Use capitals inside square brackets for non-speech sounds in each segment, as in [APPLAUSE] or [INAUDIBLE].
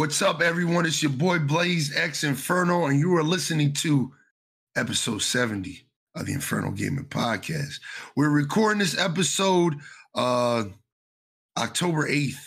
What's up, everyone? It's your boy Blaze X Inferno, and you are listening to episode 70 of the Inferno Gaming Podcast. We're recording this episode uh October 8th.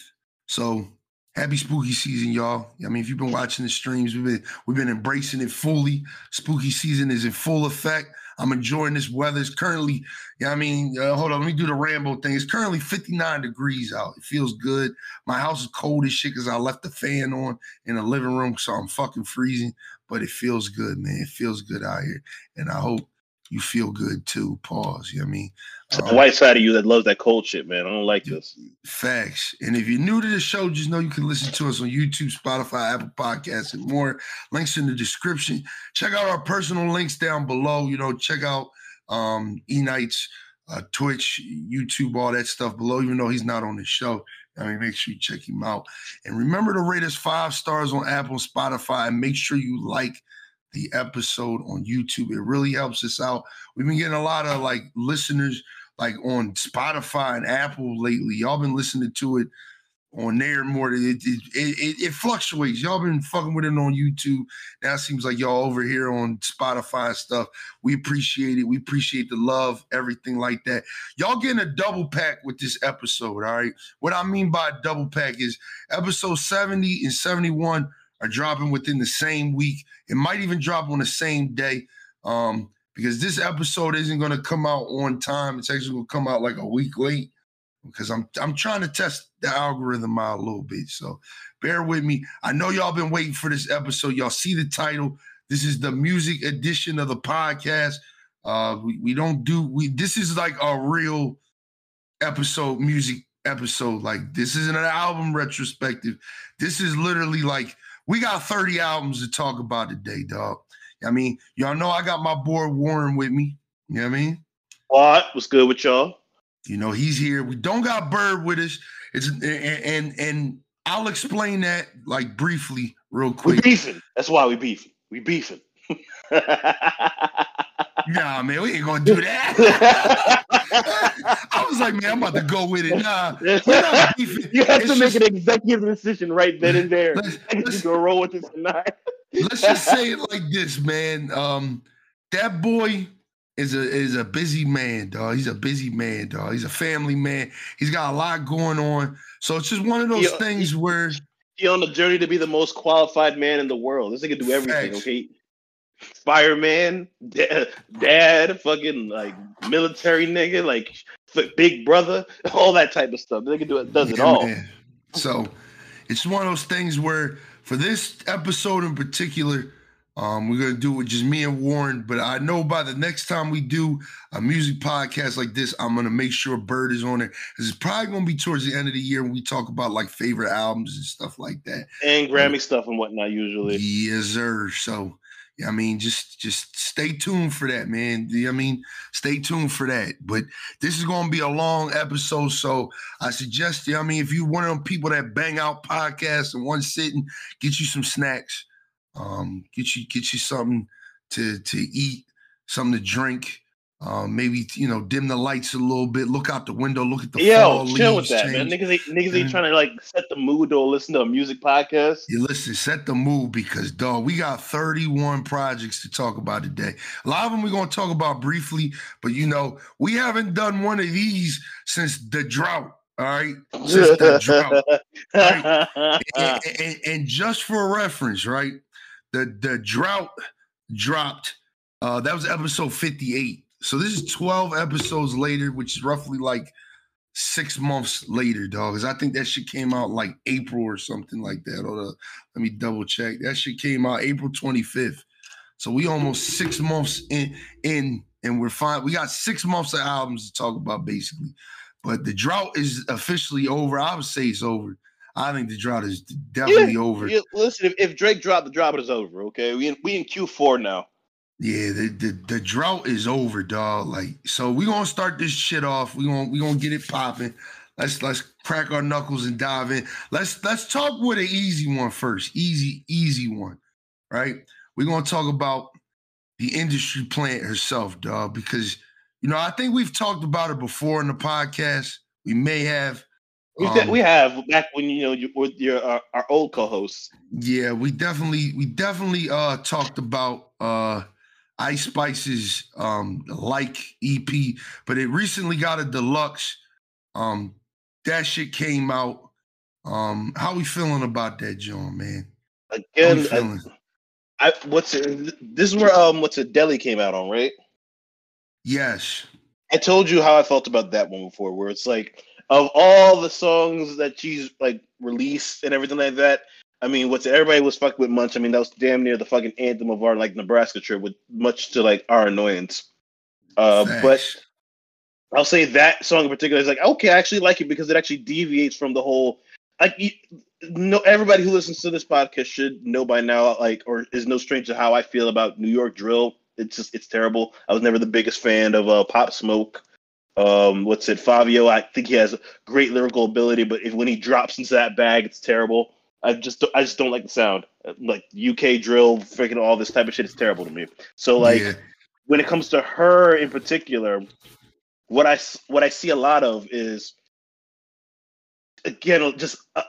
So happy spooky season, y'all. I mean, if you've been watching the streams, we've been we've been embracing it fully. Spooky season is in full effect. I'm enjoying this weather. It's currently, yeah, I mean, uh, hold on, let me do the Rambo thing. It's currently 59 degrees out. It feels good. My house is cold as shit because I left the fan on in the living room, so I'm fucking freezing. But it feels good, man. It feels good out here, and I hope you feel good too. Pause. You know what I mean? It's the white side of you that loves that cold shit, man. I don't like this. Facts. And if you're new to the show, just know you can listen to us on YouTube, Spotify, Apple Podcasts, and more. Links in the description. Check out our personal links down below. You know, check out um E Knight's uh, Twitch, YouTube, all that stuff below, even though he's not on the show. I mean, make sure you check him out. And remember to rate us five stars on Apple, Spotify, and make sure you like the episode on YouTube. It really helps us out. We've been getting a lot of like listeners like on Spotify and Apple lately. Y'all been listening to it on there more. It it, it, it fluctuates. Y'all been fucking with it on YouTube. Now it seems like y'all over here on Spotify and stuff. We appreciate it. We appreciate the love, everything like that. Y'all getting a double pack with this episode. All right. What I mean by double pack is episode 70 and 71 are dropping within the same week. It might even drop on the same day. Um, because this episode isn't going to come out on time. It's actually going to come out like a week late because I'm I'm trying to test the algorithm out a little bit. So bear with me. I know y'all been waiting for this episode. Y'all see the title. This is the music edition of the podcast. Uh, we, we don't do we. This is like a real episode, music episode. Like this isn't an album retrospective. This is literally like we got 30 albums to talk about today, dog. I mean, y'all know I got my boy Warren with me. You know what I mean? What? What's good with y'all? You know, he's here. We don't got Bird with us. It's and and, and I'll explain that like briefly, real quick. We beefing. That's why we beefing. We beefing. [LAUGHS] nah, man, we ain't gonna do that. [LAUGHS] I was like, man, I'm about to go with it. Nah. [LAUGHS] You have It's to make just- an executive decision right then and there. Let's- [LAUGHS] let's- gonna roll with this or not? let's just say it like this, man. Um, that boy is a is a busy man, dog. He's a busy man, dog. He's a family man. He's got a lot going on. So it's just one of those Yeah. things where He on the journey to be the most qualified man in the world. This nigga do everything, Facts. okay? Fireman, dad, dad, fucking like military nigga, like big brother, [LAUGHS] all that type of stuff. They can do it, does it Yeah, all. man. So it's one of those things where for this episode in particular, um, we're gonna do it with just me and Warren. But I know by the next time we do a music podcast like this, I'm gonna make sure Bird is on it. It's probably gonna be towards the end of the year when we talk about like favorite albums and stuff like that. And Grammy stuff and whatnot usually. Yes, sir. So, I mean, just just stay tuned for that, man. I mean, stay tuned for that. But this is to be a long episode, so I suggest you. I mean, if you one of them people that bang out podcasts in one sitting, get you some snacks, um, get you get you something to to eat, something to drink. Um, maybe you know, dim the lights a little bit. Look out the window. Look at the Yo, chill with that, man. Niggas ain't, niggas ain't trying to like set the mood or listen to a music podcast. You listen, set the mood because dog, we got 31 projects to talk about today. A lot of them we're gonna talk about briefly, but you know, we haven't done one of these since the drought. All right. Since the [LAUGHS] drought. [LAUGHS] And, and- and just for reference, right? The the drought dropped. Uh, that was episode 58. So this is 12 episodes later, which is roughly like six months later, dog. Because I think that shit came out like April or something like that. Hold up. Let me double check. That shit came out April 25th. So we almost six months in in and we're fine. We got six months of albums to talk about basically. But the drought is officially over. I would say it's over. I think the drought is definitely over. Yeah, listen, if, if Drake dropped, the drop is over. Okay, we in, we in Q four now. Yeah, the, the the drought is over, dog. Like, so we gonna start this shit off. We gonna we gonna get it popping. Let's let's crack our knuckles and dive in. Let's let's talk with an easy one first. Easy, easy one. Right? We're gonna talk about the industry plant herself, dog, because you know, I think we've talked about it before in the podcast. We may have, We, um, we have back when you know you with your our, our old co-hosts. Yeah, we definitely we definitely uh talked about uh Ice Spice's um like EP, but it recently got a deluxe. Um that shit came out. Um how we feeling about that, John, man? Again, I, I, what's it? This is where um what's a Deli came out on, right? Yes. I told you how I felt about that one before, where it's like of all the songs that she's like released and everything like that. I mean, what's everybody was fucking with Munch. I mean, that was damn near the fucking anthem of our like Nebraska trip, with much to like our annoyance. Uh, but I'll say that song in particular is like okay, I actually like it because it actually deviates from the whole like you, no everybody who listens to this podcast should know by now like or is no stranger to how I feel about New York drill. It's just it's terrible. I was never the biggest fan of uh, Pop Smoke. Um, what's it, Fivio? I think he has great lyrical ability, but if when he drops into that bag, it's terrible. I just I just don't like the sound. Like UK drill, freaking all this type of shit is terrible to me. So like yeah. when it comes to her in particular, what I what I see a lot of is again just uh,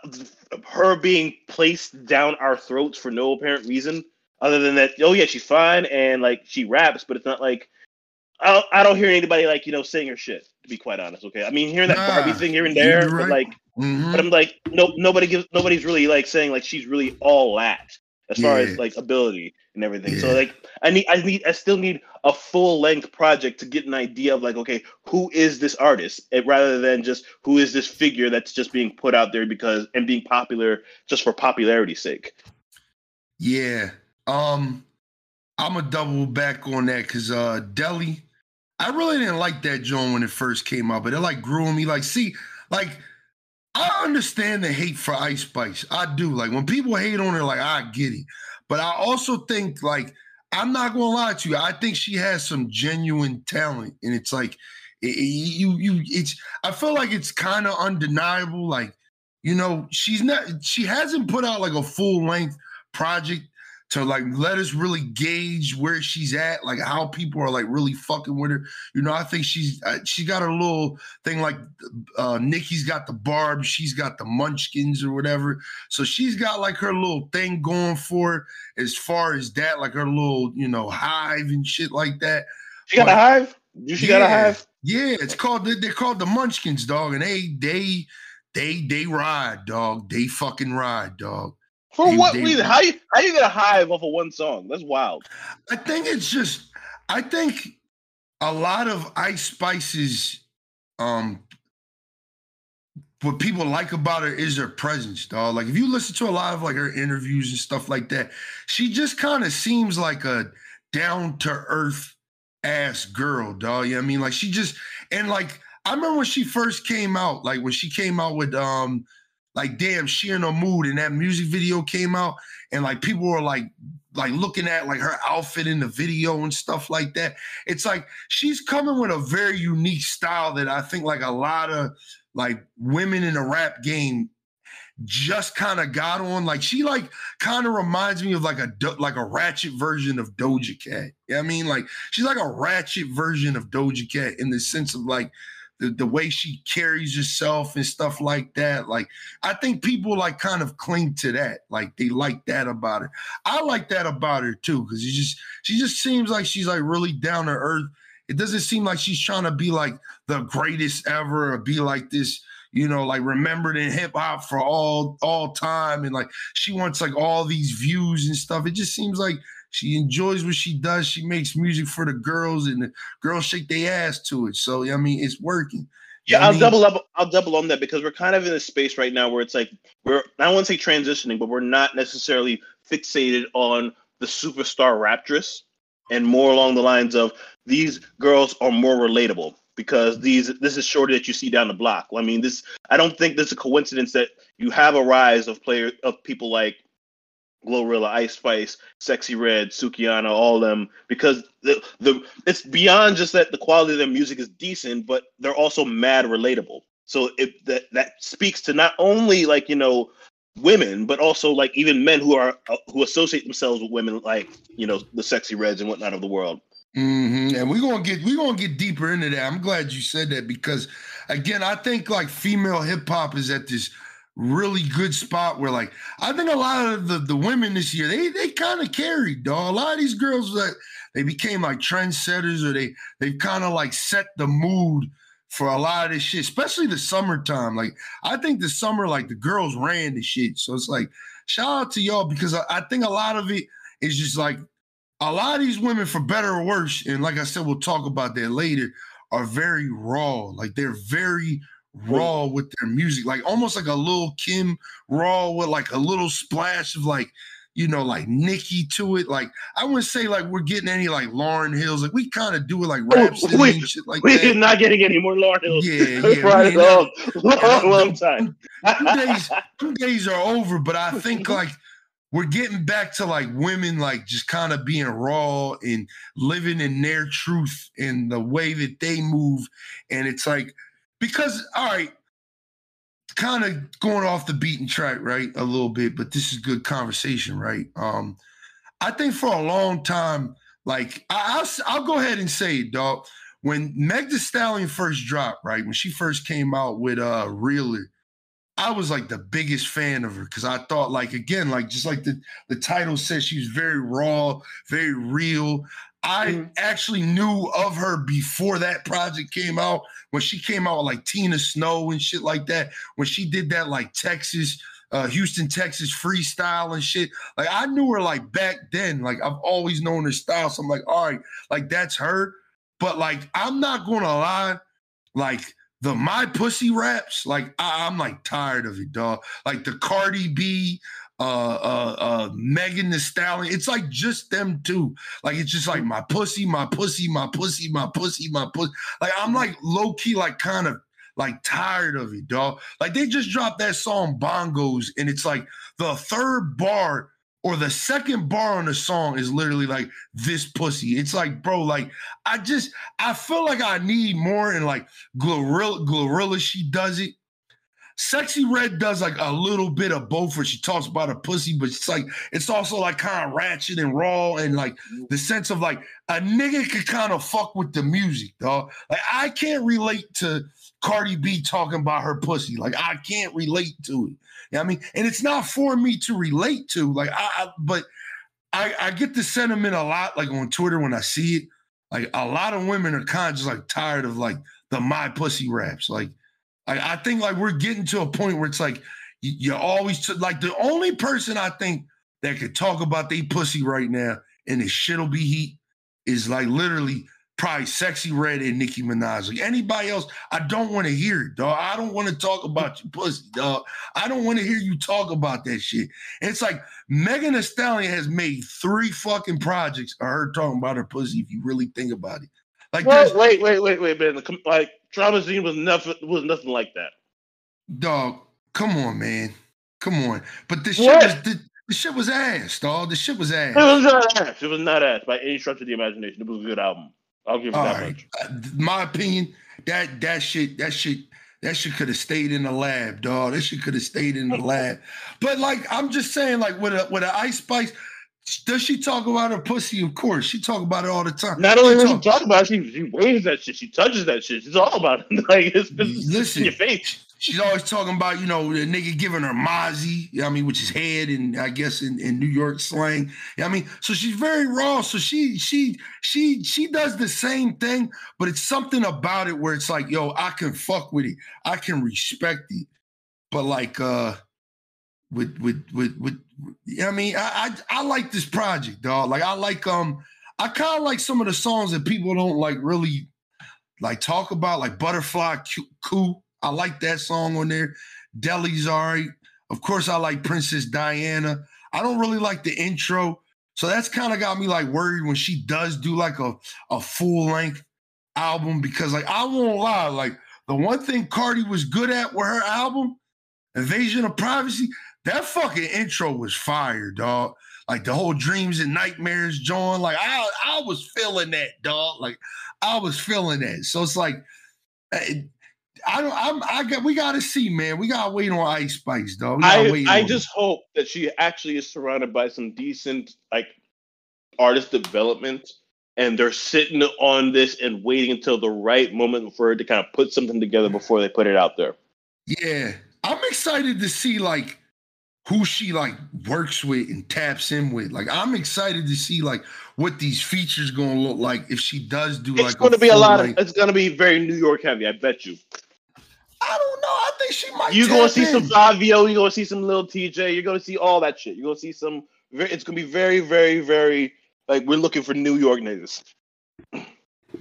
her being placed down our throats for no apparent reason other than that. Oh yeah, she's fine and like she raps, but it's not like I don't, I don't hear anybody like you know saying her shit. To be quite honest, okay. I mean, hearing that nah, Barbie thing here and there, right. but like, mm-hmm. but I'm like, no, nobody gives, nobody's really like saying like she's really all that as yeah. far as like ability and everything. Yeah. So like, I need, I need, I still need a full length project to get an idea of like, okay, who is this artist, and rather than just who is this figure that's just being put out there because and being popular just for popularity's sake. Yeah. Um. I'm gonna double back on that because uh Deli, I really didn't like that joint when it first came out, but it like grew on me. Like, see, like I understand the hate for Ice Spice. I do. Like when people hate on her, like I get it. But I also think like I'm not gonna lie to you. I think she has some genuine talent, and it's like it, you you it's. I feel like it's kind of undeniable. Like you know, she's not. She hasn't put out like a full length project to like let us really gauge where she's at, like how people are like really fucking with her. You know, I think she's uh, she got a little thing like uh Nicki's got the barb, she's got the munchkins or whatever. So she's got like her little thing going for her as far as that, like her little, you know, hive and shit like that. She got but, a hive? You she yeah, got a hive? Yeah, it's called they're called the munchkins, dog, and they they they they ride, dog. They fucking ride, dog. For what they, reason? How you how you get a hive off of one song? That's wild. I think it's just I think a lot of Ice Spice's um what people like about her is her presence, dog. Like if you listen to a lot of like her interviews and stuff like that, she just kind of seems like a down to earth ass girl, dog. You know I mean? Like she just and like I remember when she first came out, like when she came out with um like damn she in a mood and that music video came out and like people were like like looking at like her outfit in the video and stuff like that. It's like she's coming with a very unique style that i think like a lot of like women in the rap game just kind of got on. Like she like kind of reminds me of like a like a ratchet version of doja cat. You know i mean? Like she's like a ratchet version of doja cat in the sense of like the, the way she carries herself and stuff like that. Like, I think people like kind of cling to that. Like they like that about her. I like that about her too, because she just she just seems like she's like really down to earth. It doesn't seem like she's trying to be like the greatest ever or be like this, you know, like remembered in hip hop for all all time. And like she wants like all these views and stuff. It just seems like she enjoys what she does. She makes music for the girls, and the girls shake their ass to it. So I mean, it's working. Yeah, I'll mean? double up. I'll double on that because we're kind of in a space right now where it's like we're I don't want to say transitioning, but we're not necessarily fixated on the superstar raptress, and more along the lines of these girls are more relatable because these this is shorty that you see down the block. I mean, this I don't think this is a coincidence that you have a rise of player of people like Glorilla, Ice Spice, Sexyy Red, Sukihana, all them because the the it's beyond just that the quality of their music is decent, but they're also mad relatable. So it that that speaks to not only like you know women, but also like even men who are uh, who associate themselves with women, like you know the Sexyy Reds and whatnot of the world. Mm-hmm. And we're gonna get we're gonna get deeper into that. I'm glad you said that because again, I think like female hip hop is at this really good spot where like I think a lot of the, the women this year, they they kind of carried, dog. A lot of these girls that they became like trendsetters or they they've kind of like set the mood for a lot of this shit, especially the summertime. Like I think the summer, like the girls ran the shit. So it's like shout out to y'all because I, I think a lot of it is just like a lot of these women, for better or worse, and like I said, we'll talk about that later, are very raw. Like they're very raw with their music, like almost like a Lil Kim raw with like a little splash of like, you know, like Nicki to it. Like I wouldn't say like we're getting any like Lauryn Hills. Like we kind of do it like oh, rap Oh, we- and shit like We're [LAUGHS] not getting any more Lauryn Hills. Yeah, [LAUGHS] yeah. a long, long, long time. [LAUGHS] Two days, two days are over, but I think like we're getting back to like women like just kind of being raw and living in their truth and the way that they move. And it's like, because, all right, kind of going off the beaten track, right? A little bit, but this is good conversation, right? Um, I think for a long time, like I, I'll, I'll go ahead and say it, dog. When Meg Thee Stallion first dropped, right? When she first came out with uh Really, I was like the biggest fan of her because I thought, like, again, like just like the, the title says, she was very raw, very real. I Mhm. actually knew of her before that project came out. When she came out with like Tina Snow and shit like that, when she did that like Texas, uh, Houston, Texas freestyle and shit. Like I knew her like back then. Like I've always known her style. So I'm like, all right, like that's her. But like, I'm not gonna lie, like the my pussy raps, like I, I'm like tired of it, dog. Like the Cardi B, uh, uh, uh, Megan Thee Stallion. It's like just them two. Like it's just like my pussy, my pussy, my pussy, my pussy, my pussy. Like I'm like low key, like kind of like tired of it, dog. Like they just dropped that song Bongos, and it's like the third bar or the second bar on the song is literally like this pussy. It's like, bro, like I just I feel like I need more and like Glorilla, Glorilla, she does it. Sexyy Red does like a little bit of both where she talks about a pussy, but it's like it's also like kind of ratchet and raw and like mm-hmm. the sense of like a nigga could kind of fuck with the music, dog. Like I can't relate to Cardi B talking about her pussy. Like I can't relate to it. You know what I mean? And it's not for me to relate to. Like I, I but I, I get the sentiment a lot, like on Twitter when I see it. Like a lot of women are kind of just like tired of like the my pussy raps. Like I, I think like we're getting to a point where it's like you, you always like the only person I think that could talk about they pussy right now and the shit'll be heat is like literally probably Sexyy Red and Nicki Minaj. Like anybody else, I don't want to hear it, dog. I don't want to talk about your pussy, dog. I don't want to hear you talk about that shit. And it's like Megan Thee Stallion has made three fucking projects of her talking about her pussy. If you really think about it, like Well, wait, wait, wait, wait, man. Like Traumazine was nothing was nothing like that. dog. Come on, man. Come on. But the shit was the, shit was ass, dog. The shit was ass. It was not ass. It was not ass by any stretch of the imagination. It was a good album. I'll give All that right. much. Uh, my opinion, that that shit, that shit, that shit could have stayed in the lab, dog. That shit could have stayed in the lab. But like, I'm just saying, like with a with an Ice Spice, does she talk about her pussy? Of course, she talk about it all the time. Not only She does she talk- talk about it, she, she waves that shit. She touches that shit. She's all about it. [LAUGHS] like it's, it's, it's Listen. in your face. She's always talking about, you know, the nigga giving her mozzie, you know I mean, which is head and I guess in, in New York slang. You know I mean? So she's very raw. So she she she she does the same thing, but it's something about it where it's like, yo, I can fuck with it. I can respect it. But like uh with with with with you know I mean, I, I I like this project, dog. Like I like um I kind of like some of the songs that people don't like really like talk about, like Butterfly Ku. I like that song on there. Deli's all right. Of course, I like Princess Diana. I don't really like the intro. So that's kind of got me like worried when she does do like a, a full length album because like I won't lie, like the one thing Cardi was good at with her album, Invasion of Privacy, that fucking intro was fire, dog. Like the whole dreams and nightmares, John. Like I, I was feeling that, dog. Like I was feeling that. So it's like, eh, I don't. I'm. I got. We got to see, man. We got to wait on Ice Spice, dog. I I just hope that she actually is surrounded by some decent like artist development and they're sitting on this and waiting until the right moment for her to kind of put something together before they put it out there. Yeah, I'm excited to see like who she like works with and taps in with. Like I'm excited to see like what these features gonna look like if she does do it's like. It's going to be a lot like, of. It's going to be very New York heavy. I bet you. I don't know. I think she might. You're going to see in. some Fivio. You're going to see some little Tjay. You're going to see all that shit. You're going to see some. It's going to be very, very, very like we're looking for New York niggas.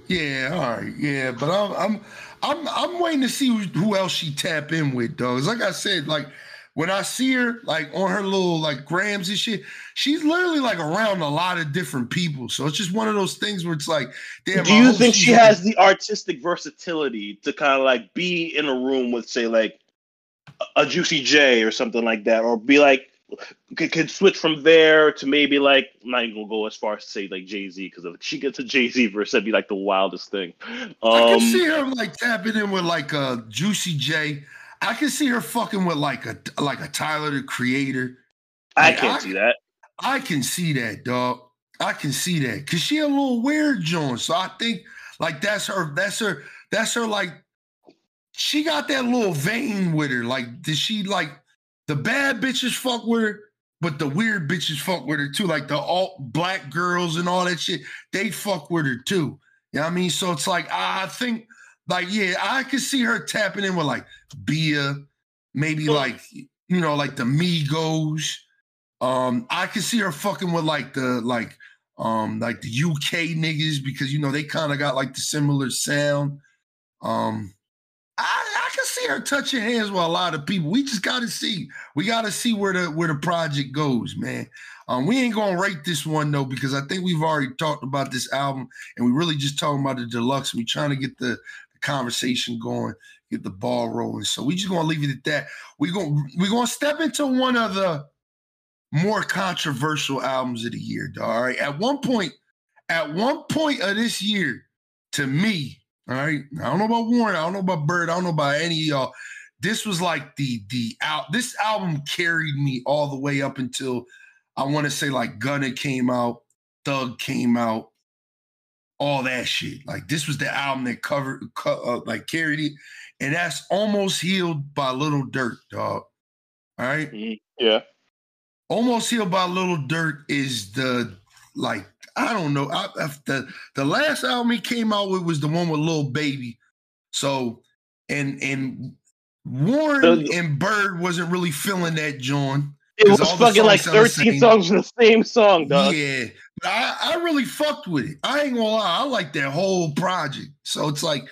Yeah, all right, yeah, but I'm I'm I'm I'm waiting to see who, who else she tap in with, dogs. Like I said, like when I see her like on her little like grams and shit, she's literally like around a lot of different people. So it's just one of those things where it's like, damn. Do you think she has the artistic versatility to kind of like be in a room with, say, like a Juicy J or something like that, or be like could, could switch from there to maybe like I'm not even gonna go as far as to say like Jay Z because if she gets a Jay Z verse, that'd be like the wildest thing. Um, I can see her like tapping in with like a Juicy J. I can see her fucking with like a like a Tyler the Creator. I can't I- see that. I can see that, dog. I can see that because she a little weird, John. So I think like that's her. That's her. That's her. Like she got that little vein with her. Like did she like the bad bitches fuck with her, but the weird bitches fuck with her too. Like the alt black girls and all that shit, they fuck with her too. You know what I mean? So it's like I think like yeah, I could see her tapping in with like Bia, maybe like you know like the Migos. Um, I could see her fucking with like the like um like the UK niggas because you know they kind of got like the similar sound. Um, I, I can see her touching hands with a lot of people. We just gotta see. We gotta see where the where the project goes, man. Um, we ain't gonna rate this one though because I think we've already talked about this album and we really just talking about the deluxe. We trying to get the, the conversation going, get the ball rolling. So we just gonna leave it at that. We gonna we gonna step into one of the more controversial albums of the year. All right. At one point, at one point of this year, to me, all right. I don't know about Warren, I don't know about Bird, I don't know about any of y'all. This was like the the out. This album carried me all the way up until I want to say like Gunna came out, Thug came out, all that shit. Like this was the album that covered, co- uh, like carried it, and that's almost healed by Lil Durk, dog. All right. Mhm. Yeah. Almost Healed by Lil Durk is the like I don't know. I, I- the the last album he came out with was the one with Lil Baby. So and and Warren The- and Bird wasn't really feeling that, John. It was fucking like songs sound the 13 songs from the same song, dog. Yeah, but I, I really fucked with it. I ain't gonna lie, I like that whole project. So it's like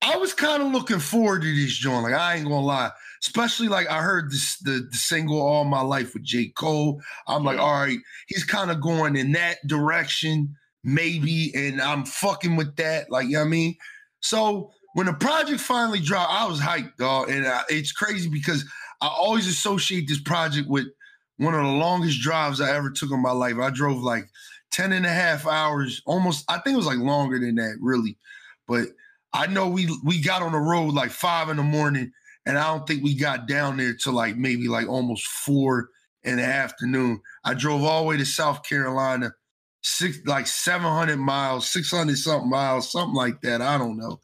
I was kind of looking forward to this joint. Like I ain't gonna lie, especially like I heard this the, the single "All My Life" with J. Cole. I'm like, all right, he's kind of going in that direction, maybe, and I'm fucking with that. Like, you know what I mean? So when the project finally dropped, I was hyped, dog. And uh, it's crazy because I always associate this project with one of the longest drives I ever took in my life. I drove like 10 and a half hours, almost, I think it was like longer than that, really. But I know we we got on the road like five in the morning, and I don't think we got down there till like maybe like almost four in the afternoon. I drove all the way to South Carolina, six like 700 miles, 600 something miles, something like that. I don't know.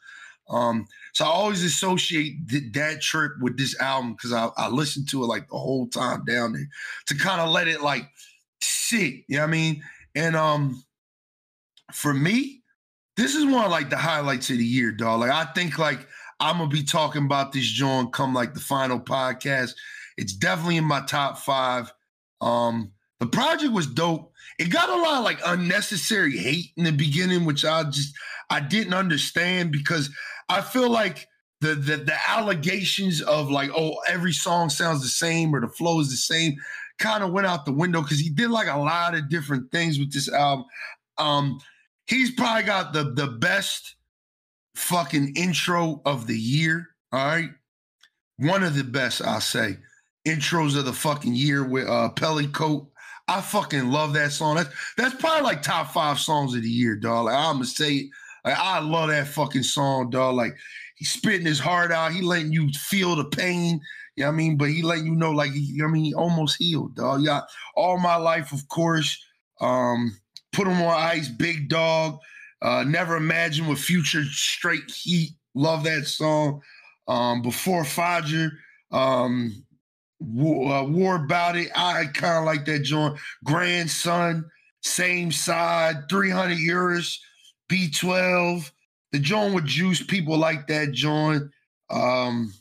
Um, so I always associate th- that trip with this album because I, I listened to it like the whole time down there to kind of let it like sit. You know what I mean? And um, for me, this is one of like the highlights of the year, dog. Like I think like I'm gonna be talking about this joint come like the final podcast. It's definitely in my top five. Um, the project was dope. It got a lot of like unnecessary hate in the beginning, which I just I didn't understand because I feel like the the the allegations of like oh every song sounds the same or the flow is the same kind of went out the window because he did like a lot of different things with this album. Um, he's probably got the the best fucking intro of the year. All right, one of the best I'll say intros of the fucking year with uh Pelle Coat. I fucking love that song. That's that's probably like top five songs of the year, dog. Like I'm gonna say. Like I love that fucking song, dog. Like he's spitting his heart out. He letting you feel the pain. You know what I mean? But he letting you know, like, he, I mean, he almost healed, dog. Yeah, all my life, of course. Um, Put them on ice, big dog. Uh, Never Imagine with Future Straight Heat. Love that song. Um, Before Fajr, um, War, uh, War About It. I kind of like that joint. Grandson, same side, 300 euros, B12. The joint with Juice, people like that joint. Um,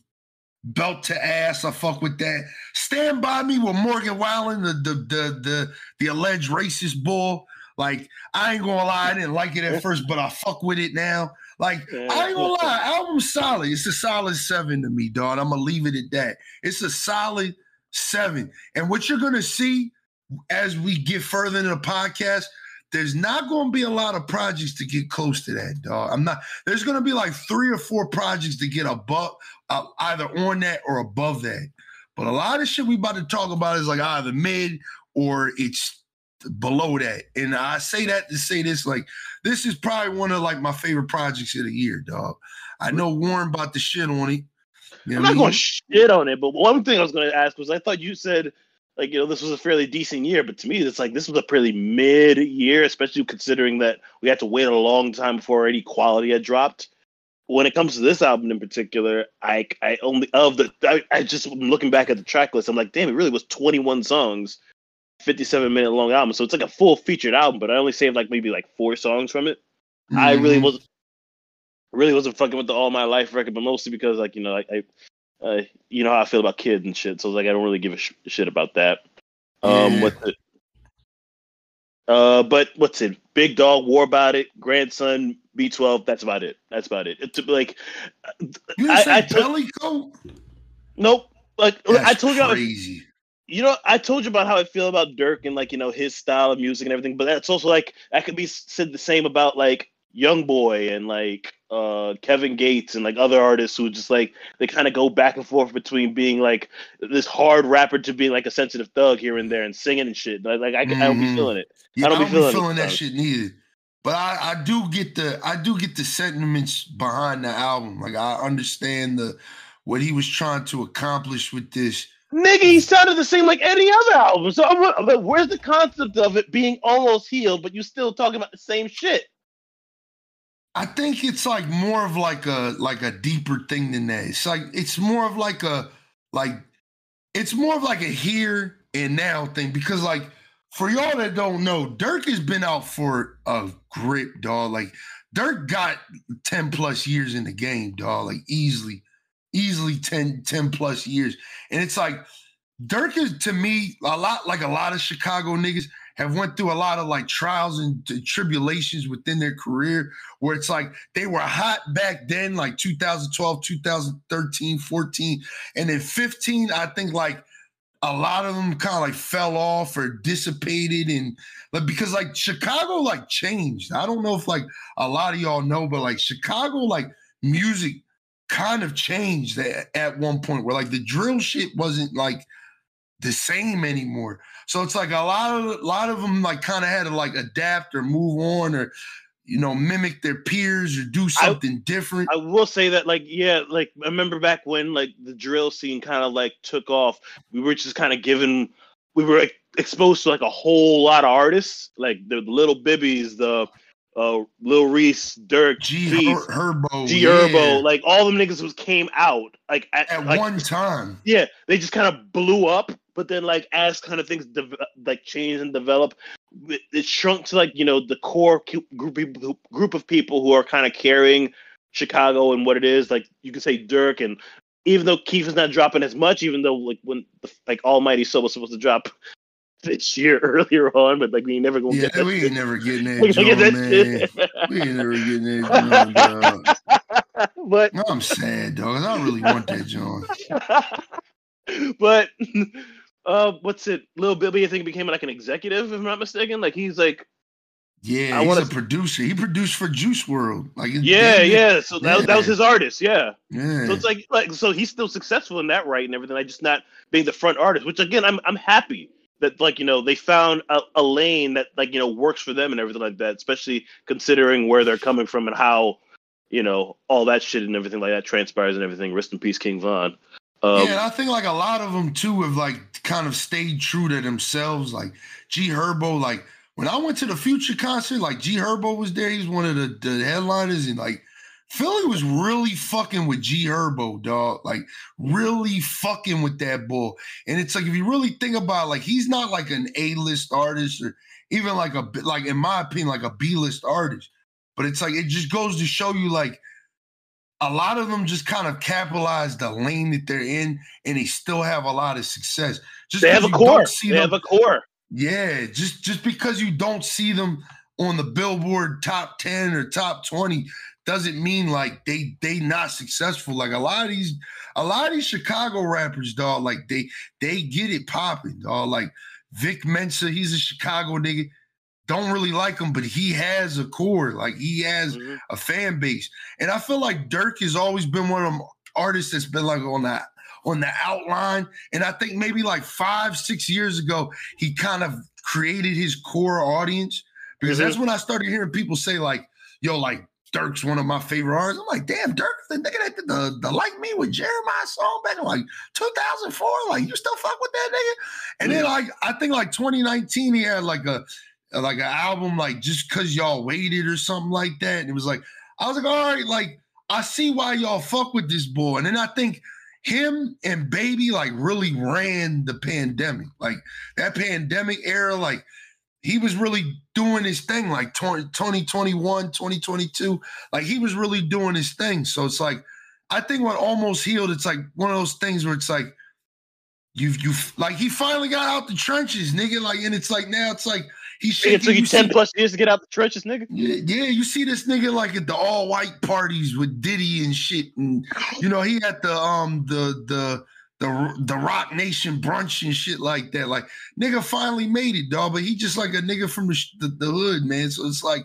Belt to ass, I fuck with that. Stand by me with Morgan Wallen, the the the the, the alleged racist bull. Like, I ain't gonna lie, I didn't like it at first, but I fuck with it now. Like, I ain't gonna lie, album's solid. It's a solid seven to me, dog. I'm gonna leave it at that. It's a solid seven. And what you're gonna see as we get further into the podcast, there's not gonna be a lot of projects to get close to that, dog. I'm not, there's gonna be like three or four projects to get above uh, either on that or above that. But a lot of shit we about to talk about is like either mid or it's below that. And I say that to say this, like, this is probably one of like my favorite projects of the year, dog. I know Warren about the shit on it. You know I'm not going to shit on it, but one thing I was going to ask was I thought you said like you know this was a fairly decent year, but to me it's like this was a pretty mid year, especially considering that we had to wait a long time before any quality had dropped. When it comes to this album in particular, I I only of the I, I just looking back at the track list, I'm like, damn, it really was 21 songs 57 minute long album. So it's like a full featured album, but I only saved like maybe like four songs from it. Mm-hmm. I really wasn't really wasn't fucking with the All My Life record, but mostly because like, you know, like I uh, you know how I feel about kids and shit. So like I don't really give a sh- shit about that. Um yeah. what the uh, but what's it? Big Dog, War About It, Grandson, B12. That's about it. That's about it. It's like you didn't I, say I Pelle Coat. Nope. Like That's I told you, crazy you know, I told you about how I feel about Durk and like you know his style of music and everything, but that's also like that could be said the same about like Young Boy and like uh Kevin Gates and like other artists who just like they kind of go back and forth between being like this hard rapper to being like a sensitive thug here and there and singing and shit. Like, like I, mm-hmm. I don't be feeling it. Yeah, I don't, I don't be feeling, be feeling that shit neither. But I, I do get the I do get the sentiments behind the album. Like I understand the what he was trying to accomplish with this Nigga, he sounded the same like any other album. So I'm, like, where's the concept of it being almost healed, but you still talking about the same shit? I think it's like more of like a like a deeper thing than that. It's like it's more of like a like it's more of like a here and now thing because like for y'all that don't know, Durk has been out for a grip, dog. Like Durk got 10 plus years in the game, dog, like easily easily 10, 10 plus years. And it's like Durk is to me a lot like a lot of Chicago niggas have went through a lot of like trials and tribulations within their career where it's like they were hot back then like 2012 2013 14 and then 15 i think like a lot of them kind of like fell off or dissipated and like because like chicago like changed i don't know if like a lot of y'all know but like chicago like music kind of changed at, at one point where like the drill shit wasn't like the same anymore. So it's like a lot of a lot of them like kind of had to like adapt or move on or you know mimic their peers or do something I, different. I will say that like yeah, like I remember back when like the drill scene kind of like took off, we were just kind of given we were like, exposed to like a whole lot of artists, like the little Bibbies, the uh, Lil Reese, Durk, Chief Keef, Her- Herbo, G Herbo, like all them niggas was came out like at, at like, one time. Yeah, they just kind of blew up, but then like as kind of things de- like change and develop, it, it, shrunk to like you know the core group group of people who are kind of carrying Chicago and what it is. Like you could say Durk and even though Keef is not dropping as much, even though like when like Almighty So was supposed to drop [LAUGHS] this year earlier on, but like we ain't never gonna yeah, get that. we ain't never getting [LAUGHS] that, John, man. we ain't never getting that, [LAUGHS] John, But no, I'm sad, dog. I don't really want that, John. but uh, what's it? Lil Bibby, I think became like an executive, if I'm not mistaken. Like he's like. Yeah, I he's wanna... a producer. He produced for Juice WRLD. Like yeah, yeah. So that, yeah. that was his artist. Yeah. Yeah. So it's like like so he's still successful in that right and everything. I just not being the front artist, which again I'm I'm happy that like you know they found a, a, lane that like you know works for them and everything like that especially considering where they're coming from and how you know all that shit and everything like that transpires and everything. Rest in peace king von. Um, yeah i think like a lot of them too have like kind of stayed true to themselves. Like g herbo like when I went to the Future concert, like G Herbo was there. He was one of the, the headliners, and like Philly was really fucking with G Herbo, dog. Like really fucking with that bull. And it's like if you really think about it, like he's not like an A-list artist or even like a like in my opinion, like a B-list artist. But it's like it just goes to show you like a lot of them just kind of capitalize the lane that they're in and they still have a lot of success. Just they have a core. They them, have a core. Yeah, just just because you don't see them on the Billboard top 10 or top 20 doesn't mean like they they not successful. Like a lot of these, a lot of these Chicago rappers, dog, like they they get it popping, dog. Like Vic Mensa, he's a Chicago nigga. Don't really like him, but he has a core. Like he has mm-hmm. a fan base. And I feel like Durk has always been one of them artists that's been like on that on the outline. And I think maybe like five, six years ago, he kind of created his core audience. Because mm-hmm. that's when I started hearing people say, like, yo, like Durk's one of my favorite artists. I'm like, damn, Durk, the nigga that did the, the Like Me with Jeremih song back in like 2004. Like, you still fuck with that nigga? And then like I think like 2019, he had like a like an album like just cause y'all waited or something like that. And it was like, I was like, all right, like I see why y'all fuck with this boy. And then I think him and Baby like really ran the pandemic. Like that pandemic era, like he was really doing his thing like 2021, 2022. Like he was really doing his thing. So it's like, I think what almost healed, it's like one of those things where it's like, you've, you like, he finally got out the trenches, nigga. Like, and it's like, now it's like, he's It took you 10 plus years to get out the trenches, nigga. Yeah, yeah, you see this nigga like at the all white parties with Diddy and shit. And, you know, he had the, um, the, the, the the Roc Nation brunch and shit like that. Like nigga finally made it, dog. But he just like a nigga from the, the, the hood, man. So it's like,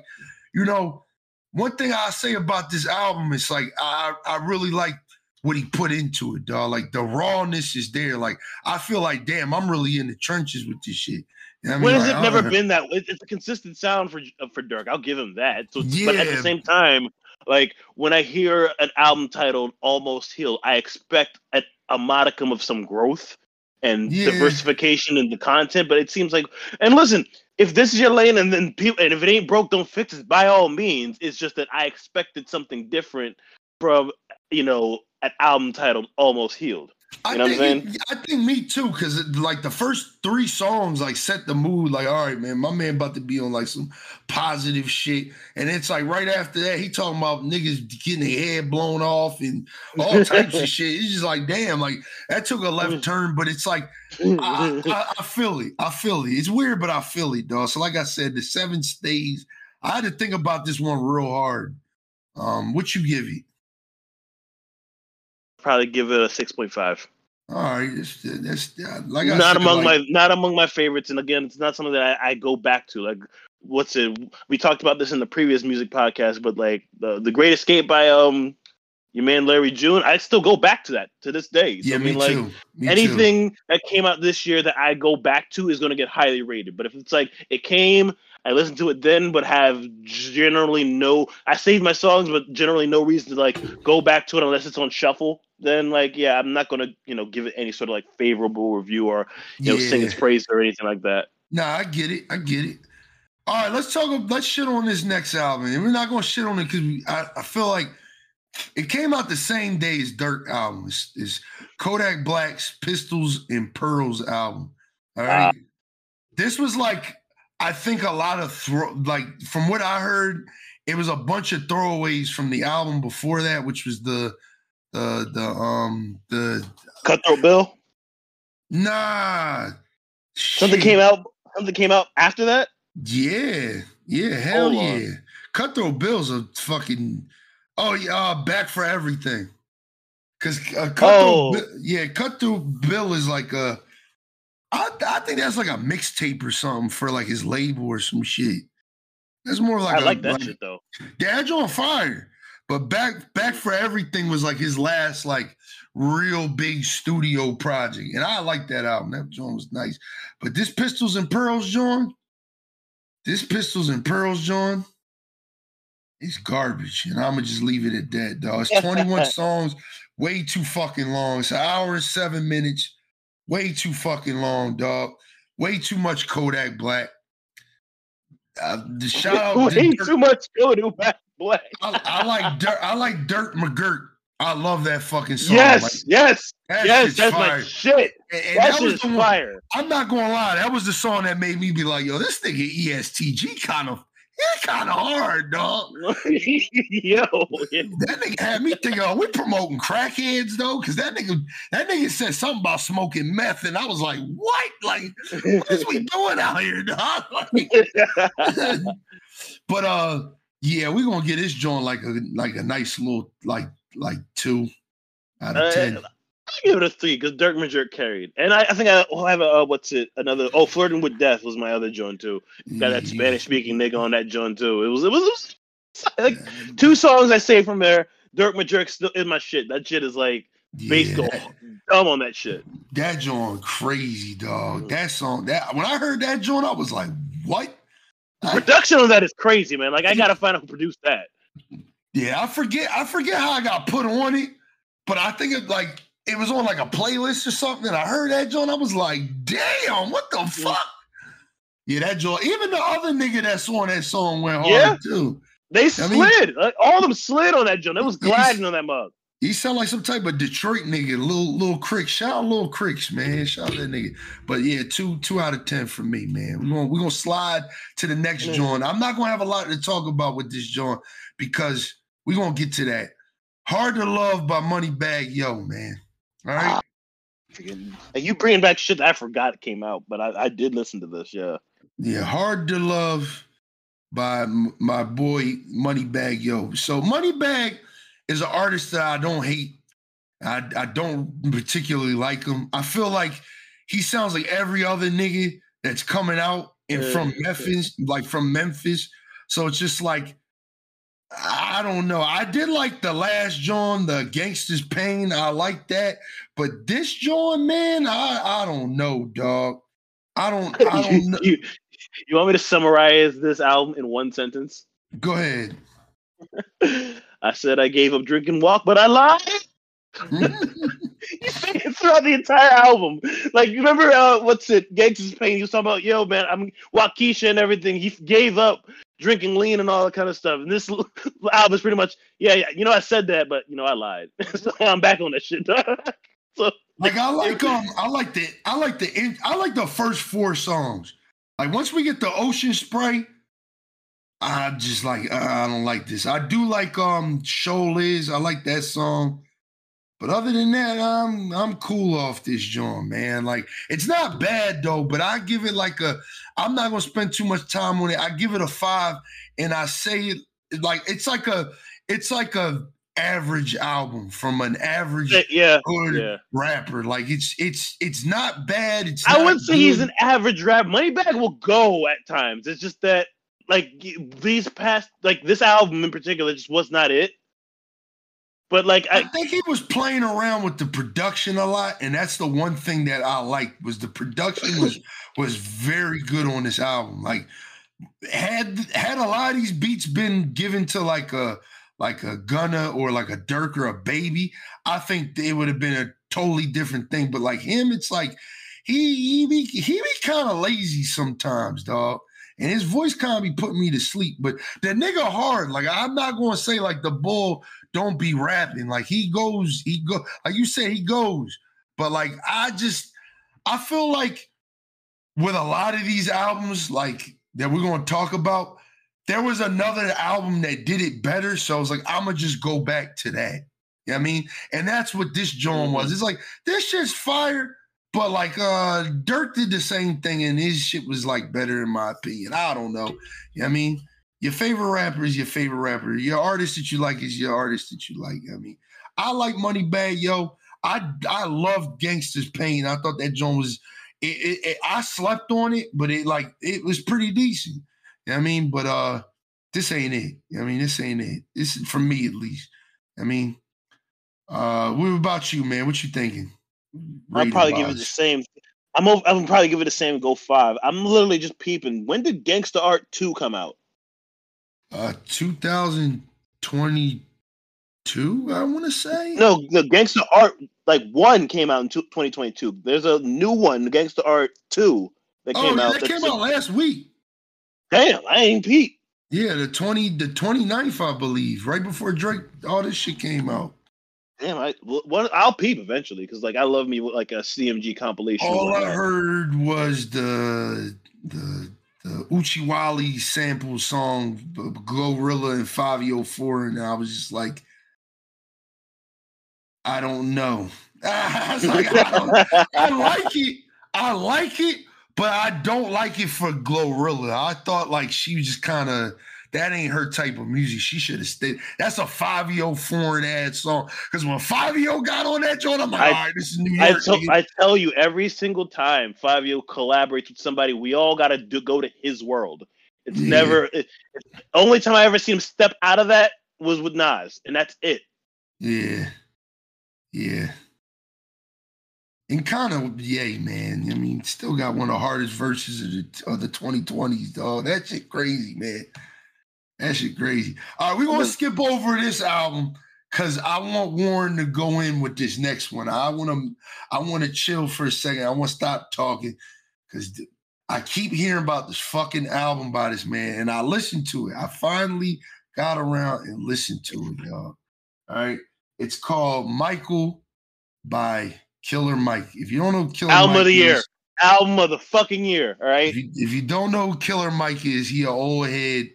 you know, one thing I say about this album is like I I really like what he put into it, dog. Like the rawness is there. Like I feel like, damn, I'm really in the trenches with this shit. You know I mean? When has like, it never been that? It's a consistent sound for uh, for Durk. I'll give him that. So, yeah. but at the same time, like when I hear an album titled "Almost Healed," I expect a, a modicum of some growth and yeah. diversification in the content. But it seems like, and listen, if this is your lane, and then people, and if it ain't broke, don't fix it. By all means, it's just that I expected something different from you know an album titled "Almost Healed." You know I think, I think me too, because like the first three songs like set the mood. Like, all right, man, my man about to be on like some positive shit, and it's like right after that, he talking about niggas getting their head blown off and all types of [LAUGHS] shit. It's just like, damn, like that took a left turn, but it's like I, I, I feel it, I feel it. It's weird, but I feel it, dog. So, like I said, the seven stays. I had to think about this one real hard. Um, what you give it? Probably give it a six point five. All right, that's, that's like not said, among like, my not among my favorites, and again, it's not something that I, I, go back to. Like, what's it? We talked about this in the previous music podcast, but like the the Great Escape by um your man Larry June, I still go back to that to this day. So, yeah, I mean, like me anything too. that came out this year that I go back to is going to get highly rated. But if it's like it came I listen to it then, but have generally no. I save my songs, but generally no reason to like go back to it unless it's on shuffle. Then like, yeah, I'm not gonna you know give it any sort of like favorable review or you yeah. know sing its praise or anything like that. Nah, I get it. I get it. All right, let's talk. Let's shit on this next album, and we're not gonna shit on it because I, I feel like it came out the same day as Durk album. It's, it's Kodak Black's Pistols and Pearls album. All right. Uh, this was like I think a lot of throw like from what I heard, it was a bunch of throwaways from the album before that, which was the the the um the Cutthroat Bill. Nah, something shit. came out. Something came out after that. Yeah, yeah, hell Hold yeah. On. Cutthroat Bill's a fucking oh yeah, uh, back for everything. Cause uh, Cutthroat, oh. Bill, yeah, Cutthroat Bill is like a I, I think that's like a mixtape or something for like his label or some shit. That's more like I a, like that like, shit though. Dad's on fire. But back back for everything was like his last like real big studio project. And I like that album. That joint was nice. But this Pistols and Pearls, John, this Pistols and Pearls, John, it's garbage. And I'm gonna just leave it at that, dog. It's 21 [LAUGHS] songs, way too fucking long. It's an hour and seven minutes. Way too fucking long, dog. Way too much Kodak Black. Uh, the shout out to [LAUGHS] Way Dirk- too much Kodak Black. I, I like Dirt. I like Dirt McGirt. I love that fucking song. Yes, Like, yes, that yes. That's fire. my shit. And- and That that was the one- fire. I'm not gonna lie, that was the song that made me be like, yo, this nigga ESTG kind of, he kind of hard, dog. [LAUGHS] Yo, yeah. That nigga had me thinking, oh, we promoting crackheads though, because that nigga, that nigga said something about smoking meth, and I was like, what? Like, what is we doing out here, dog? [LAUGHS] Like, but uh, yeah, we're gonna get this joint like a like a nice little like like two out of Uh, ten. I'll give it a three because Dirk Major carried, and I, I think I will have a uh, what's it another oh flirting with death was my other joint too. Got that Spanish speaking nigga on that joint too. It was it was, it was like two songs I saved from there. Dirk Major still is my shit. That shit is like bass Yeah, dumb on that shit. That joint crazy, Mm. dog. That song, that when I heard that joint, I was like, what? The I- production on that is crazy, man. Like I gotta find out who produced that. yeah, I forget, I forget how I got put on it, but I think it like it was on like a playlist or something. And I heard that joint, I was like, damn, what the fuck? Yeah, that joint. Even the other nigga that's on that song went hard Yeah. too. They I mean- slid. like, all of them slid on that joint. It was gliding on that mug. He sound like some type of Detroit nigga, little little Crick. Shout out little Cricks, man. Shout out that nigga. But yeah, two two out of ten for me, man. We're gonna we're gonna slide to the next Mm. joint. I'm not gonna have a lot to talk about with this joint because we're gonna get to that. Hard to Love by Moneybagg Yo, man. All right. Ah, and you bringing back shit that I forgot came out, but I, I did listen to this. Yeah. Yeah, Hard to Love by m- my boy Moneybagg Yo. So Moneybag is an artist that I don't hate. I, I don't particularly like him. I feel like he sounds like every other nigga that's coming out and Yeah, from yeah. Memphis, like from Memphis. So it's just like I don't know. I did like the last John, the Gangsta's Pain. I like that, but this John, man, I I don't know, dog. I don't. [LAUGHS] I don't know. you, you want me to summarize this album in one sentence? Go ahead. [LAUGHS] I said I gave up drink and Wock, but I lied. [LAUGHS] You say it throughout the entire album. Like you remember uh, what's it? Gangsta's Pain. He was talking about, yo, man, I'm Wockesha and everything. He gave up drinking lean and all that kind of stuff. And this [LAUGHS] album is pretty much, yeah, yeah. You know, I said that, but you know, I lied. [LAUGHS] so I'm back on that shit. [LAUGHS] so like I like um I like the I like the in- I like the first four songs. Like once we get the ocean spray, I just like uh, I don't like this. I do like um Show Liz. I like that song. But other than that, I'm I'm cool off this joint, man. Like it's not bad though, but I give it like a I'm not gonna spend too much time on it. I give it a five and I say it like it's like a it's like a average album from an average yeah, good yeah. rapper. Like it's it's it's not bad. It's I wouldn't say he's an average rap. Moneybagg will go at times. It's just that like these past like this album in particular just was not it. But like I I think he was playing around with the production a lot, and that's the one thing that I liked was the production was [COUGHS] was very good on this album. Like had had a lot of these beats been given to like a like a Gunna or like a Dirk or a Baby, I think it would have been a totally different thing. But like him, it's like he he be, he be kind of lazy sometimes, dog. And his voice kind of be putting me to sleep. But the nigga hard. Like I'm not gonna say like the bull don't be rapping. Like he goes, he go like you said, he goes. But like I just I feel like with a lot of these albums, like that we're gonna talk about, there was another album that did it better. So I was like, I'm gonna just go back to that. You know what I mean? And that's what this joint was. Mm-hmm. It's like this shit's fire, but like uh Dirk did the same thing, and his shit was like better in my opinion. I don't know. I mean? Your favorite rapper is your favorite rapper. Your artist that you like is your artist that you like. I mean, I like Moneybagg Yo. I I love Gangsta's Pain. I thought that joint was it, it, it- I slept on it, but it like it was pretty decent. You know what I mean? But uh this ain't it. You know I mean, this ain't it. This is for me at least. I mean, uh what about you, man? What you thinking? I'll probably give it the same. I'm over, I'm probably give it the same go five. I'm literally just peeping. When did Gangsta Art two come out? uh 2022, I want to say. No, the Gangsta Art like one came out in 2022. There's a new one, Gangsta Art two, that oh, came out. that came out last week. Damn, I ain't Pete. Yeah, the 20, the 29th, I believe, right before Drake, all this shit came out. Damn, I what I'll peep eventually because like I love me like a CMG compilation. All I uh, heard was the the the Uchiwali sample song Glorilla and 504, and I was just like, I don't know. [LAUGHS] I, like, I, I like it. I like it, but I don't like it for Glorilla. I thought like she was just kind of that ain't her type of music. She should have stayed. That's a Fivio foreign ad song. Because when Fivio got on that joint, I'm like, I, all right, this is New York. I, t- I tell you, every single time Fivio collaborates with somebody, we all got to go to his world. It's yeah. never. It, only time I ever see him step out of that was with Nas, and that's it. Yeah, yeah. And kind of, yay, man. I mean, still got one of the hardest verses of the, of the 2020s, dog. That shit crazy, man. That shit crazy. All right, we're gonna skip over this album because I want Warren to go in with this next one. I want to, I want to chill for a second. I want to stop talking because I keep hearing about this fucking album by this man, and I listened to it. I finally got around and listened to it, y'all. All right, it's called Michael by Killer Mike. If you don't know Killer album Mike of the is, year, album of the fucking year. All right. If you, if you don't know Killer Mike is, he an old head.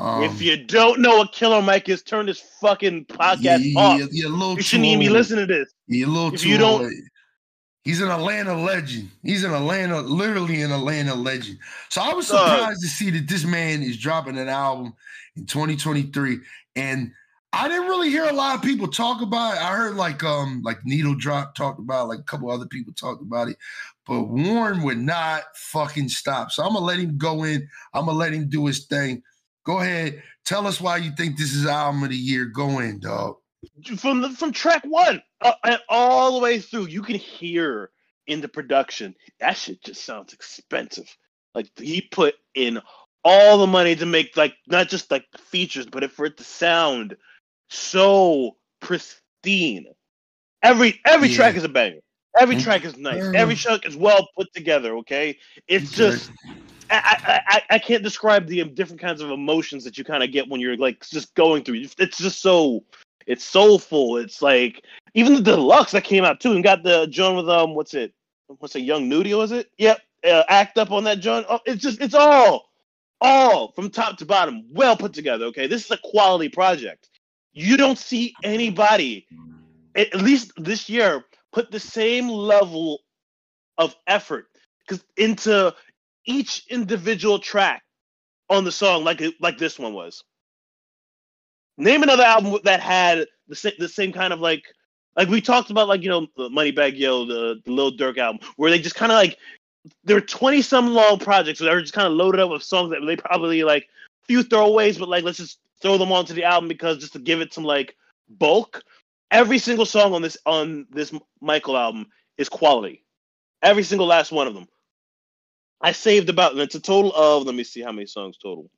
Um, if you don't know what Killer Mike is, turn this fucking podcast off. Yeah, yeah, a little you shouldn't even be listening to this. Yeah, a little if too you don't, old. He's an Atlanta legend. He's an Atlanta, literally an Atlanta legend. So I was surprised uh, to see that this man is dropping an album in 2023. And I didn't really hear a lot of people talk about it. I heard like um like Needle Drop talked about it, like a couple other people talked about it, but Warren would not fucking stop. So I'm gonna let him go in. I'm gonna let him do his thing. Go ahead, tell us why you think this is album of the year. Go in, dog. From the, from track one uh, and all the way through, you can hear in the production that shit just sounds expensive. Like he put in all the money to make like not just like features, but for it to sound so pristine. Every every yeah. track is a banger. Every track is nice. Every track is well put together. Okay, it's just I, I I can't describe the different kinds of emotions that you kind of get when you're like just going through. It's just so it's soulful. It's like even the deluxe that came out too and got the John with um what's it what's a Young Nudy was it? Yep, uh, act up on that John. Oh, it's just it's all all from top to bottom well put together. Okay, this is a quality project you don't see anybody, at least this year, put the same level of effort because into each individual track on the song, like like this one was. Name another album that had the same the same kind of like like we talked about like you know the Moneybagg Yo the the Lil Durk album where they just kind of like there are twenty some long projects that are just kind of loaded up with songs that they probably like few throwaways, but like let's just throw them onto the album because just to give it some like bulk. Every single song on this on this Michael album is quality. Every single last one of them. I saved about it's a total of let me see how many songs total.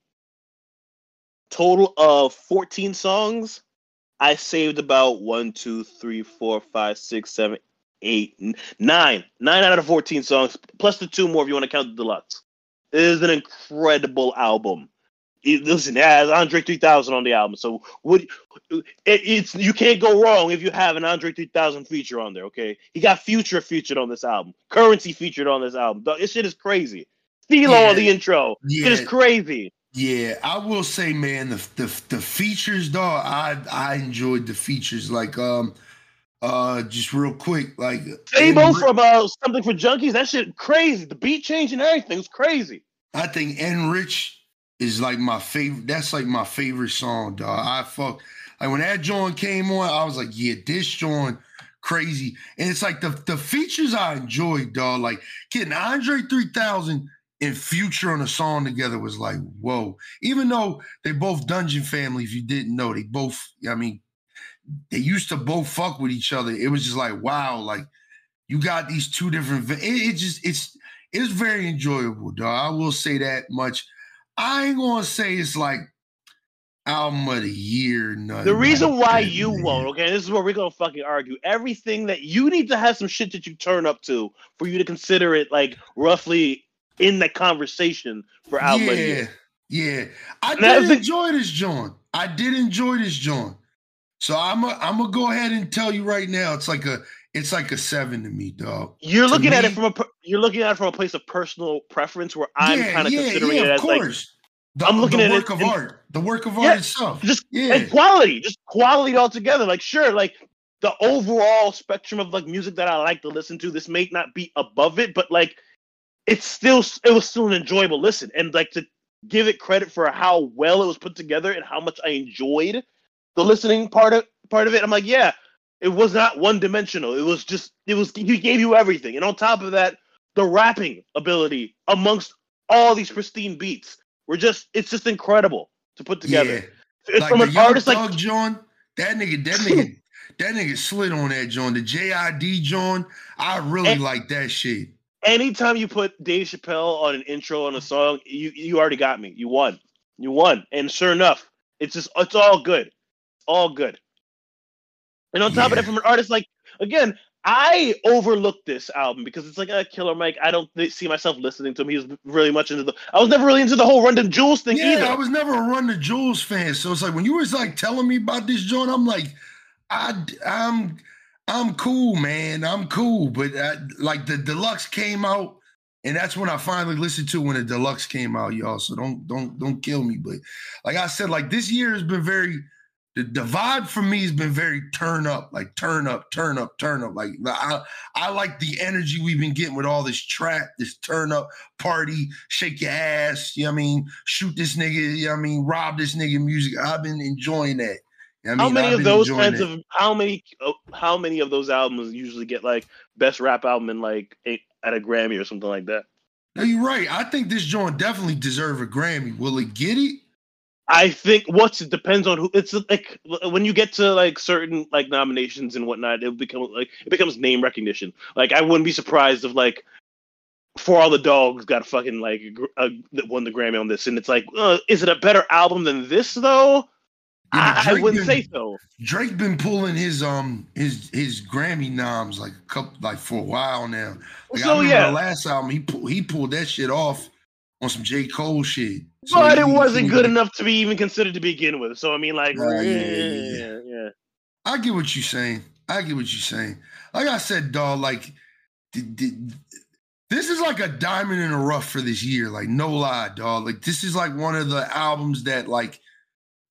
Total of 14 songs. I saved about one, two, three, four, five, six, seven, eight, nine. Nine out of 14 songs, plus the two more if you want to count the deluxe. It is an incredible album listen, it has Andre 3000 on the album. So what it, it's you can't go wrong if you have an Andre 3000 feature on there. Okay, he got Future featured on this album, Currency featured on this album. This shit is crazy. CeeLo yeah, on the intro. Yeah. It is crazy. Yeah, I will say, man, the the, the features, dog. I I enjoyed the features. Like, um, uh, just real quick, like Fabo from uh something for junkies. That shit crazy. The beat change and everything was crazy. I think Enrich is like my favorite. That's like my favorite song, dog. I fuck like when that joint came on, I was like, yeah, this joint crazy. And it's like the the features I enjoyed, dog. Like getting Andre 3000 and Future on a song together was like, whoa. Even though they both Dungeon family, if you didn't know, they both, I mean, they used to both fuck with each other. It was just like, wow, like you got these two different. It, it just it's it's very enjoyable, dog. I will say that much. I ain't gonna say it's like album of the year. The reason why you won't, okay, this is where we're gonna fucking argue. Everything that you need to have some shit that you turn up to for you to consider it like roughly in the conversation for album yeah. of the year. Yeah, I And did enjoy this joint. I did enjoy this joint. So I'm a, I'm gonna go ahead and tell you right now, it's like a it's like a seven to me, dog. You're To looking at it from a you're looking at it from a place of personal preference, where I'm yeah, kind of yeah, considering yeah, it of as like the, I'm looking the at it work of in- art, the work of art itself. just yeah, and quality, just quality altogether. Like, sure, like the overall spectrum of like music that I like to listen to, this may not be above it, but like it's still it was still an enjoyable listen. And like to give it credit for how well it was put together and how much I enjoyed the listening part of part of it. I'm like, yeah, it was not one dimensional. It was just it was he gave you everything. And on top of that, the rapping ability amongst all these pristine beats were just it's just incredible to put together. yeah. It's Like from the an artist like John, that nigga, that [LAUGHS] nigga, that nigga slid on that John. The JID John, I really And- like that shit. anytime you put Dave Chappelle on an intro on a song, you you already got me. You won. You won. And sure enough, it's just it's all good. All good. And on top of Yeah. that, from an artist like again, I overlooked this album because it's like a Killer Mike. I don't see myself listening to him. He was really much into the. I was never really into the whole Run Them Jewels thing Yeah, either. I was never a Run the Jewels fan, so it's like when you was like telling me about this joint, I'm like, I, I'm, I'm cool, man. I'm cool, but I, like the deluxe came out, and that's when I finally listened to when the deluxe came out, y'all. So don't, don't, don't kill me. But like I said, like this year has been very. The, the vibe for me has been very turn up, like turn up, turn up, turn up. Like I, I like the energy we've been getting with all this trap, this turn up party, shake your ass, you know what I mean? Shoot this nigga, you know what I mean? Rob this nigga music. I've been enjoying that. You know what I how mean? many I've of those kinds that. of how many uh, how many of those albums usually get like best rap album in like a, at a Grammy or something like that? No, you're right. I think this joint definitely deserve a Grammy. Will it get it? I think what's it depends on who it's like when you get to like certain like nominations and whatnot, it becomes like it becomes name recognition. Like I wouldn't be surprised if like For All the Dogs got fucking like uh, won the Grammy on this, and it's like, uh, is it a better album than this though? Yeah, I, I wouldn't been- say so. Drake been pulling his um his his Grammy noms like a couple like for a while now. Like I so yeah, the last album he pulled he pulled that shit off on some J Cole shit. So but it wasn't good enough to be even considered to begin with. So I mean, like, Nah, yeah, yeah, yeah, yeah, yeah. I get what you're saying. I get what you're saying. Like I said, dog, like th- th- this is like a diamond in the rough for this year. Like, no lie, dog. Like, this is like one of the albums that like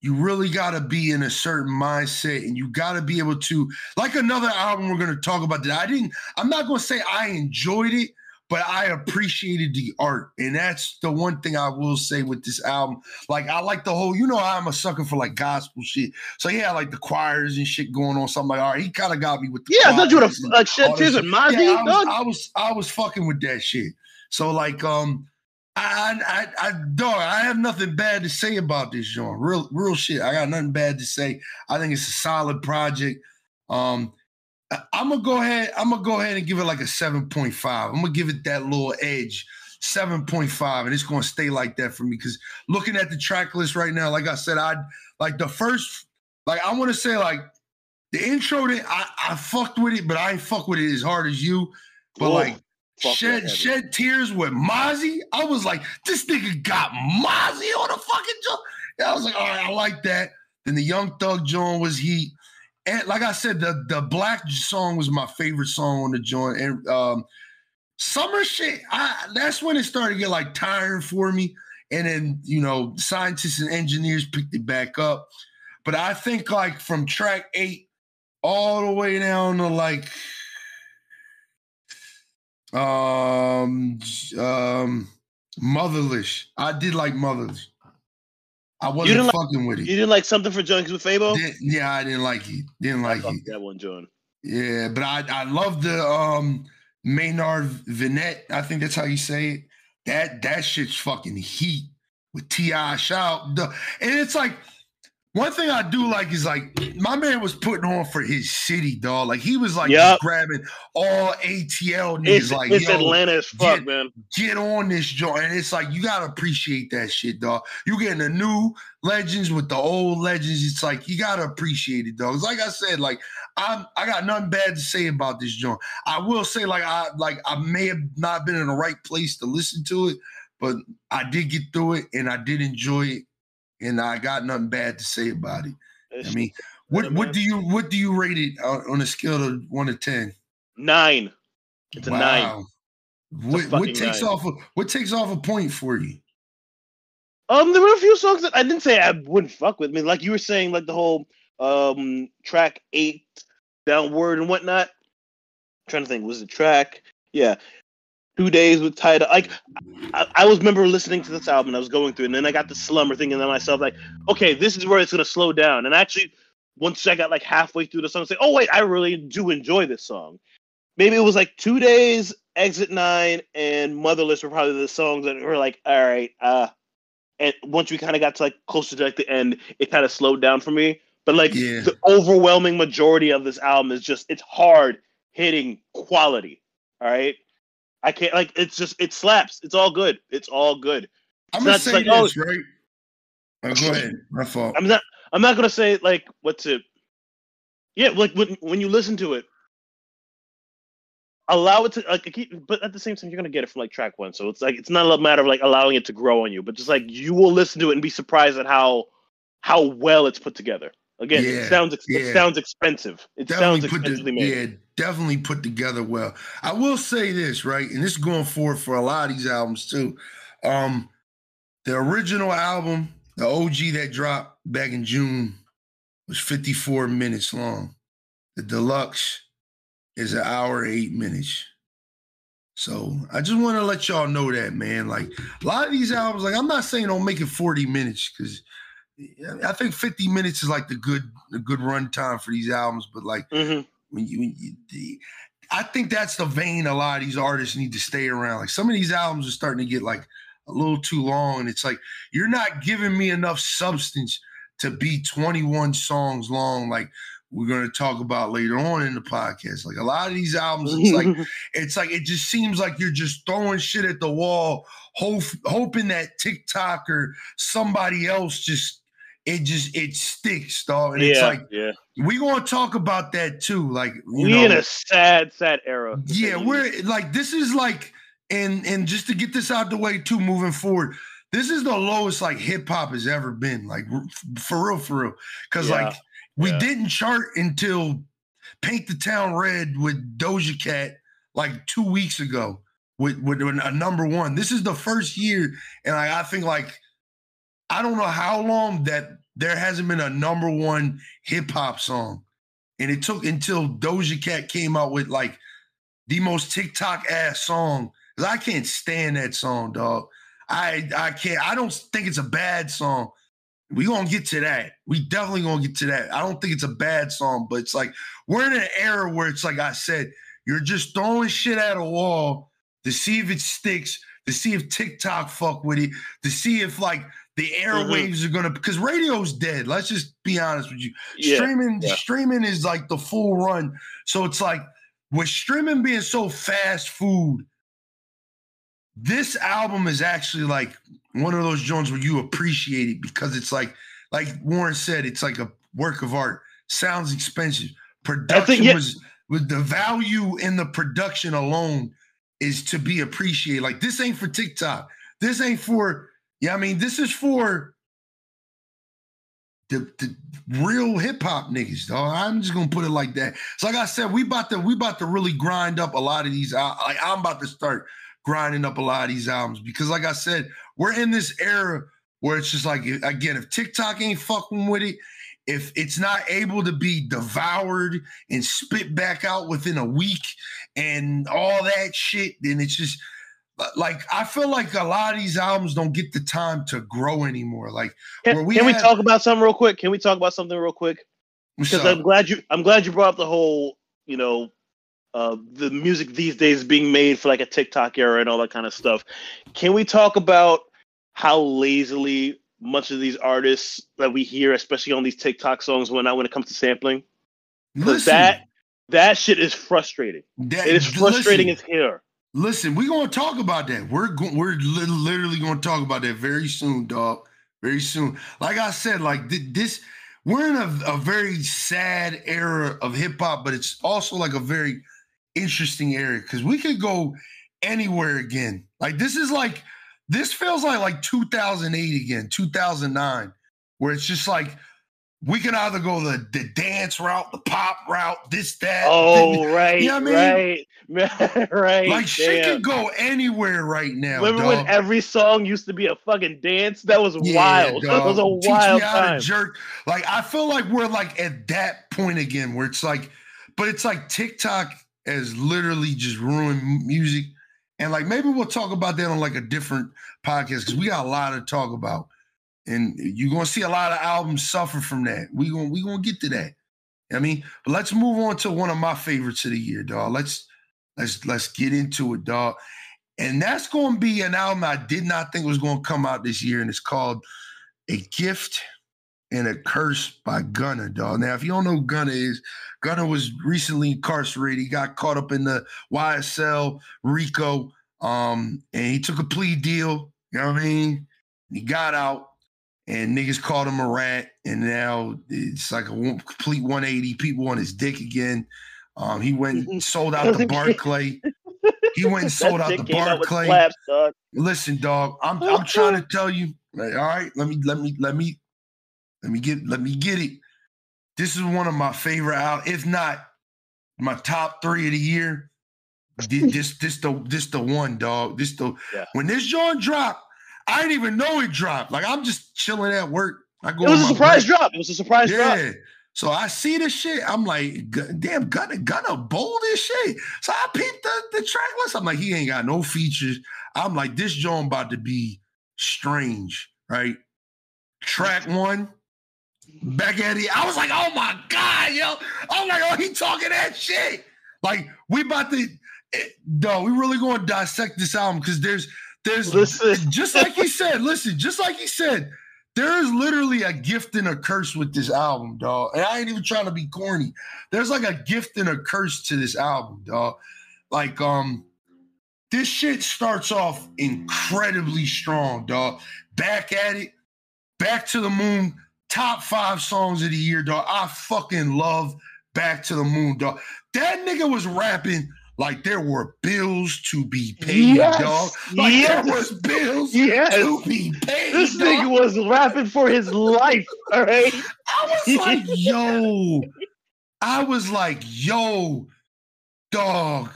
you really gotta be in a certain mindset and you gotta be able to like another album we're gonna talk about that I didn't, I'm not gonna say I enjoyed it, but I appreciated the art. And that's the one thing I will say with this album. Like, I like the whole, you know, I'm a sucker for like gospel shit. So yeah, like the choirs and shit going on. So I'm like, all right, he kind of got me with the Yeah, I thought you would have choirs and like shed tears and shit. Mozzy, Yeah, I was. I was I was fucking with that shit. So like um I I I dog, I have nothing bad to say about this joint. Real real shit. I got nothing bad to say. I think it's a solid project. Um I- I'm gonna go ahead. I'm gonna go ahead and give it like a 7.5. I'm gonna give it that little edge, 7.5, and it's gonna stay like that for me. Because looking at the track list right now, like I said, I like the first, like I want to say like the intro that I, I fucked with it, but I ain't fuck with it as hard as you. But Whoa, like shed shed tears with Mozzy, I was like, this nigga got Mozzy on the fucking joint. I was like, all right, I like that. Then the Young Thug joint was heat. And like I said, the the black song was my favorite song on the joint. And um summer shit, I that's when it started to get like tiring for me. And then, you know, scientists and engineers picked it back up. But I think like from track eight all the way down to like um um motherless. I did like motherless. I wasn't didn't like- fucking with it. You didn't like something for Junkies with Fabo? Didn't- yeah, I didn't like it. Didn't like it. that one, John. Yeah, but I I love the um Maynard Vinette. I think that's how you say it. That that shit's fucking heat with Ti shout. And it's like one thing I do like is like my man was putting on for his city, dog. Like he was like Yep. grabbing all ATL niggas. It's, like it's Atlanta as fuck, get- man. get on this joint. And it's like you gotta appreciate that shit, dog. You getting the new legends with the old legends. It's like you gotta appreciate it, dog. It's like I said, like I'm I got nothing bad to say about this joint. I will say, like I like I may have not been in the right place to listen to it, but I did get through it and I did enjoy it, and I got nothing bad to say about it. I mean, what what do you what do you rate it on a scale of one to ten? Nine. It's a wow. nine. What, what takes nine. off a what takes off a point for you? Um, there were a few songs that I didn't say I wouldn't fuck with. I mean, like you were saying, like the whole um track eight downward and whatnot. I'm trying to think, was the track? Yeah, two days with title. Like I, I, was remember listening to this album, I was going through, and then I got the slumber thinking to myself, like, okay, this is where it's gonna slow down. And actually, once I got like halfway through the song, I say, oh wait, I really do enjoy this song. Maybe it was like two days, Exit Nine, and Motherless were probably the songs that were like, all right, uh, and once we kind of got to like closer to like the end, it kind of slowed down for me. But like yeah. the overwhelming majority of this album is just it's hard hitting quality. All right. I can't like it's just it slaps. It's all good. It's all good. I'm gonna say like, this, oh, right? Oh, go ahead. My fault. I'm not I'm not gonna say like what's it yeah, like when when you listen to it, allow it to like keep, but at the same time you're gonna get it from like track one so it's like it's not a matter of like allowing it to grow on you but just like you will listen to it and be surprised at how how well it's put together again yeah, it sounds yeah. it sounds expensive it definitely sounds expensively the, made yeah definitely put together well i will say this right and this is going forward for a lot of these albums too um the original album the og that dropped back in june was 54 minutes long the deluxe is an hour eight minutes. So I just want to let y'all know that, man. Like a lot of these albums, like I'm not saying don't make it 40 minutes because I think 50 minutes is like the good the good run time for these albums. But like mm-hmm. When you, when you the, I think that's the vein a lot of these artists need to stay around. Like some of these albums are starting to get like a little too long, and it's like you're not giving me enough substance to be 21 songs long. Like we're going to talk about later on in the podcast. Like a lot of these albums, it's like [LAUGHS] it's like it just seems like you're just throwing shit at the wall, hope, hoping that TikTok or somebody else just it just it sticks, dog. And yeah, it's like yeah. we gonna talk about that too. Like we know, in a sad, sad era. Yeah, we're like this is like and and just to get this out the way too, moving forward. This is the lowest like hip hop has ever been, like for real, for real. Cause yeah. like we yeah. didn't chart until Paint the Town Red with Doja Cat like two weeks ago with, with a number one. This is the first year, and I, I think like I don't know how long that there hasn't been a number one hip hop song. And it took until Doja Cat came out with like the most TikTok ass song. I can't stand that song, dog. I I can't. I don't think it's a bad song. We gonna get to that. We definitely gonna get to that. I don't think it's a bad song, but it's like we're in an era where it's like I said, you're just throwing shit at a wall to see if it sticks, to see if TikTok fuck with it, to see if like the airwaves mm-hmm. are gonna because radio's dead. Let's just be honest with you. Yeah, streaming, yeah. streaming is like the full run. So it's like with streaming being so fast food, this album is actually like one of those joints where you appreciate it because it's like, like Warren said, it's like a work of art. Sounds expensive. Production think, yeah. was with the value in the production alone is to be appreciated. Like this ain't for TikTok. This ain't for, yeah, I mean, this is for the, the real hip hop niggas, dog. I'm just gonna put it like that. So, like I said, we about to we about to really grind up a lot of these. I'm about to start grinding up a lot of these albums because, like I said, we're in this era where it's just like again, if TikTok ain't fucking with it, if it's not able to be devoured and spit back out within a week and all that shit, then it's just like I feel like a lot of these albums don't get the time to grow anymore. Like, can, we, can have, we talk about something real quick? Can we talk about something real quick? Because I'm glad you I'm glad you brought up the whole you know uh, the music these days being made for like a TikTok era and all that kind of stuff. Can we talk about how lazily much of these artists that we hear, especially on these TikTok songs, went out when it comes to sampling? Because that that shit is frustrating. That, it is frustrating listen, as here. Listen, we're gonna talk about that. We're go- we're li- literally gonna talk about that very soon, dog. Very soon. Like I said, like th- this, we're in a, a very sad era of hip hop, but it's also like a very interesting area because we could go anywhere again. Like this is like this feels like like 2008 again, 2009, where it's just like we can either go the, the dance route, the pop route, this, that. Oh, this, right, you know what I mean? right, [LAUGHS] right. Like shit can go anywhere right now. Remember dog. when every song used to be a fucking dance? That was yeah, wild. [LAUGHS] Dog. That was a Teach wild me how time. To jerk. Like I feel like we're like at that point again, where it's like, but it's like TikTok has literally just ruined music. And like maybe we'll talk about that on like a different podcast because we got a lot to talk about and you're gonna see a lot of albums suffer from that. We gonna we gonna get to that. I mean, but let's move on to one of my favorites of the year, dog. Let's let's let's get into it, dog. And that's gonna be an album I did not think was gonna come out this year, and it's called A Gift and a Curse by Gunna, dog. Now, if you don't know Gunna is, Gunna was recently incarcerated. He got caught up in the YSL RICO, um, and he took a plea deal. You know what I mean? He got out and niggas called him a rat, and now it's like a complete 180. People on his dick again. Um, he went and [LAUGHS] sold out the Barclay. He went and sold out the Barclay. Slaps, dog. Listen, dog, I'm I'm trying to [LAUGHS] tell you. all right, let me let me let me let me get let me get it. This is one of my favorite out, if not my top three of the year. this this the this the one dog. This the yeah. when this joint dropped. I didn't even know it dropped. Like I'm just chilling at work. I go. It was a surprise break. drop. It was a surprise drop. yeah. drop. So I see this shit. I'm like, damn, Gunna, Gunna bold as shit. So I peeped the, the track list. I'm like, he ain't got no features. I'm like, this joint about to be strange, right? Track one, back at it. I was like, oh my God, yo. I'm like, oh, he talking that shit. Like, we about to, no, we really going to dissect this album because there's there's listen. just like he said, listen, just like he said, there is literally a gift and a curse with this album, dog. And I ain't even trying to be corny. There's like a gift and a curse to this album, dog. Like, um, this shit starts off incredibly strong, dog. Back at it, back to the moon, top five songs of the year, dog. I fucking love Back to the Moon, dog. That nigga was rapping like there were bills to be paid, yes. dog. Like yes. there was bills yes. to be paid. This dog. nigga was rapping for his life. All right. I was [LAUGHS] like, yo. I was like, yo, dog.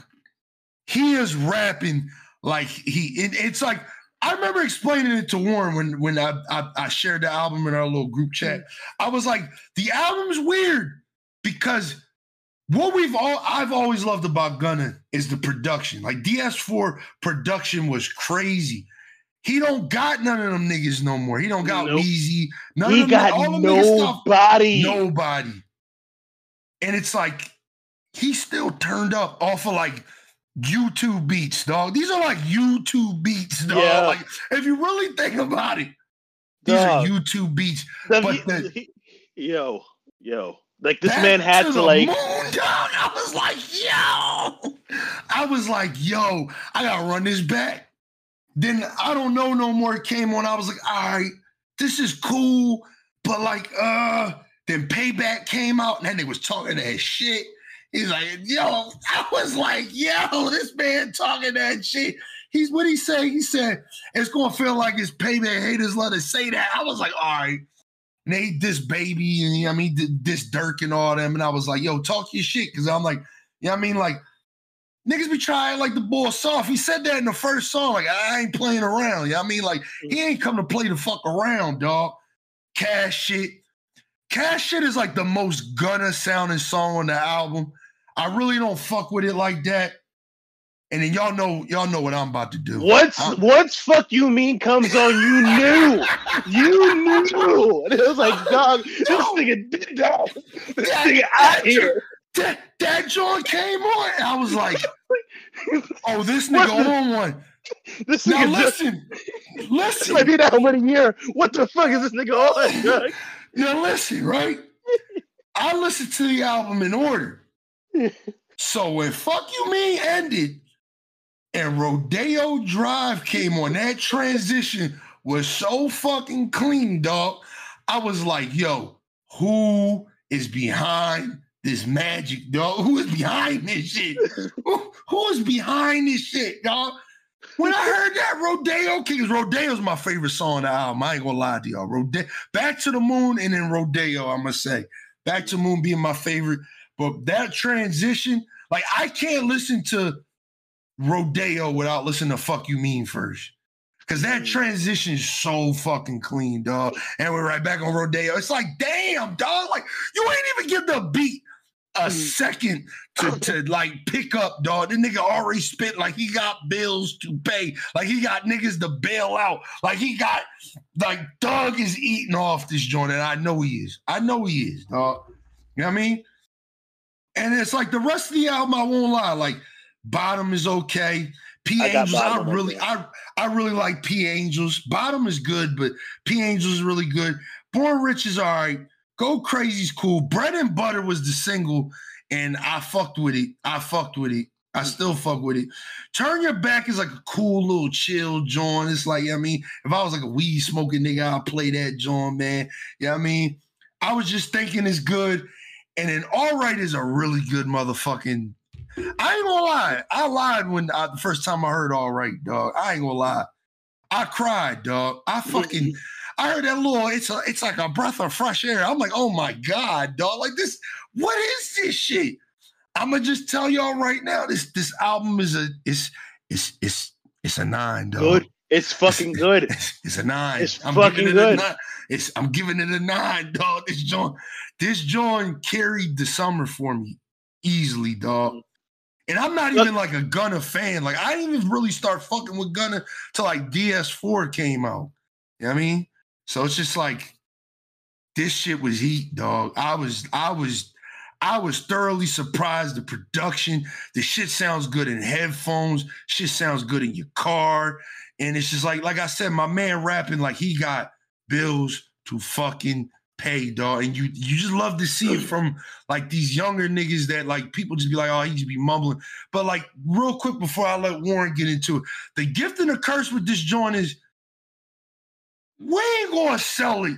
He is rapping like he. It, it's like I remember explaining it to Warren when when I, I I shared the album in our little group chat. Mm. I was like, the album's weird because what we've all I've always loved about Gunna is the production. Like DS4 production was crazy. He don't got none of them niggas no more. He don't got nope. Wheezy. None he of them, got all nobody. Stuff, nobody. And it's like he still turned up off of like YouTube beats, dog. These are like YouTube beats, dog. Yeah. Like if you really think about it, these dog. are YouTube beats. The, but the, yo, yo, like this man had to, to like. Moon, dog. I was like, yo. I was like, yo, I gotta run this back. Then I don't know no more. Came on. I was like, all right, this is cool, but like, uh. Then payback came out, and then they was talking that shit. He's like, yo, I was like, yo, this man talking that shit. He's what he say? He said it's gonna feel like it's payback. Haters let us say that. I was like, all right and they this baby and you know I mean this Dirk and all them. And I was like, yo, talk your shit. Cause I'm like, you know I mean? Like, niggas be trying like the ball soft. He said that in the first song. Like, I ain't playing around. You know I mean? Like, he mm. ain't come to play the fuck around, dog. Cash shit. Cash shit is like the most Gunna sounding song on the album. I really don't fuck with it like that. And then y'all know, y'all know what I'm about to do. What's I'm, what's fuck you mean comes on? You knew, you knew. And it was like, dog, this nigga, did dog, this that, nigga out here. That that joint came on. I was like, [LAUGHS] oh, this nigga on one. This now nigga listen, just, listen. Maybe that one year. What the fuck is this nigga on? now listen, right? I listened to the album in order. [LAUGHS] So when "Fuck You Mean" ended, and Rodeo Drive came on. That transition was so fucking clean, dog. I was like, yo, who is behind this magic, dog? Who is behind this shit? who, who is behind this shit, dog? when I heard that Rodeo Kings, Rodeo's my favorite song on the album. I ain't gonna lie to y'all. Rodeo, Back to the Moon and then Rodeo, I'm gonna say. Back to Moon being my favorite. But that transition, like I can't listen to Rodeo without listening to Fuck You Mean first. Cause that transition is so fucking clean, dog. And we're right back on Rodeo. It's like, damn, dog. Like, you ain't even give the beat a Mm. second to, [COUGHS] to like pick up, dog. The nigga already spit like he got bills to pay, like he got niggas to bail out, like he got like Doug is eating off this joint, and I know he is. I know he is, dog. You know what I mean? And it's like the rest of the album, I won't lie, like Bottom is okay. P I Angels, I really. I I really like P Angels. Bottom is good, but P Angels is really good. Born Rich is all right. Go Crazy's cool. Bread and Butter was the single, and I fucked with it. I fucked with it. I mm. still fuck with it. Turn Your Back is like a cool little chill joint. It's like, I mean, if I was like a weed smoking nigga, I'd play that joint, man. Yeah, I mean, I was just thinking it's good. And then All Right is a really good motherfucking. I ain't gonna lie. I lied when I, the first time I heard All Right, dog. I ain't gonna lie. I cried, dog. I fucking. I heard that little. It's a. It's like a breath of fresh air. I'm like, oh my god, dog. Like this. What is this shit? I'm gonna just tell y'all right now. This this album is a. It's it's it's it's a nine, dog. Good. It's fucking good. It's, it's a nine. It's I'm fucking it good. It's I'm giving it a nine, dog. This joint, this joint carried the summer for me easily, dog. And I'm not even like a Gunna fan. Like I didn't even really start fucking with Gunna till like DS4 came out. You know what I mean? So it's just like this shit was heat, dog. I was, I was, I was thoroughly surprised. The production, the shit sounds good in headphones. Shit sounds good in your car. And it's just like, like I said, my man rapping like he got bills to fucking pay, dog. And you you just love to see it from like these younger niggas that like people just be like, oh, he just be mumbling. But like real quick before I let Warren get into it, the gift and the curse with this joint is we ain't gonna sell it.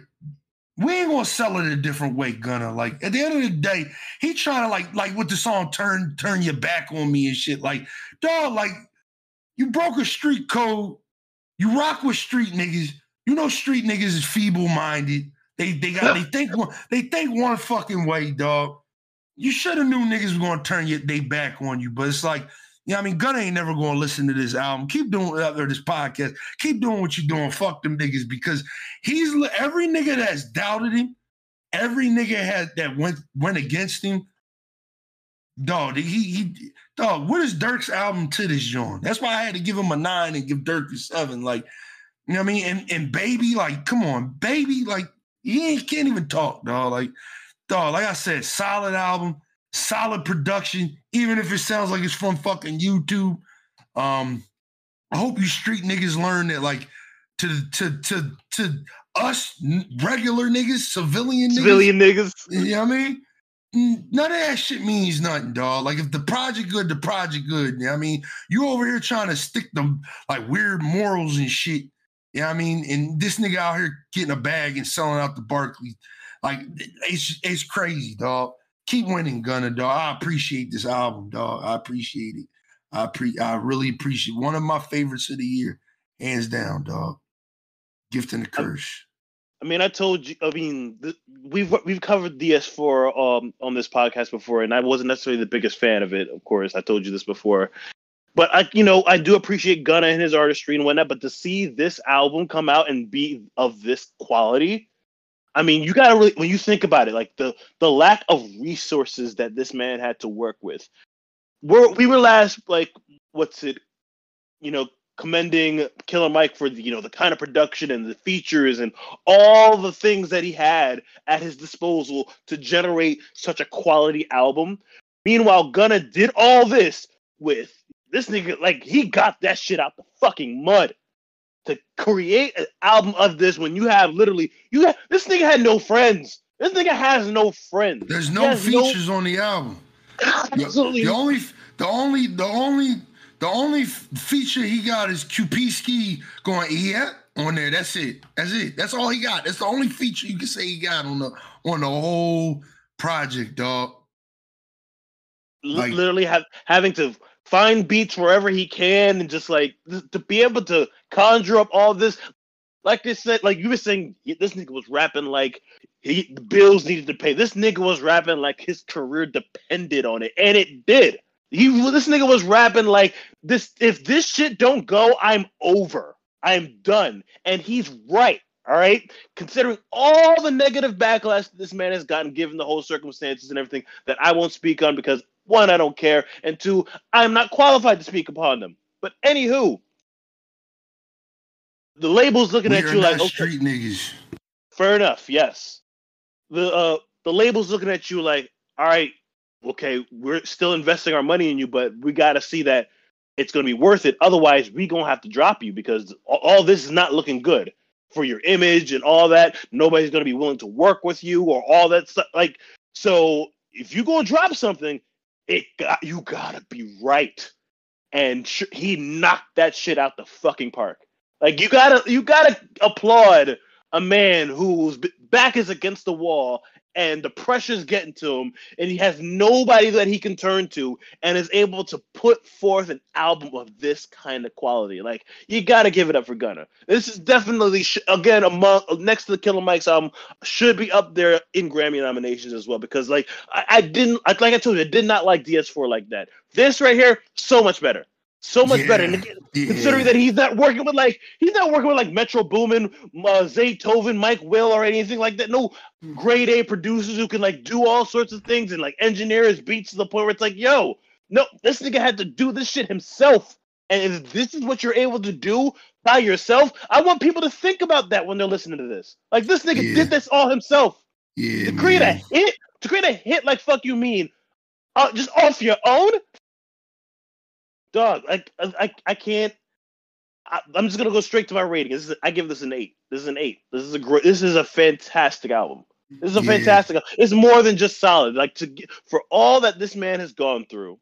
We ain't gonna sell it a different way, Gunna. Like at the end of the day, he trying to like like with the song "Turn Turn Your Back on Me" and shit. Like, dog, like you broke a street code. You rock with street niggas. You know street niggas is feeble minded. They they got they think one they think one fucking way, dog. You should have knew niggas were gonna turn your they back on you, but it's like, yeah, I mean, Gunna ain't never gonna listen to this album. Keep doing uh, or this podcast. Keep doing what you're doing. Fuck them niggas because he's every nigga that's doubted him, every nigga had that went went against him. Dog, he he dog. What is Dirk's album to this joint? That's why I had to give him a nine and give Dirk a seven. Like, you know what I mean? And and baby, like, come on, baby, like he ain't can't even talk, dog. Like, dog, like I said, solid album, solid production, even if it sounds like it's from fucking YouTube. Um, I hope you street niggas learn that, like, to to to to us regular niggas, civilian niggas, Civilian niggas. you know what I mean? None of that shit means nothing, dog. Like if the project good, the project good. You know what I mean? You over here trying to stick them like weird morals and shit. You know what I mean? And this nigga out here getting a bag and selling out the Barclays. Like it's it's crazy, dog. Keep winning, Gunna, dog. I appreciate this album, dog. I appreciate it. I pre I really appreciate it. one of my favorites of the year, hands down, dog. Gift and the curse. I mean, I told you. I mean, th- we've we've covered DS4 um, on this podcast before, and I wasn't necessarily the biggest fan of it. Of course, I told you this before, but I, you know, I do appreciate Gunna and his artistry and whatnot. But to see this album come out and be of this quality, I mean, you gotta really when you think about it, like the the lack of resources that this man had to work with. We're we were last like what's it, you know, commending Killer Mike for the you know the kind of production and the features and all the things that he had at his disposal to generate such a quality album. Meanwhile, Gunna did all this with this nigga, like he got that shit out the fucking mud to create an album of this when you have literally you have this nigga had no friends. This nigga has no friends. There's no features on the album. The- absolutely The only, the only, the only, the only feature he got is QP Ski going yeah on there. That's it. That's it. That's all he got. That's the only feature you can say he got on the on the whole project, dog. Like- literally have having to find beats wherever he can and just like to be able to conjure up all this. Like I said, like you were saying, this nigga was rapping like he the bills needed to pay. This nigga was rapping like his career depended on it, and it did. He this nigga was rapping like this. If this shit don't go, I'm over. I'm done. And he's right. All right. Considering all the negative backlash this man has gotten, given the whole circumstances and everything that I won't speak on because one, I don't care, and two, I'm not qualified to speak upon them. But anywho, the label's looking We at you like, okay, street niggas. fair enough, yes. The uh the label's looking at you like, all right, okay, we're still investing our money in you, but we gotta see that it's gonna be worth it. Otherwise, we gonna have to drop you because all, all this is not looking good for your image and all that. Nobody's gonna be willing to work with you or all that stuff. Like, so if you gonna drop something, it got you gotta be right. And sh- he knocked that shit out the fucking park. Like you gotta you gotta applaud a man whose back is against the wall and the pressure's getting to him and he has nobody that he can turn to and is able to put forth an album of this kind of quality. Like you got to give it up for Gunna this is definitely sh- again among next to the killer mike's album should be up there in grammy nominations as well because like i, I didn't like i told you i did not like ds4 like that. This right here so much better so much better and Yeah. considering that he's not working with like he's not working with like Metro Boomin, uh, Zaytoven, Mike Will, or anything like that. No grade A producers who can like do all sorts of things and like engineer his beats to the point where it's like, yo, no, this nigga had to do this shit himself. And if this is what you're able to do by yourself, I want people to think about that when they're listening to this. Like this nigga Yeah. did this all himself Yeah, to create man. a hit, to create a hit like fuck you mean, uh, just off your own, dog. Like I, I, I can't. I, I'm just gonna go straight to my rating. This is, I give this an eight. This is an eight. This is a great. This is a fantastic album. This is a Yeah. fantastic. It's more than just solid. Like to for all that this man has gone through,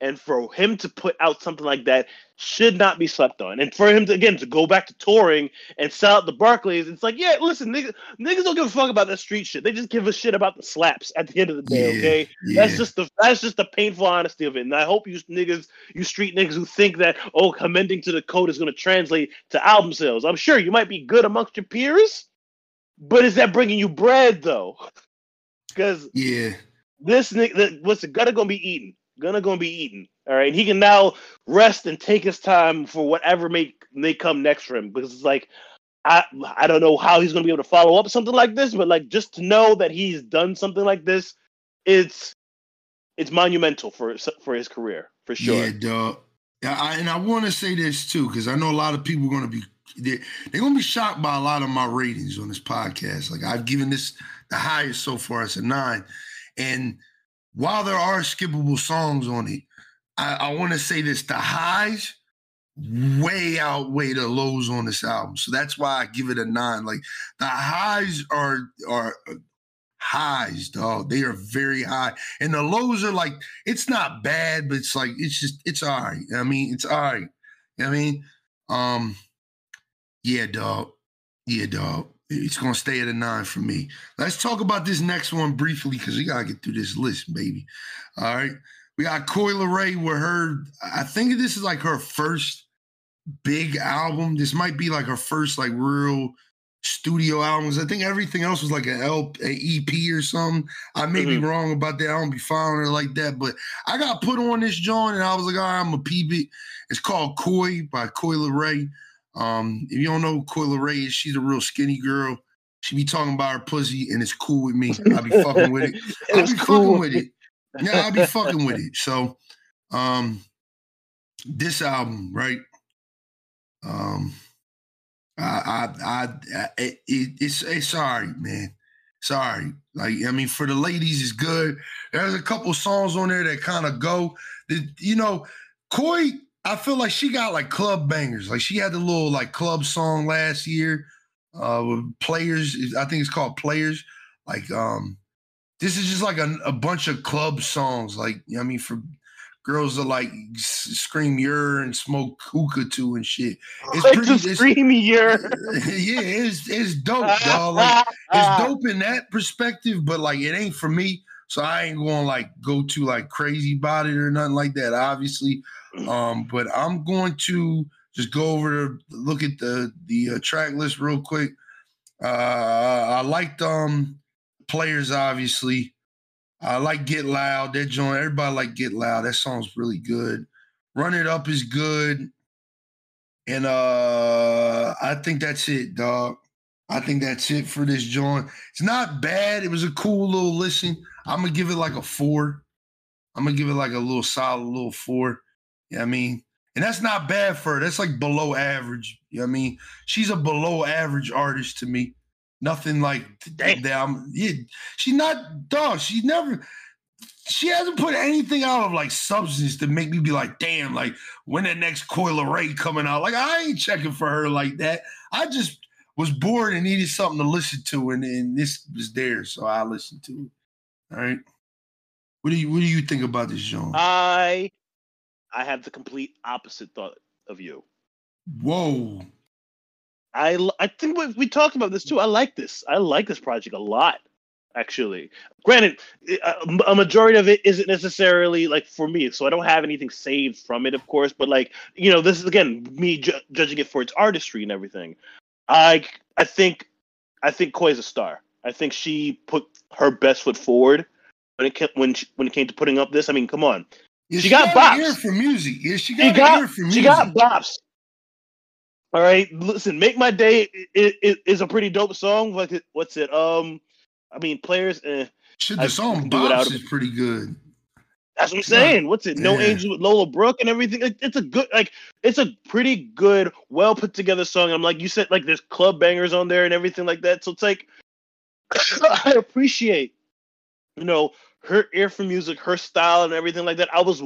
and for him to put out something like that should not be slept on. And for him to again to go back to touring and sell out the Barclays, it's like, yeah, listen, niggas, niggas don't give a fuck about that street shit. They just give a shit about the slaps at the end of the day. Yeah, Okay, yeah. that's just the that's just the painful honesty of it. And I hope you niggas, you street niggas who think that oh, commending to the code is going to translate to album sales. I'm sure you might be good amongst your peers, but is that bringing you bread though? [LAUGHS] Because yeah. this nigga, what's the gonna gonna be eaten? Gonna gonna be eaten. All right, and he can now rest and take his time for whatever may may come next for him. Because it's like, I I don't know how he's gonna be able to follow up something like this, but like just to know that he's done something like this, it's it's monumental for for his career for sure. Yeah, dog. I, and I want to say this too because I know a lot of people are to be they're, they're to be shocked by a lot of my ratings on this podcast. Like I've given this the highest so far. It's a nine, and while there are skippable songs on it, I, I want to say this: the highs way outweigh the lows on this album. So that's why I give it a nine. Like the highs are are highs, dog. They are very high, and the lows are like it's not bad, but it's like it's just it's all right. I mean, it's all right. I mean, um, yeah, dog. Yeah, dog. It's gonna stay at a nine for me. Let's talk about this next one briefly because we gotta get through this list, baby. All right, we got Coi Leray with her. I think this is like her first big album. This might be like her first like real studio albums. I think everything else was like an L, a EP or something. I may be Mhm. wrong about that. I don't be following her like that, but I got put on this joint and I was like, all right, I'm a peep it. It's called Coi by Coi Leray. Um, if you don't know who Coi Leray is, she's a real skinny girl. She be talking about her pussy and it's cool with me. I be fucking with it. [LAUGHS] I be cool. fucking with it. Yeah, I be fucking with it. So, um, this album, right? Um, I, I, I, I it, it's, it's sorry, man. Sorry. Like, I mean, for the ladies, it's good. There's a couple songs on there that kind of go. You know, Coi, I feel like she got like club bangers. Like she had the little like club song last year uh with players. I think it's called Players. Like, um, this is just like a, a bunch of club songs. Like, you know what I mean, for girls that like s- scream "yer" and smoke hookah to and shit. It's Like pretty. to It's, scream year. [LAUGHS] yeah, it's it's dope, [LAUGHS] dog. Like, it's dope in that perspective, but like it ain't for me. So I ain't going to like go too like crazy about it or nothing like that. Obviously, Um, but I'm going to just go over to look at the the uh, track list real quick. Uh, I liked um players obviously. I like Get Loud. That joint, everybody like Get Loud. That song's really good. Run It Up is good. And uh I think that's it, dog. I think that's it for this joint. It's not bad. It was a cool little listen. I'm gonna give it like a four. I'm gonna give it like a little solid little four. Yeah, you know I mean, and that's not bad for her. That's like below average. You know what I mean? She's a below average artist to me. Nothing like that. I'm, yeah, she's not dog. She never she hasn't put anything out of like substance to make me be like, damn, like when the next Coi Leray coming out. Like I ain't checking for her like that. I just was bored and needed something to listen to, and, and this was there, so I listened to it. All right. What do you what do you think about this, John? I I have the complete opposite thought of you. Whoa. I I think we, we talked about this too. I like this. I like this project a lot actually. Granted, a majority of it isn't necessarily like for me, so I don't have anything saved from it, of course. But like you know, this is again me ju- judging it for its artistry and everything. I I think I think Coi's a star. I think she put her best foot forward when it came, when she, when it came to putting up this. I mean, come on, she, got, got bops for music. Yeah, she got, she got for music. She got bops. All right, listen, "Make My Day" is, is a pretty dope song. Like, what's it? Um, I mean, players. Eh, Shit, the song "Bops" is pretty good. That's what I'm saying. What's it? No yeah. Angel with Lola Brooke and everything. It's a good, like, it's a pretty good, well put together song. I'm like, you said, like, there's club bangers on there and everything like that. So it's like, [LAUGHS] I appreciate, you know, her ear for music, her style, and everything like that. I was,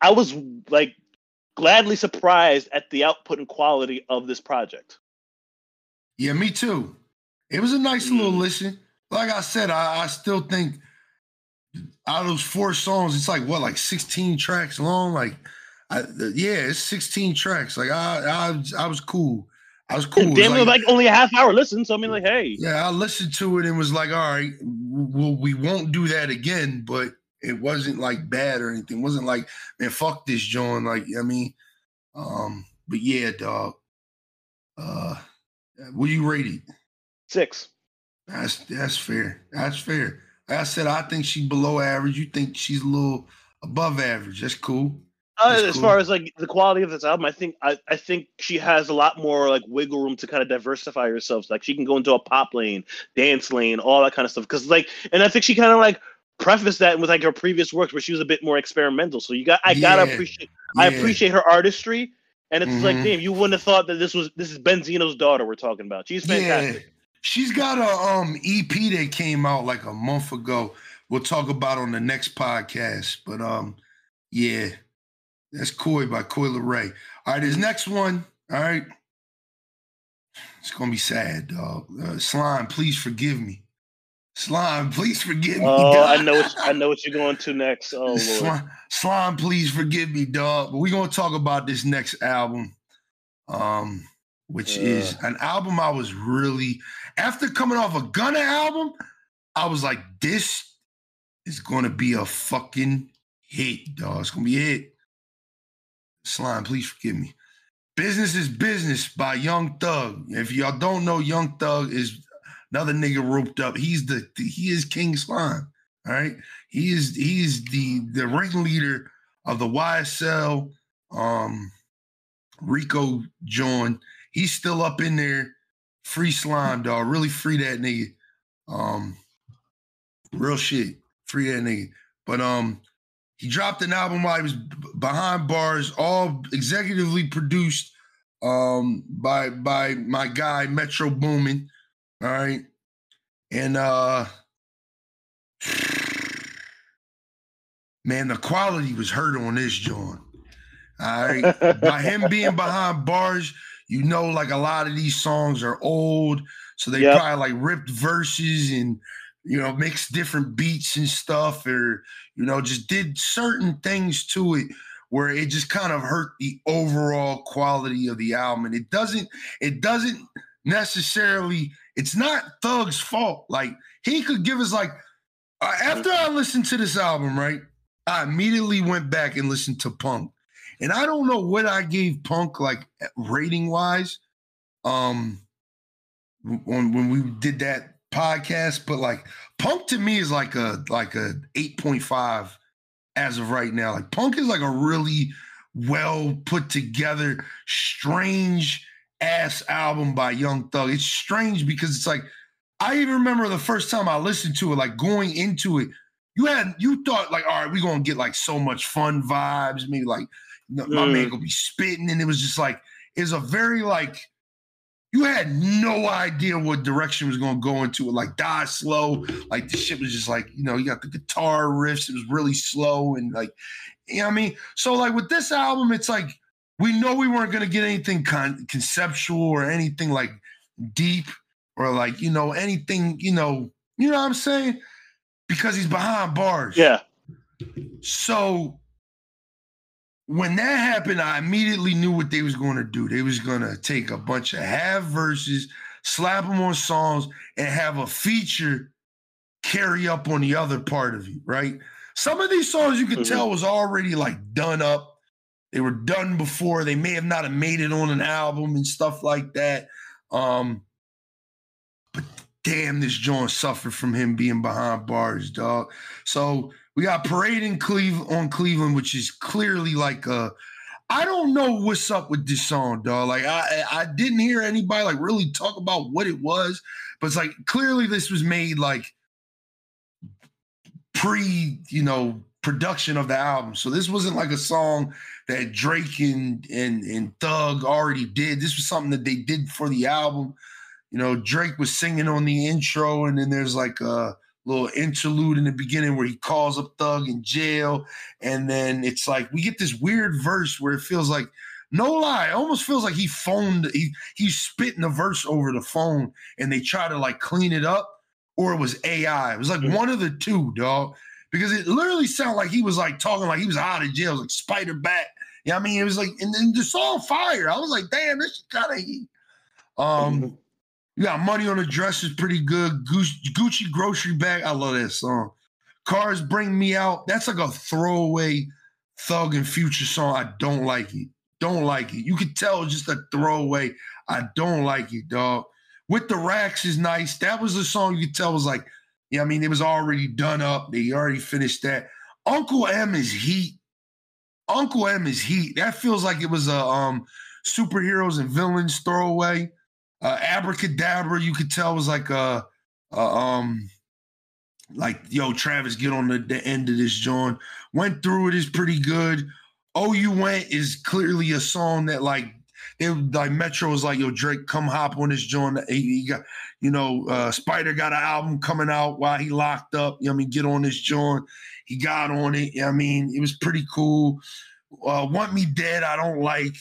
I was like, gladly surprised at the output and quality of this project. Yeah, me too. It was a nice mm. little listen like I said, I, I still think out of those four songs, it's like what, like 16 tracks long? Like, I, yeah, it's 16 tracks. Like I, I, I was cool. I was cool. Damn, like, like, only a half hour listen. So I mean, like, hey, yeah, I listened to it and was like, all right, well, we won't do that again. But it wasn't like bad or anything. It wasn't like, man, fuck this, John. Like, I mean, um, but yeah, dog. Uh, what do you rate it? Six. That's that's fair. That's fair. Like I said, I think she's below average. You think she's a little above average. That's cool. Uh, as cool. far as like the quality of this album, I think I, I think she has a lot more like wiggle room to kind of diversify herself. Like she can go into a pop lane, dance lane, all that kind of stuff. Because like, and I think she kind of like prefaced that with like her previous works where she was a bit more experimental. So you got I yeah. gotta appreciate yeah. I appreciate her artistry. And it's mm-hmm. like, damn, you wouldn't have thought that this was this is Benzino's daughter we're talking about. She's fantastic. Yeah. She's got a um EP that came out like a month ago. We'll talk about on the next podcast. But um, yeah, that's Coi by Coi Leray. All right, his next one. All right, it's gonna be sad, dog. Uh, Slime, please forgive me. Slime, please forgive me. Oh, dog. I know. What, I know what you're going to next. Oh, Lord. Slime, Slime, please forgive me, dog. But we're gonna talk about this next album. Um, which uh. is an album I was really after coming off a Gunna album, I was like, this is gonna be a fucking hit, dog. It's gonna be a hit. Slime, please forgive me. Business is Business by Young Thug. If y'all don't know, Young Thug is another nigga roped up. He's the, he is King Slime. All right. He is he's the the ringleader of the YSL um Rico John he's still up in there. Free slime, dog. Really free that nigga. Um, real shit. Free that nigga. But um, he dropped an album while he was behind bars, all executively produced um by by my guy Metro Boomin. All right. And uh [SIGHS] man, the quality was hurt on this joint. All right. by him being behind bars, you know, like a lot of these songs are old, so they yep. probably like ripped verses and you know mixed different beats and stuff, or you know just did certain things to it where it just kind of hurt the overall quality of the album. And it doesn't, it doesn't necessarily, it's not Thug's fault. Like he could give us like uh, after I listened to this album, right? I immediately went back and listened to Punk. And I don't know what I gave Punk like rating wise. Um when when we did that podcast, but like Punk to me is like a like a 8.5 as of right now. Like Punk is like a really well put together, strange ass album by Young Thug. It's strange because it's like I even remember the first time I listened to it, like going into it, you had you thought like, all right, we're gonna get like so much fun vibes, maybe like my mm. man gonna be spitting, and it was just like it's a very like you had no idea what direction was going to go into it. Like die slow, like the shit was just like you know you got the guitar riffs. It was really slow and like you know what I mean. So like with this album, it's like we know we weren't going to get anything con- conceptual or anything like deep or like you know anything you know you know what I'm saying because he's behind bars. Yeah. So when that happened, I immediately knew what they was going to do. They was going to take a bunch of half verses, slap them on songs, and have a feature carry up on the other part of it, right? Some of these songs you could mm-hmm. tell was already like done up. They were done before. They may have not have made it on an album and stuff like that. Um, but damn, this joint suffered from him being behind bars, dog. So we got Parade in Cleve on Cleveland, which is clearly like a. I don't know what's up with this song, dog. Like I, I didn't hear anybody like really talk about what it was, but it's like clearly this was made like pre, you know, production of the album. So this wasn't like a song that Drake and and and Thug already did. This was something that they did for the album. You know, Drake was singing on the intro, and then there's like a little interlude in the beginning where he calls up Thug in jail. And then it's like we get this weird verse where it feels like, no lie, it almost feels like he phoned, he he's spitting a verse over the phone and they try to like clean it up, or it was AI. It was like mm-hmm. one of the two, dog. Because it literally sounded like he was like talking like he was out of jail, it was like Spider Bat. Yeah, you know I mean, it was like, and then the song fire. I was like, damn, this kind of heat. Um. You got money on the dress is pretty good. Gucci grocery bag. I love that song. Cars bring me out. That's like a throwaway thug and future song. I don't like it. Don't like it. You can tell just a throwaway. I don't like it, dog. With the racks is nice. That was the song you could tell was like, yeah, I mean, it was already done up. They already finished that. Uncle M is heat. Uncle M is heat. That feels like it was a um superheroes and villains throwaway. Uh, Abracadabra, you could tell was like a, a um like yo Travis, get on the, the end of this joint. Went through it is pretty good. Oh, you went is clearly a song that like they like Metro was like yo Drake, come hop on this joint. He, he got you know uh, Spider got an album coming out while he locked up. You know I mean, get on this joint. He got on it. You know I mean, it was pretty cool. Uh, Want Me Dead, I don't like.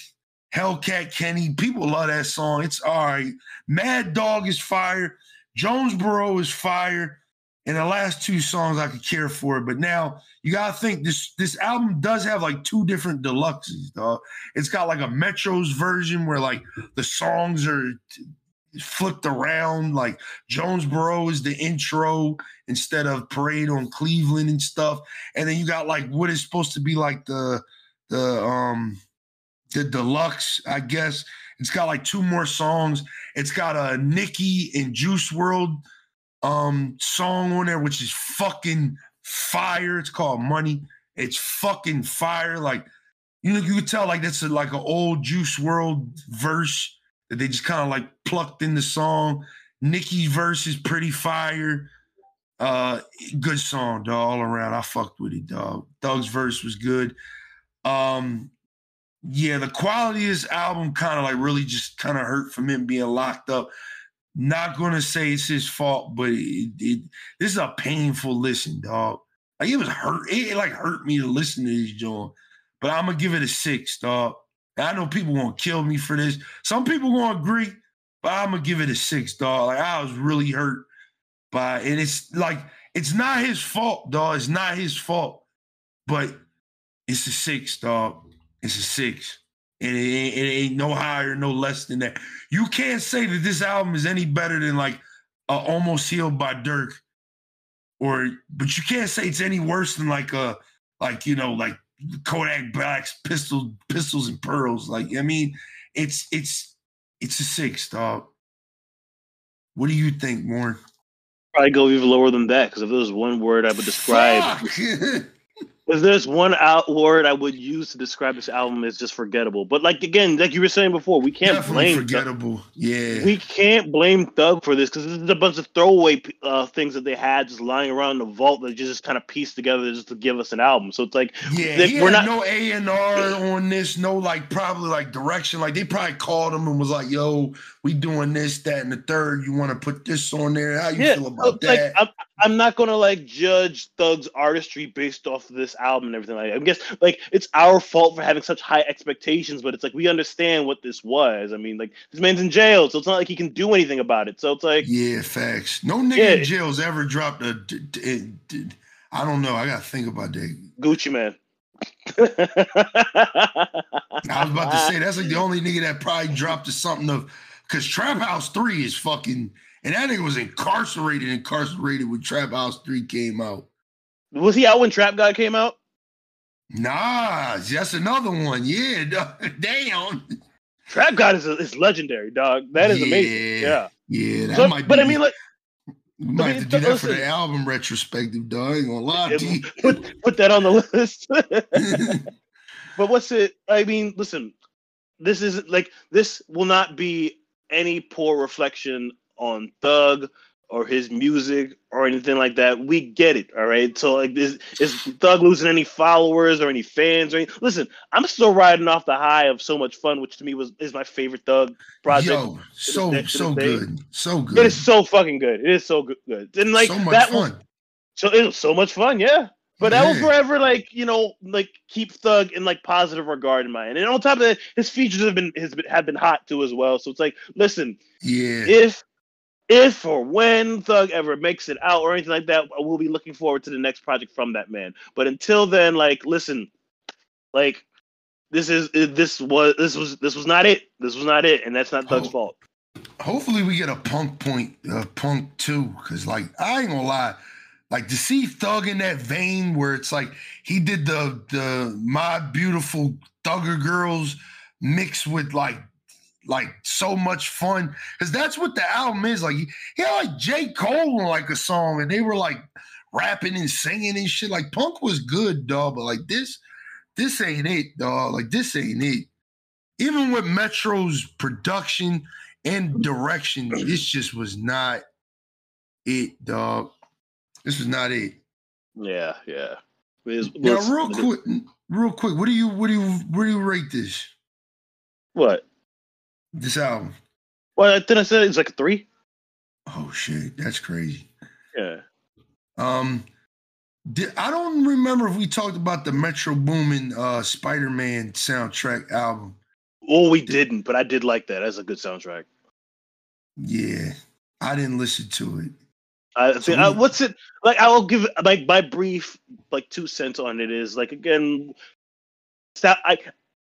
Hellcat Kenny. People love that song. It's all right. Mad Dog is fire. Jonesboro is fire. And the last two songs I could care for. it. But now you gotta think this this album does have like two different deluxes, dog. It's got like a Metro's version where like the songs are flipped around. Like Jonesboro is the intro instead of Parade on Cleveland and stuff. And then you got like what is supposed to be like the the um the deluxe, I guess. It's got like two more songs. It's got a Nicki and Juice WRLD um song on there, which is fucking fire. It's called Money. It's fucking fire. Like you know, you could tell like that's a, like an old Juice WRLD verse that they just kind of like plucked in the song. Nicki's verse is pretty fire. Uh, good song, dog, all around. I fucked with it, dog. Thug's verse was good. Um, yeah, the quality of this album kind of like really just kind of hurt from him being locked up. Not gonna say it's his fault, but it, it, this is a painful listen, dog. Like it was hurt. It, it like hurt me to listen to this joint. But I'm gonna give it a six, dog. I know people gonna kill me for this. Some people gonna agree, but I'm gonna give it a six, dog. Like I was really hurt by, and it's like it's not his fault, dog. It's not his fault, but it's a six, dog. It's a six. And it ain't, it ain't no higher, no less than that. You can't say that this album is any better than like uh, Almost Healed by Durk. Or but you can't say it's any worse than like a like, you know, like Kodak Blacks, pistols, pistols and pearls. Like I mean, it's it's it's a six, dog. What do you think, Warren? Probably go even lower than that because if there was one word I would describe [LAUGHS] if there's one out word I would use to describe this album, it's just forgettable. But like again, like you were saying before, we can't Definitely blame forgettable. Thug. Yeah, We can't blame Thug for this because this is a bunch of throwaway uh, things that they had just lying around the vault that just kind of pieced together just to give us an album. So it's like, yeah. He we're not- no A and R on this. No, like probably like direction. Like they probably called him and was like, "Yo, we doing this, that, and the third. You want to put this on there? How you yeah, feel about like that?" I'm, I'm not gonna like judge Thug's artistry based off of this album and everything like that. I guess like it's our fault for having such high expectations, but it's like we understand what this was. I mean, like this man's in jail, so it's not like he can do anything about it. So it's like yeah, facts. No nigga Yeah. in jail's ever dropped a. d- d- d- I don't know. I gotta think about that. Gucci Mane. I was about to say that's like the [LAUGHS] only nigga that probably dropped to something of because Trap House 3 is fucking and that nigga was incarcerated, incarcerated when Trap House 3 came out. was he out when Trap God came out? Nah, that's another one. Yeah, [LAUGHS] damn. Trap God is, is legendary, dog. That is amazing. Yeah. Yeah, that So- might but be, I mean, like, we might I mean, have to do that for the album retrospective, dog. I ain't gonna lie to you. put put that on the list. [LAUGHS] but what's it? I mean, listen, this is like this will not be any poor reflection on Thug or his music or anything like that. We get it, all right. So like, is is Thug losing any followers or any fans or any? Listen, I'm still riding off the high of so much fun, which to me was is my favorite Thug project. Yo, so so good. So good. It is so fucking good. It is so good. good. And like so that fun. was so it was so much fun, yeah. But that will forever like you know like keep Thug in like positive regard in mind. And on top of that, his features have been has been have been hot too as well. So it's like, listen, Yeah. if if or when Thug ever makes it out or anything like that, we'll be looking forward to the next project from that man. But until then, like, listen, like this is this was this was this was not it. This was not it, and that's not Thug's Oh. fault. hopefully we get a punk point, uh, punk too, because like I ain't gonna lie, like to see Thug in that vein where it's like he did the the my beautiful Thugger girls mixed with like like so much fun because that's what the album is like. He had like J Cole on like a song and they were like rapping and singing and shit. Like punk was good, dog, but like this, this ain't it, dog. Like this ain't it. Even with Metro's production and direction, this just was not it, dog. This was not it. Yeah, yeah. Now, real quick, real quick, what do you, what do you, where do you rate this, What? This album? Well, then I said it's like a three. Oh shit, that's crazy. Yeah. Um, did, I don't remember if we talked about the Metro Boomin uh Spider-Man soundtrack album. Well, we didn't, but I did like that. That's a good soundtrack. Yeah, I didn't listen to it. I think we- uh, what's it like? I will give like my brief like two cents on it is like again, sta- I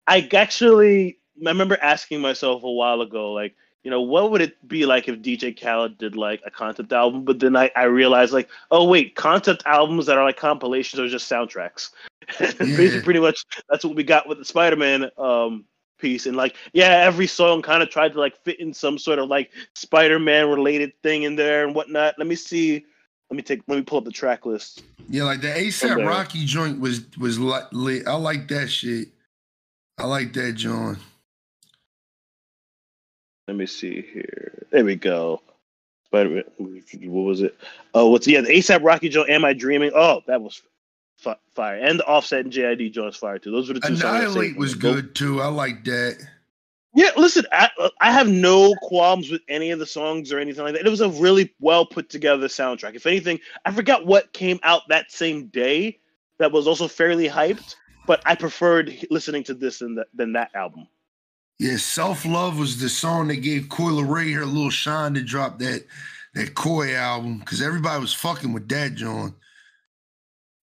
I actually I remember asking myself a while ago like you know what would it be like if DJ Khaled did like a concept album, but then I I realized like oh wait concept albums that are like compilations are just soundtracks. [LAUGHS] Basically, pretty much that's what we got with the Spider-Man um piece and like yeah every song kind of tried to like fit in some sort of like spider-man related thing in there and whatnot let me see let me take let me pull up the track list Yeah, like the ASAP Rocky joint was was li- lit. I like that shit. I like that joint. Let me see here there we go spider-man what was it oh what's yeah the asap rocky joint am i dreaming oh that was fi- fire and the offset and jid joint's fire too those were the two songs I saved Annihilate was good too. I like that. Yeah, listen, I, I have no qualms with any of the songs or anything like that. It was a really well put together soundtrack. If anything, I forgot what came out that same day that was also fairly hyped, but I preferred listening to this than that, than that album. Yeah, Self Love was the song that gave Coi Leray her little shine to drop that that Coi album because everybody was fucking with that John.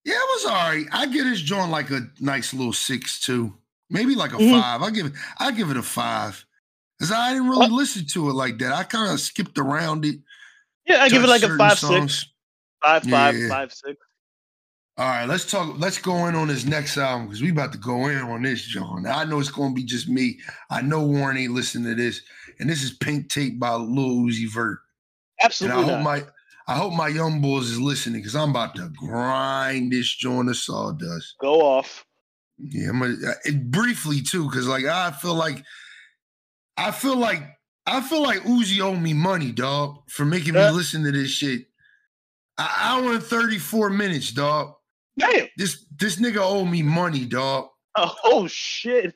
Yeah, it was all right. I give this joint like a nice little six too, maybe like a Mhm. five. I give it. I give it a five because I didn't really listen to it like that. I kind of skipped around it. Yeah, I give it like a five, songs. six, five, five, Yeah. five, six. All right, let's talk. Let's go in on this next album because we about to go in on this, John. I know it's gonna be just me. I know Warren ain't listening to this, and this is Pink Tape by Lil Uzi Vert. Absolutely. And I hope not. my I hope my young boys is listening because I'm about to grind this joint of sawdust. Go off. Yeah, I'm gonna, uh, it, briefly too, because like I feel like I feel like I feel like Uzi owe me money, dog, for making me listen to this shit. An hour and 34 minutes, dog. Damn. This this nigga owe me money, dog. Oh, [LAUGHS] oh shit.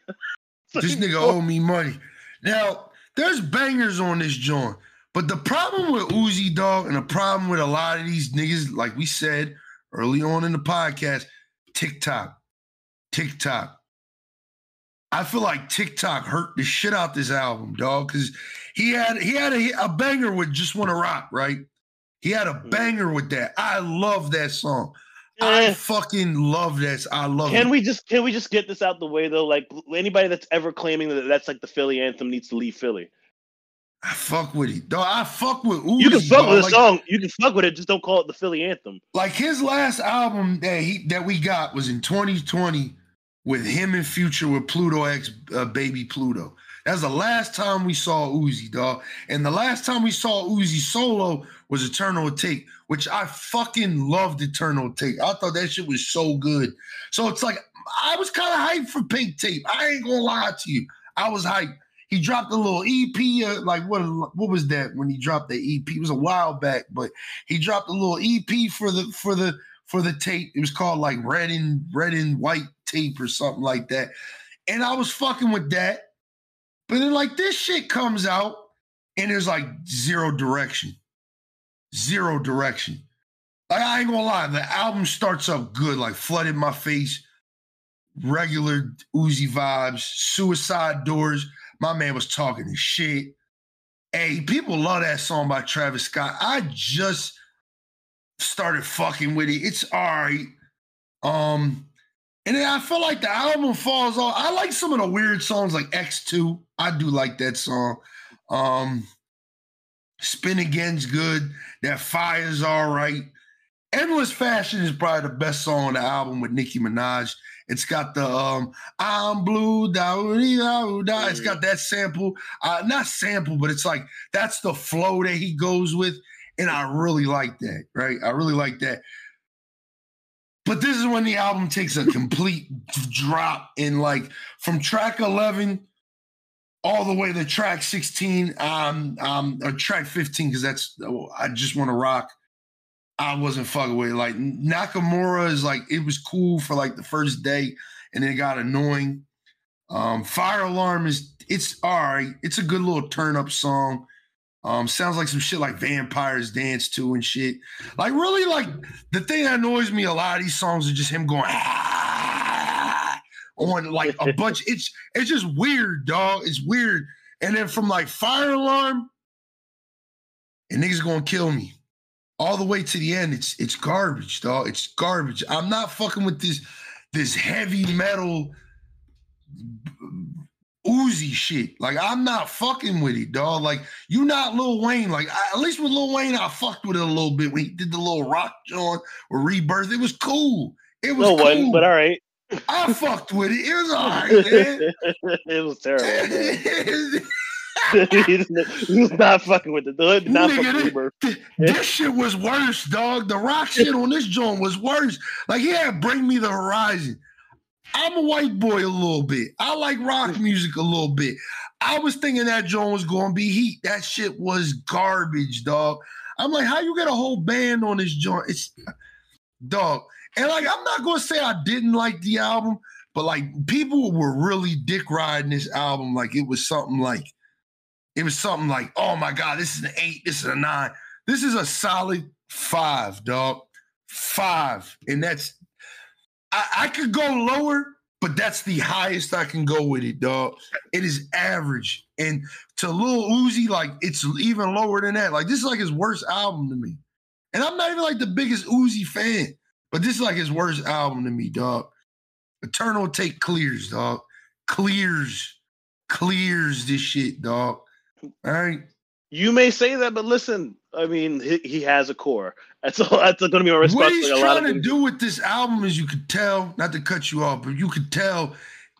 This [LAUGHS] nigga owe me money. Now, there's bangers on this joint, but the problem with Uzi, dog, and the problem with a lot of these niggas, like we said early on in the podcast, TikTok, TikTok. I feel like TikTok hurt the shit out this album, dog, because he had he had a, a banger with "Just Wanna Rock," right? He had a Mhm. banger with that. I love that song. I Eh, fucking love this. I love Can it. we just can we just get this out the way though? Like anybody that's ever claiming that that's like the Philly anthem needs to leave Philly. I fuck with it, dog. I fuck with Uzi. You can fuck dog. with Like- song. You can fuck with it. Just don't call it the Philly anthem. like his last album that he that we got was in 2020 with him and Future with Pluto X uh, Baby Pluto. That's the last time we saw Uzi, dog. And the last time we saw Uzi solo was Eternal Atake, which I fucking loved Eternal Atake. I thought that shit was so good. So it's like I was kind of hyped for Pink Tape. I ain't gonna lie to you. I was hyped. He dropped a little EP, uh, like what? What was that when he dropped the EP? It was a while back, but he dropped a little EP for the for the for the tape. It was called like red and red and white tape or something like that. And I was fucking with that. But then like this shit comes out and there's like zero direction. Zero direction. Like I ain't gonna lie, the album starts up good, like flooded my face, regular Uzi vibes, suicide doors. My man was talking his shit. Hey, people love that song by Travis Scott. I just started fucking with it. It's all right. Um, and then I feel like the album falls off. I like some of the weird songs like X2. I do like that song. Um, Spin Again's good. That Fire's all right. Endless Fashion is probably the best song on the album with Nicki Minaj. It's got the um I'm blue, da da da. It's got that sample. Uh not sample, but it's like that's the flow that he goes with. And I really like that, right? I really like that. But this is when the album takes a complete drop in like from track 11 all the way to track 16, um, um, or track 15, because that's oh, I just want to rock. I wasn't fucking with it. Like Nakamura is like it was cool for like the first day, and then it got annoying. Um, Fire Alarm is it's all right. It's a good little turn up song. Um, sounds like some shit like vampires dance to and shit. Like really, like the thing that annoys me a lot of these songs are just him going "Ah," on like a [LAUGHS] bunch. It's it's just weird, dog. It's weird. And then from like Fire Alarm, and niggas gonna kill me all the way to the end. It's it's garbage, dog. It's garbage. I'm not fucking with this this heavy metal Uzi shit. Like I'm not fucking with it, dog. Like you not Lil Wayne. Like I, at least with Lil Wayne, I fucked with it a little bit when he did the little rock joint or rebirth. It was cool. It was No cool. one, but all right. I fucked with it. It was all right, [LAUGHS] man. it was terrible. [LAUGHS] [LAUGHS] he was not fucking with it. The hood not Nigga, this- this shit was worse, dog. The rock shit on this joint was worse. Like, yeah, bring me the horizon. I'm a white boy a little bit. I like rock music a little bit. I was thinking that joint was going to be heat. That shit was garbage, dog. I'm like, how you get a whole band on this joint? It's dog. And like, I'm not going to say I didn't like the album, but like, people were really dick riding this album. Like, it was something like, it was something like, oh my God, this is an eight, this is a nine. This is a solid five, dog. Five. And that's, I, I could go lower, but that's the highest I can go with it, dog. It is average. And to Lil Uzi, like, it's even lower than that. Like, this is like his worst album to me. And I'm not even like the biggest Uzi fan, but this is like his worst album to me, dog. Eternal Atake clears, dog. Clears. Clears this shit, dog. All right. You may say that, but listen, I mean, he, he has a core. That's all. That's going to be my response. What he's like trying to do with this album is you could tell, not to cut you off, but you could tell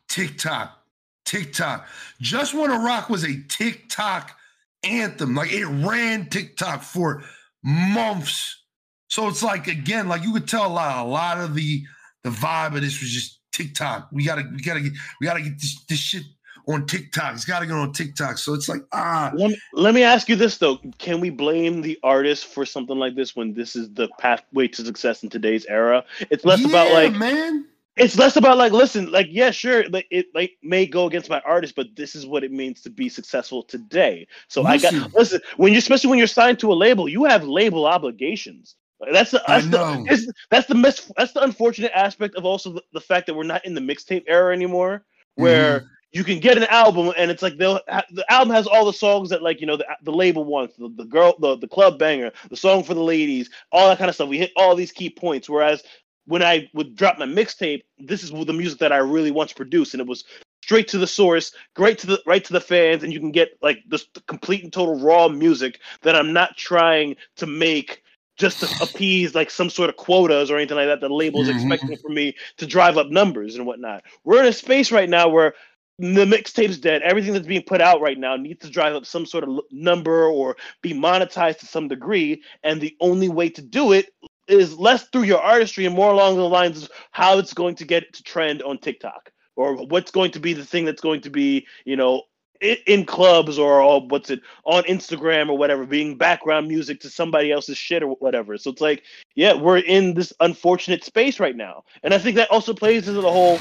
TikTok, TikTok. Just Wanna Rock was a TikTok anthem. Like it ran TikTok for months. So it's like again, like you could tell a lot, a lot of the the vibe of this was just TikTok. We gotta, we gotta get, we gotta get this, this shit on TikTok. It's got to go on TikTok. So it's like, ah. Let me, let me ask you this though: Can we blame the artist for something like this when this is the pathway to success in today's era? It's less yeah, about like, man. It's less about like, listen, like, yeah, sure, like it like may go against my artist, but this is what it means to be successful today. So listen. I got listen when you, especially when you're signed to a label, you have label obligations. That's the that's the, that's the mis- that's the unfortunate aspect of also the, the, fact that we're not in the mixtape era anymore, where mm-hmm you can get an album and it's like they'll the album has all the songs that like you know the, the label wants the, the girl the, the club banger the song for the ladies all that kind of stuff we hit all these key points whereas when i would drop my mixtape this is the music that i really want to produce and it was straight to the source great to the right to the fans and you can get like this complete and total raw music that i'm not trying to make just to appease like some sort of quotas or anything like that the label is mm-hmm. expecting from me to drive up numbers and whatnot we're in a space right now where the mixtape's dead. Everything that's being put out right now needs to drive up some sort of number or be monetized to some degree. And the only way to do it is less through your artistry and more along the lines of how it's going to get to trend on TikTok or what's going to be the thing that's going to be, you know, in clubs or what's it on Instagram or whatever, being background music to somebody else's shit or whatever. So it's like, yeah, we're in this unfortunate space right now. And I think that also plays into the whole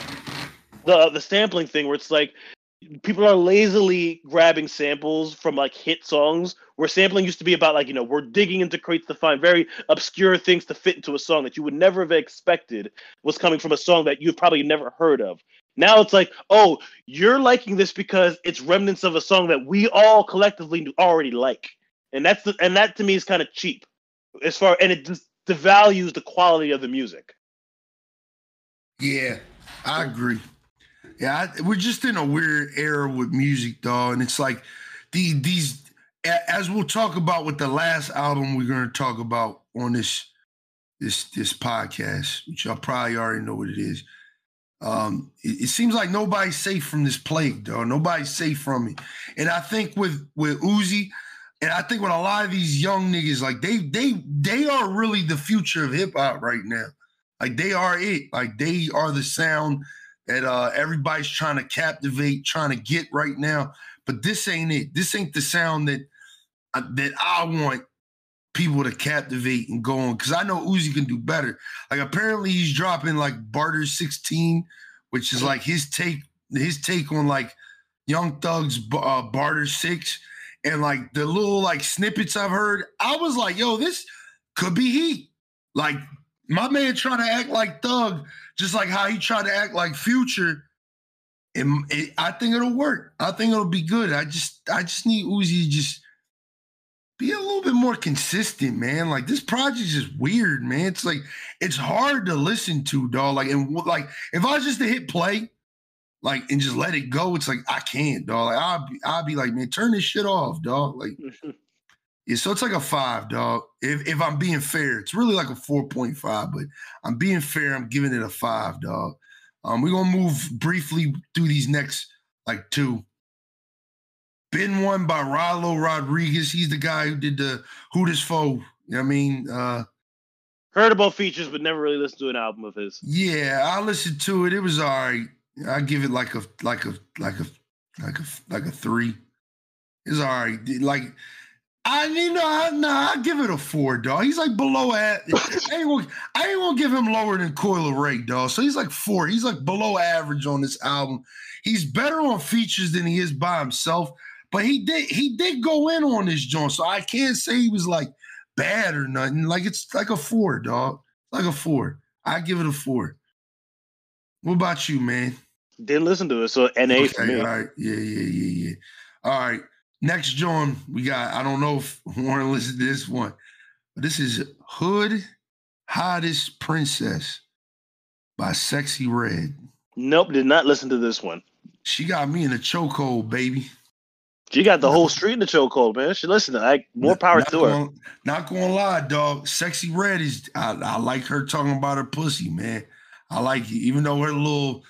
the the sampling thing where it's like people are lazily grabbing samples from like hit songs where sampling used to be about like you know we're digging into crates to find very obscure things to fit into a song that you would never have expected was coming from a song that you've probably never heard of. Now it's like oh you're liking this because it's remnants of a song that we all collectively already like. And that's the, and that to me is kind of cheap as far and it just devalues the quality of the music. Yeah i agree yeah, I, we're just in a weird era with music, though, and it's like the these as we'll talk about with the last album we're going to talk about on this this this podcast, which y'all probably already know what it is. Um, it, it, seems like nobody's safe from this plague, though. Nobody's safe from it, and I think with with Uzi, and I think with a lot of these young niggas, like they they they are really the future of hip hop right now. Like they are it. Like they are the sound that uh, everybody's trying to captivate, trying to get right now. But this ain't it. This ain't the sound that uh, that I want people to captivate and go on. Because I know Uzi can do better. Like apparently he's dropping like Barter 16, which is like his take his take on like Young Thug's uh, Barter 6. And like the little like snippets I've heard, I was like, yo, this could be heat. Like my man trying to act like Thug just like how he tried to act like Future. And it, I think it'll work. I think it'll be good. I just I just need Uzi to just be a little bit more consistent, man. Like this project is weird, man. It's like it's hard to listen to, dog. Like and like if I was just to hit play, like and just let it go, it's like I can't, dog. Like I'll be I'll be like, man, turn this shit off, dog. Like [LAUGHS] Yeah, so it's like a five, dog. If if I'm being fair, it's really like a four point five, but I'm being fair. I'm giving it a five, dog. Um, we're gonna move briefly through these next like two. Been won by Rylo Rodriguez. He's the guy who did the Who This Foe. You know what I mean? Uh Heard about features, but never really listened to an album of his. Yeah, I listened to it. It was all right. I give it like a like a like a like a like a three. It's all right. Like I know, I, nah, I give it a four, dog. He's like below at. I ain't gonna, I ain't gonna give him lower than Coi Leray, dog. So he's like four. He's like below average on this album. He's better on features than he is by himself. But he did he did go in on this joint, so I can't say he was like bad or nothing. Like it's like a four, dog. Like a four. I give it a four. What about you, man? Didn't listen to it, so NA okay, for me. All right, yeah, yeah, yeah, yeah. All right. Next, John, we got, I don't know if Warren listened to listen to this one, but this is Hood Hottest Princess by Sexyy Red. Nope, did not listen to this one. She got me in a chokehold, baby. She got the whole street in the chokehold, man. She listen, like more power not to her. Gonna, not gonna lie, dog. Sexyy Red is I, I like her talking about her pussy, man. I like it, even though her little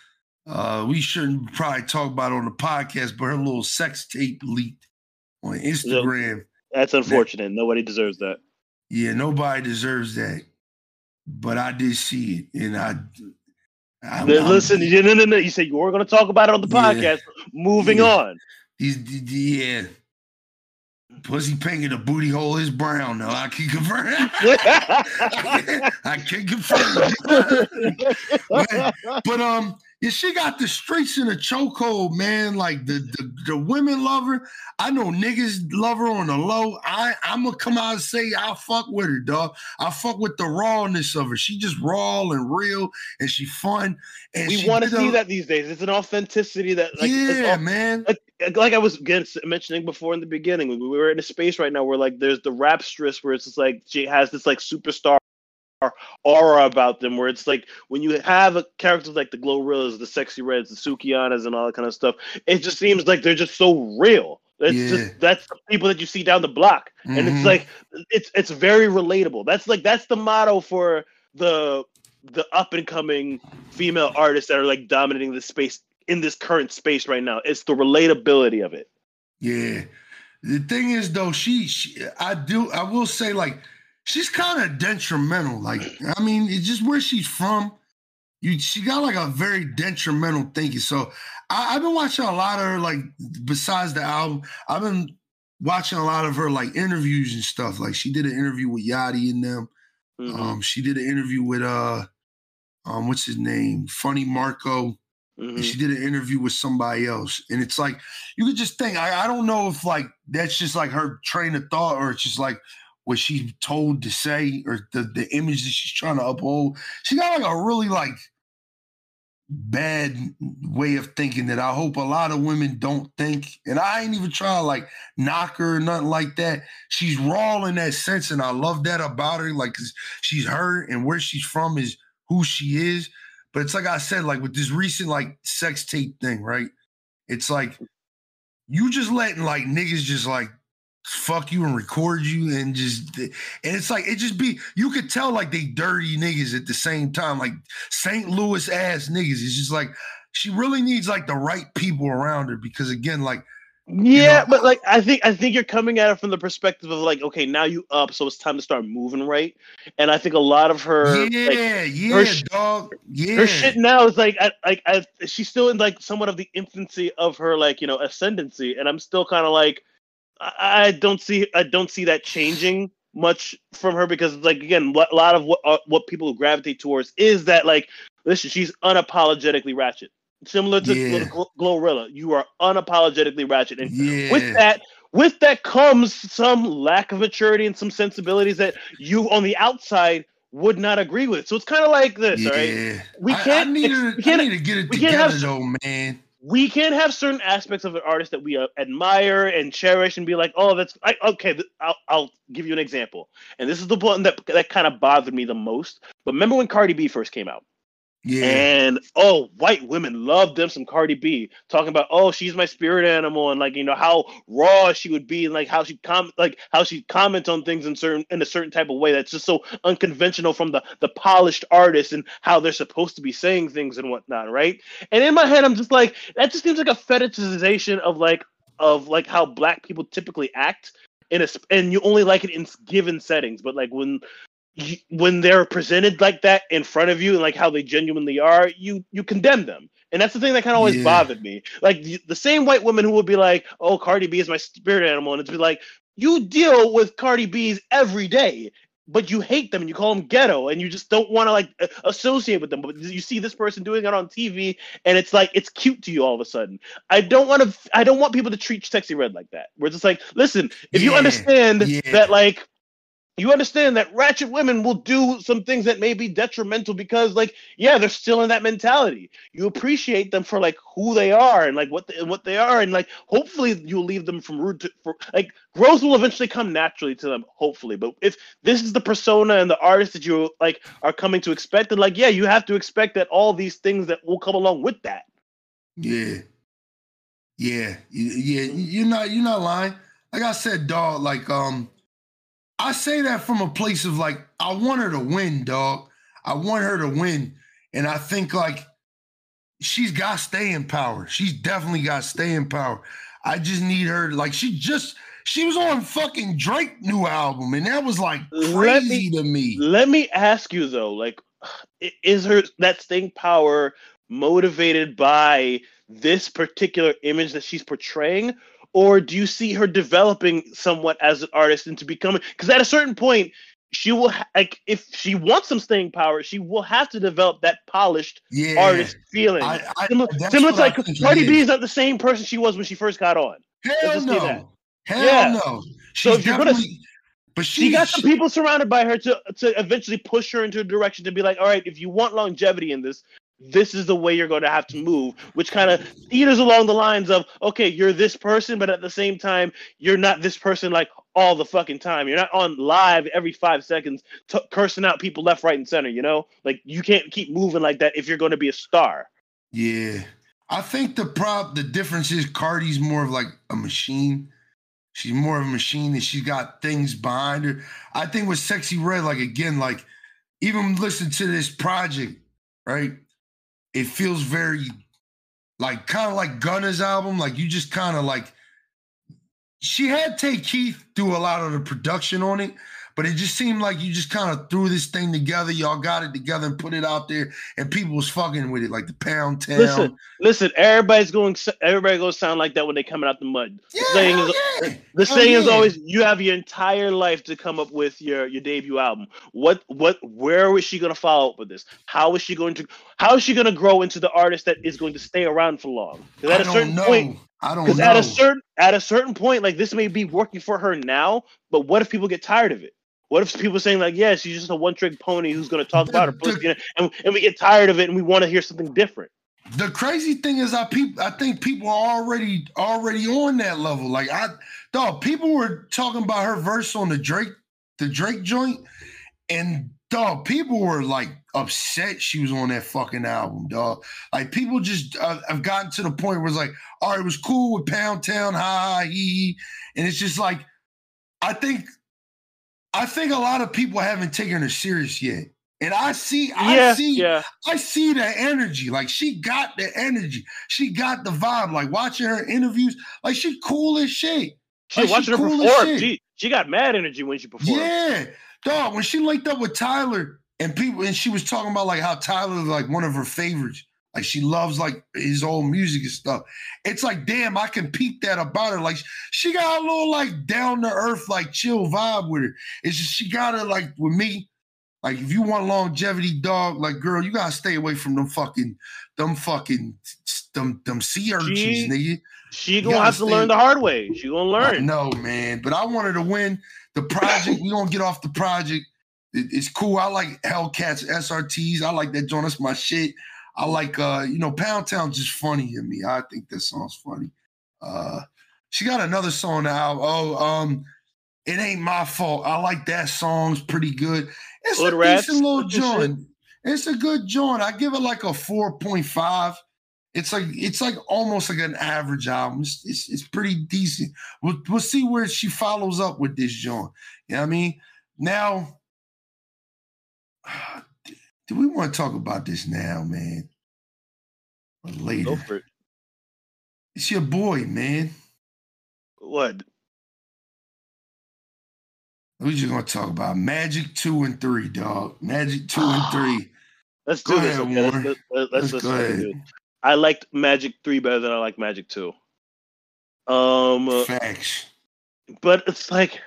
uh we shouldn't probably talk about it on the podcast, but her little sex tape leaked on Instagram. That's unfortunate. Nobody deserves that. Yeah, nobody deserves that. But I did see it, and I. I Listen, I'm, no, no, no. You said you were going to talk about it on the podcast. Yeah, Moving yeah. on. These, yeah. Pussy pink and the booty hole is brown. Now I can confirm. [LAUGHS] [LAUGHS] I can confirm. [LAUGHS] but, but um, yeah, she got the streets in a chokehold, man. Like the, the the women love her. I know niggas love her on the low. I I'm gonna come out and say I fuck with her, dog. I fuck with the rawness of her. She just raw and real, and she fun. And we want to see that these days. It's an authenticity that, like, yeah, all, man. Like, like, I was again mentioning before in the beginning, we were in a space right now where like there's the rapstress where it's just like she has this like superstar aura about them where it's like when you have a characters like the Glorillas, the Sexyy Reds, the Sukihanas, and all that kind of stuff, it just seems like they're just so real. It's yeah. just that's the people that you see down the block, mm-hmm. and it's mm-hmm. like it's it's very relatable. That's like that's the motto for the the up and coming female artists that are like dominating the space in this current space right now. It's the relatability of it. Yeah. The thing is though, she, she I do I will say like she's kind of detrimental. Like, I mean, it's just where she's from. You, she got like a very detrimental thinking. So I, have been watching a lot of her, like, besides the album, I've been watching a lot of her like interviews and stuff. Like, she did an interview with Yachty and them. Mm-hmm. Um, she did an interview with uh, um, what's his name, Funny Marco. Mm-hmm. And she did an interview with somebody else. And it's like, you could just think, I, I don't know if like that's just like her train of thought or it's just like what she's told to say or the, the image that she's trying to uphold. She got like a really like bad way of thinking that I hope a lot of women don't think. And I ain't even trying to like knock her or nothing like that. She's raw in that sense, and I love that about her. Like, she's her and where she's from is who she is. But it's like I said, like with this recent like sex tape thing, right? It's like you just letting like niggas just like fuck you and record you and just and it's like it just be you could tell like they dirty niggas at the same time like St. Louis ass niggas it's just like she really needs like the right people around her because again like yeah, know, but like I think I think you're coming at it from the perspective of like, okay, now you up, so it's time to start moving right. And I think a lot of her, yeah, like, yeah, her sh- dog, yeah, her shit now is like, I, like I, she's still in like somewhat of the infancy of her like you know ascendancy, and I'm still kind of like, I don't see I don't see that changing much from her because like again a lot of what uh, what people gravitate towards is that like listen she's unapologetically ratchet similar to yeah. Glorilla you are unapologetically ratchet and yeah. with that with that comes some lack of maturity and some sensibilities that you on the outside would not agree with so it's kind of like this yeah. right we can't I, I need, to, we can't, I need to get it together have, though man we can have certain aspects of an artist that we uh, admire and cherish and be like, oh, that's I, okay. I'll, I'll give you an example, and this is the one that that kind of bothered me the most. But remember when Cardi B first came out? Yeah. And oh, white women love them some Cardi B talking about oh she's my spirit animal and like you know how raw she would be and like how she com like how she comments on things in certain in a certain type of way that's just so unconventional from the the polished artist and how they're supposed to be saying things and whatnot, right? And in my head, I'm just like that just seems like a fetishization of like of like how black people typically act in a and you only like it in given settings, but like when when they're presented like that in front of you and like how they genuinely are, you you condemn them. And that's the thing that kind of always yeah. bothered me. Like the, the, same white woman who would be like, "Oh, Cardi B is my spirit animal," and it's be like, you deal with Cardi B's every day, but you hate them and you call them ghetto, and you just don't want to like associate with them. But you see this person doing it on TV, and it's like it's cute to you all of a sudden. I don't want to. I don't want people to treat Sexyy Red like that. We're just like, listen, if yeah. you understand yeah. that, like you understand that ratchet women will do some things that may be detrimental because like yeah they're still in that mentality. You appreciate them for like who they are and like what they, what they are. And like hopefully you'll leave them from rude to for like growth will eventually come naturally to them hopefully. But if this is the persona and the artist that you like are coming to expect then like yeah you have to expect that all these things that will come along with that. Yeah. Yeah, yeah, you're not you're not lying. Like I said, dog. Like um, I say that from a place of like I want her to win, dog. I want her to win, and I think like she's got staying power. She's definitely got staying power. I just need her. Like she just she was on fucking Drake new album, and that was like crazy me, to me. Let me ask you though, like, is her that staying power motivated by this particular image that she's portraying? Or do you see her developing somewhat as an artist into becoming? Because at a certain point, she will ha- like if she wants some staying power, she will have to develop that polished Yeah, artist feeling. I, I, similar similar to like Cardi B is. not the same person she was when she first got on. Hell just say that. no. Hell Yeah. no. So if you're gonna- but She she got some people surrounded by her to to eventually push her into a direction to be like, all right, if you want longevity in this, this is the way you're going to have to move, which kind of teeters along the lines of, okay, you're this person, but at the same time, you're not this person like all the fucking time. You're not on live every five seconds t- cursing out people left, right, and center. You know, like you can't keep moving like that if you're going to be a star. Yeah. I think the prop the difference is Cardi's more of like a machine. She's more of a machine and she's got things behind her. I think with Sexyy Red, like again, like even listen to this project, right? It feels very like kind of like Gunna's album. Like you just kind of like she had Tay Keith do a lot of the production on it, but it just seemed like you just kind of threw this thing together. Y'all got it together and put it out there, and people was fucking with it, like the Pound Town. Listen, listen, everybody's going. Everybody going to sound like that when they coming out the mud. yeah, the saying is- yeah. The saying is always you have your entire life to come up with your your debut album. What what where is she going to follow up with this? How is she going to how is she going to grow into the artist that is going to stay around for long? Because at I a don't certain know. point, I don't because know. at a certain at a certain point, like this may be working for her now, but what if people get tired of it? What if people saying like, yeah, she's just a one trick pony who's going to talk about her pussy, and, and we get tired of it and we want to hear something different? The crazy thing is, I peop, I think people are already already on that level. Like I, dog, people were talking about her verse on the Drake, the Drake joint, and dog, people were like upset she was on that fucking album, dog. Like people just uh, have gotten to the point where it's like, all right, it was cool with Pound Town, ha ha he, and it's just like, I think, I think a lot of people haven't taken her serious yet. And I see, I yeah, see, yeah. I see the energy. Like she got the energy. She got the vibe. Like watching her interviews, like she cool as shit. She Like, she watching her cool as perform. She she got mad energy when she performed. Yeah, dog. When she linked up with Tyler and people, and she was talking about like how Tyler is like one of her favorites. Like she loves like his old music and stuff. It's like, damn, I can peep that about her. Like she got a little like down to earth, like chill vibe with her. It's just she got it like with me. Like if you want longevity, dog, like girl, you gotta stay away from them fucking, them fucking, them them sea urchins, She- nigga. She gonna have to learn the hard way. She gonna learn. No, man. But I wanted to win the project. we gonna get off the project. It- it's cool. I like Hellcats SRTs. I like that joint. That's my shit. I like uh, you know, Pound Town's just funny to me. I think that song's funny. Uh she got another song now. Oh, um, it ain't my fault. I like that song's pretty good. It's a Rats, decent little good joint. It's a good joint. I give it like a 4.5. It's like it's like almost like an average album. It's, it's, it's pretty decent. We'll, we'll see where she follows up with this joint. You know what I mean? Now, do we want to talk about this now, man? Or later? Go for it. It's your boy, man. What? We're just gonna talk about Magic two and three, dog. Magic two and three. Let's Go do this. ahead, okay? Let's, Warren. let's, let's, Let's go ahead. do it. I liked Magic Three better than I like Magic Two. Um, Facts. but it's like,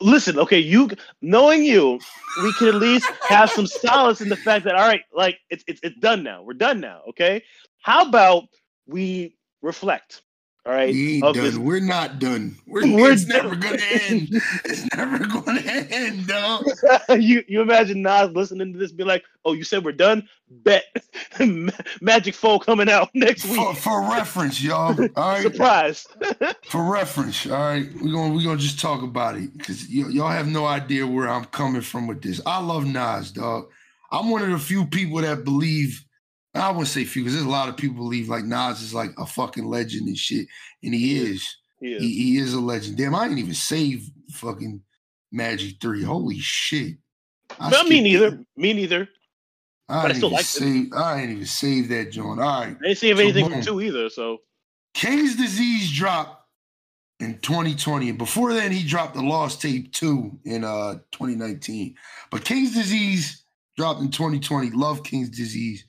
listen, okay, you knowing you, we can at least have some solace in the fact that all right, like it's it's it's done now. We're done now. Okay, how about we reflect? All right, ain't done. This- We're not done. We're, [LAUGHS] We're it's done. never gonna end. It's never gonna end, dog. [LAUGHS] you you imagine Nas listening to this, be like, "Oh, you said we're done? Bet [LAUGHS] Magic Four coming out next For, week. for reference, y'all. All right. Surprise!" For reference, all right. We're gonna we're gonna just talk about it because y- y'all have no idea where I'm coming from with this. I love Nas, dog. I'm one of the few people that believe I wouldn't say few because there's a lot of people believe like Nas is like a fucking legend and shit, and he is. He is. He, he is a legend. Damn, I didn't even save fucking Magic Three. Holy shit! I Not me neither. it. Me neither. I I didn't still it. save. I didn't even save that joint. All right. I didn't see anything from two either. So King's Disease dropped in 2020, and before then he dropped the Lost Tape 2 in uh 2019. But King's Disease dropped in 2020. Love King's Disease.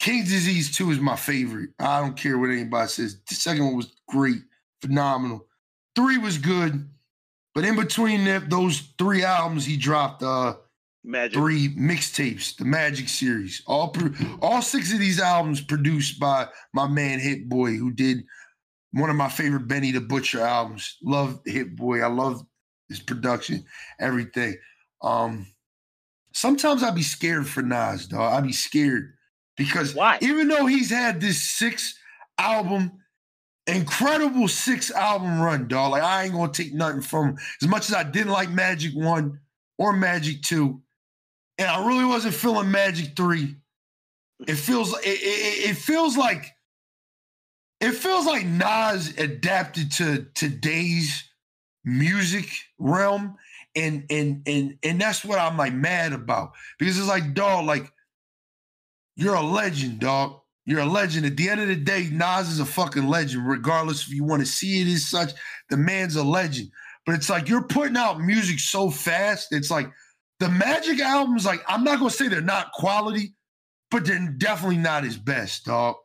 King's Disease 2 is my favorite. I don't care what anybody says. The second one was great, phenomenal. Three was good, but in between that, those three albums, he dropped uh magic. three mixtapes, the Magic series. All pro- all six of these albums produced by my man Hit Boy, who did one of my favorite Benny the Butcher albums. Love Hit Boy. I love his production, everything. Um, sometimes I'd be scared for Nas, dog. I'd be scared because Why? even though he's had this six album, incredible six album run, dog. Like I ain't gonna take nothing from him. As much as I didn't like Magic One or Magic Two, and I really wasn't feeling Magic Three. It feels it, it, it feels like it feels like Nas adapted to today's music realm, and and and and that's what I'm like mad about because it's like dog, like you're a legend, dog. You're a legend. At the end of the day, Nas is a fucking legend, regardless if you want to see it as such. The man's a legend. But it's like you're putting out music so fast. It's like the Magic albums, like, I'm not gonna say they're not quality, but they're definitely not his best, dog.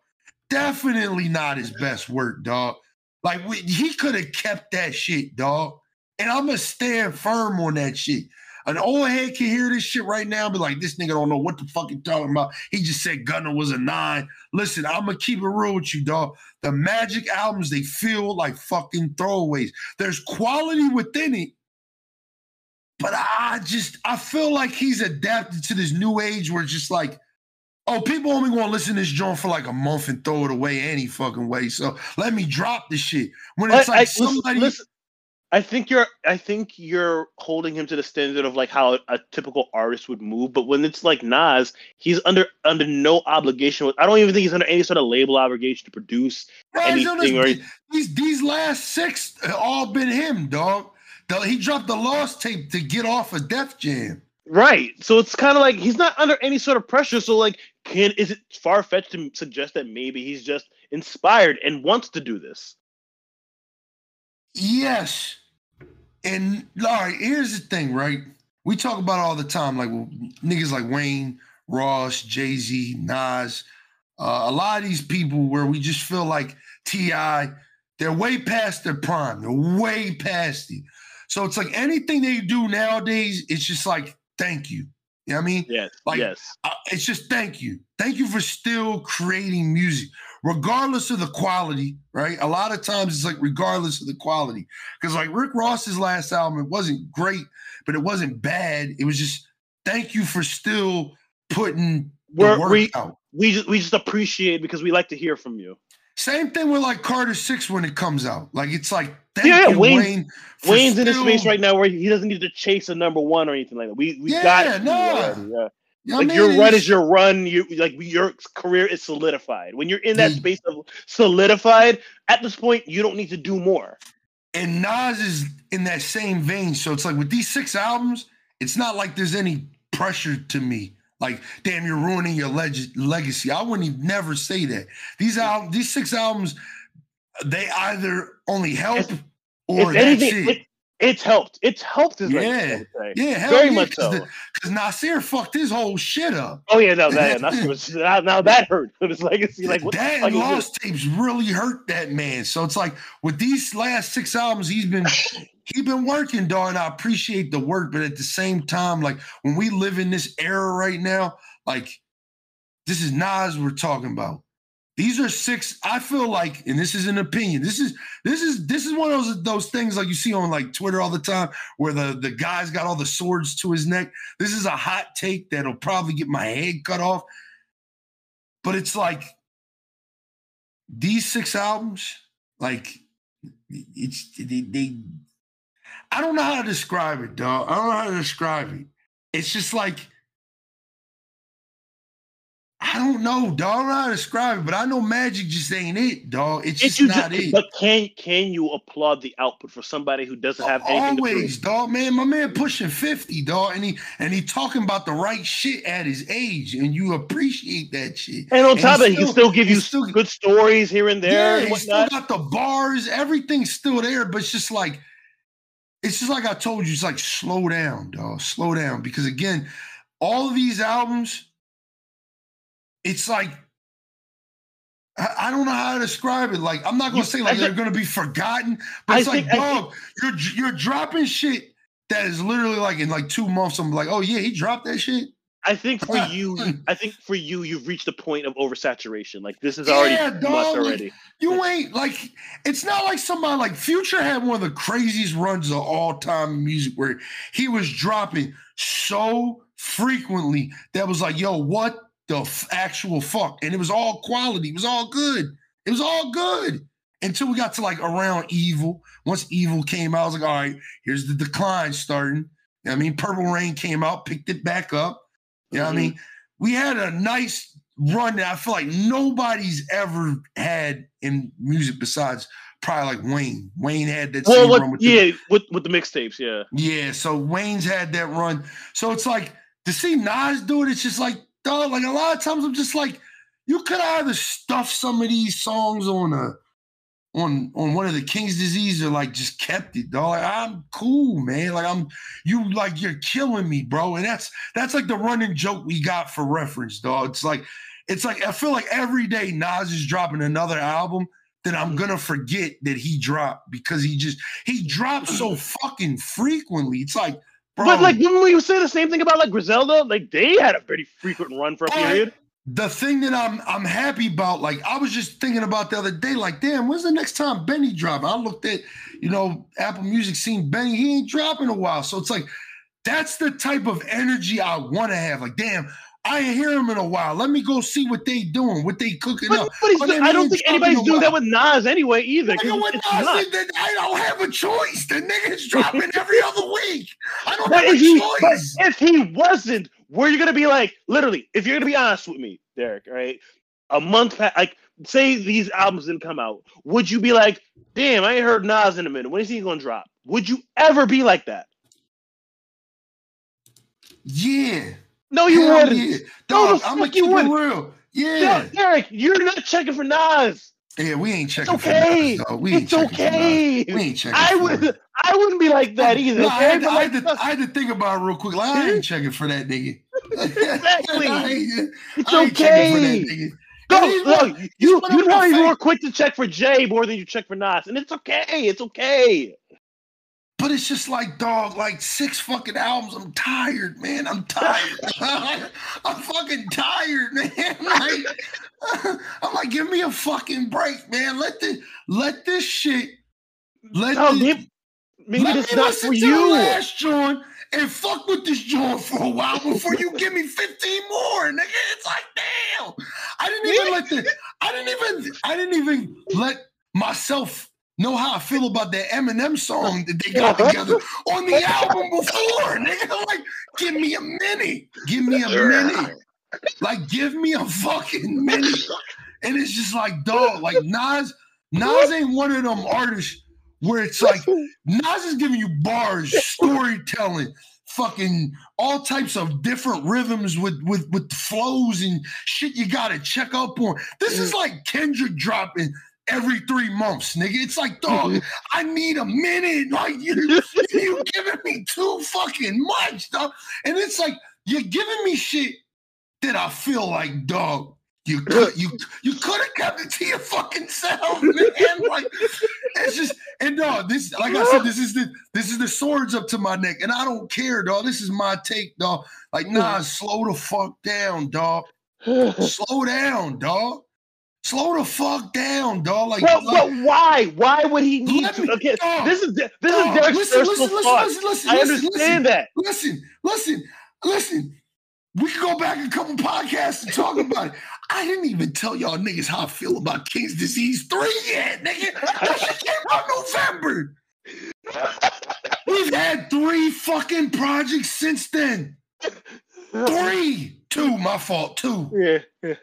Definitely not his best work, dog. Like we, he could have kept that shit, dog. And I'm gonna stand firm on that shit. An old head can hear this shit right now, be like, this nigga don't know what the fuck he talking about. He just said Gunna was a nine. Listen, I'm gonna keep it real with you, dog. The Magic albums, they feel like fucking throwaways. There's quality within it, but I just I feel like he's adapted to this new age where it's just like, oh, people only gonna listen to this joint for like a month and throw it away any fucking way. So let me drop the shit. When it's I- like I- somebody listen, I think you're I think you're holding him to the standard of like how a typical artist would move, but when it's like Nas, he's under under no obligation. I don't even think he's under any sort of label obligation to produce. Yo, anything or- these these last six have all been him, dog. He dropped the lost tape to get off of Def Jam. Right. So it's kind of like he's not under any sort of pressure. So like, can is it far fetched to suggest that maybe he's just inspired and wants to do this? Yes. And all right, here's the thing, right? We talk about all the time, like niggas like Wayne, Ross, Jay Z, Nas, uh, a lot of these people where we just feel like Ti, they're way past their prime. They're way past it. So it's like anything they do nowadays, it's just like thank you. You know what I mean? Yes. Like- yes. Uh, it's just thank you. Thank you for still creating music, regardless of the quality, right? A lot of times it's like regardless of the quality. Because like Rick Ross's last album, it wasn't great, but it wasn't bad. It was just thank you for still putting the We're, work we out. we just we just appreciate because we like to hear from you. Same thing with like Carter Six when it comes out. Like it's like thank Yeah, you, Wayne- Wayne. Wayne's in a still- space right now where he doesn't need to chase a number one or anything like that. We we Yeah, got it nah. already, yeah. You know what like I your run is your run. You like your career is solidified. When you're in that Yeah. space of solidified, at this point you don't need to do more. and Nas is in that same vein. So it's like with these six albums, it's not like there's any pressure to me. Like, damn, you're ruining your leg- legacy. I wouldn't even never say that. These mm. al- these six albums, they either only help If- or if anything, it. It, it's helped. It's helped his Yeah. Yeah, hell very yeah, much so. Cause Nasir fucked his whole shit up. Oh yeah, no, that, [LAUGHS] yeah, was, now, now that hurt [LAUGHS] his legacy. Like what that? Lost Tapes really hurt that man. So it's like with these last six albums, he's been [LAUGHS] he's been working, dog. And I appreciate the work, but at the same time, like when we live in this era right now, like this is Nas we're talking about. These are six. I feel like, and this is an opinion. This is this is this is one of those those things like you see on like Twitter all the time, where the the guy's got all the swords to his neck. This is a hot take that'll probably get my head cut off. But it's like these six albums, like it's they, they I don't know how to describe it, dog. I don't know how to describe it. It's just like I don't know, dog. I don't know how to describe it, but I know magic just ain't it, dog. It's just you not just- it. But can can you applaud the output for somebody who doesn't have anything Always, dog, man. My man pushing 50, dog. And he and he talking about the right shit at his age. And you appreciate that shit. And on And top of it, he can still- give you still- good stories here and there yeah, and he still got the bars, everything's still there, but it's just like it's just like I told you, it's like slow down, dog. Slow down. Because again, all of these albums, it's like I, don't know how to describe it. Like, I'm not gonna You- say like they're gonna be forgotten, but I it's like, think- I dog, you're you're dropping shit that is literally like in like two months. I'm like, oh yeah, he dropped that shit. I think for [LAUGHS] you. I think for you, you've reached a point of oversaturation. Like this is already Yeah, dog, much like- already. You ain't like it's not like somebody like Future had one of the craziest runs of all time in music where he was dropping so frequently that was like, yo, what the f- actual fuck? And it was all quality, it was all good, it was all good until we got to like around Evil. Once Evil came out, I was like, all right, here's the decline starting. You know what I mean, Purple Rain came out, picked it back up. You know what I mean? Mm-hmm. We had a nice run that I feel like nobody's ever had in music besides probably like Wayne. Wayne had that Well, same what, run with the- yeah, with with the mixtapes, yeah. yeah, so Wayne's had that run. So it's like to see Nas do it, it's just like, dog, like a lot of times I'm just like, you could either stuff some of these songs on a on on one of the King's disease or like just kept it, dog. Like, I'm cool, man. Like I'm you like you're killing me, bro. And that's that's like the running joke we got for reference, dog. It's like it's like I feel like every day Nas is dropping another album that I'm mm-hmm. gonna forget that he dropped because he just he drops so fucking frequently. It's like, But like, didn't we say the same thing about like Griselda? Like they had a pretty frequent run for a period. the thing that I'm I'm happy about, like I was just thinking about the other day, like, damn, when's the next time Benny drop? I looked at, you know, Apple Music, seen Benny, he ain't dropping a while. So it's like, that's the type of energy I want to have. Like, damn, I ain't hear him in a while. Let me go see what they doing, what they cooking But, up. but then I don't think anybody's doing that with Nas anyway either. Nigga, it's Nas not. said that, I don't have a choice. The nigga's dropping [LAUGHS] every other week. I don't But have a he, but choice. if he wasn't, were you gonna be like, literally, if you're gonna be honest with me, Derek, right? A month past, like, say these albums didn't come out, would you be like, damn, I ain't heard Nas in a minute. When is he gonna drop? Would you ever be like that? Yeah. No, you Hell wouldn't. yeah. No, Dog, the I'm gonna you keep it wouldn't. real. Yeah. Yo, Derek, you're not checking for Nas. Yeah, we ain't checking okay. for Nas. We It's checking for Nas. okay. We ain't checking I would. I wouldn't be like that either. No, I, had to, I, had to, I had to think about it real quick. Like, I ain't checking for that nigga. [LAUGHS] [LAUGHS] Exactly. I ain't, it's I ain't checking for that okay. nigga. Go, And he's look, you of you my probably more quick to check for Jay more than you check for Nas, and it's okay. It's okay. But it's just like, dog, like six fucking albums. I'm tired, man. I'm tired. [LAUGHS] [LAUGHS] I'm fucking tired, man. [LAUGHS] Like, I'm like, give me a fucking break, man. Let the let this shit. Let No, this, maybe, let it's not listen for you. last joint and fuck with this joint for a while before you give me 15 more, nigga. It's like, damn. I didn't even let the I didn't even I didn't even let myself know how I feel about that Eminem song that they got uh-huh. together on the album before. Nigga, [LAUGHS] like, give me a minute. Give me a minute. Like, give me a fucking minute. And it's just like, dog, like Nas, Nas ain't one of them artists where it's like Nas is giving you bars, storytelling, fucking all types of different rhythms with with with flows and shit you gotta check up on. This is mm. like Kendrick dropping every three months, nigga. It's like, dog, mhm. I need a minute. Like you, [LAUGHS] you giving me too fucking much, dog. And it's like you're giving me shit that I feel like, dog. You [LAUGHS] could you you could have kept it to your fucking self, [LAUGHS] man. Like it's just and dog, this like I said, this is the this is the swords up to my neck, and I don't care, dog. This is my take, dog. Like, nah, slow the fuck down, dog. [SIGHS] Slow down, dog. Slow the fuck down, dog. Like, But, like but why? Why would he need to? me- Okay, dog, this is this dog, is Derek's listen, personal listen, listen, thought. listen, listen, I listen, understand that. listen, listen, listen. We can go back a couple podcasts and talk about it. I didn't even tell y'all niggas how I feel about King's Disease 3 yet, nigga. That shit came out November. We've had three fucking projects since then. Three. Two, my fault. Two. Yeah, yeah.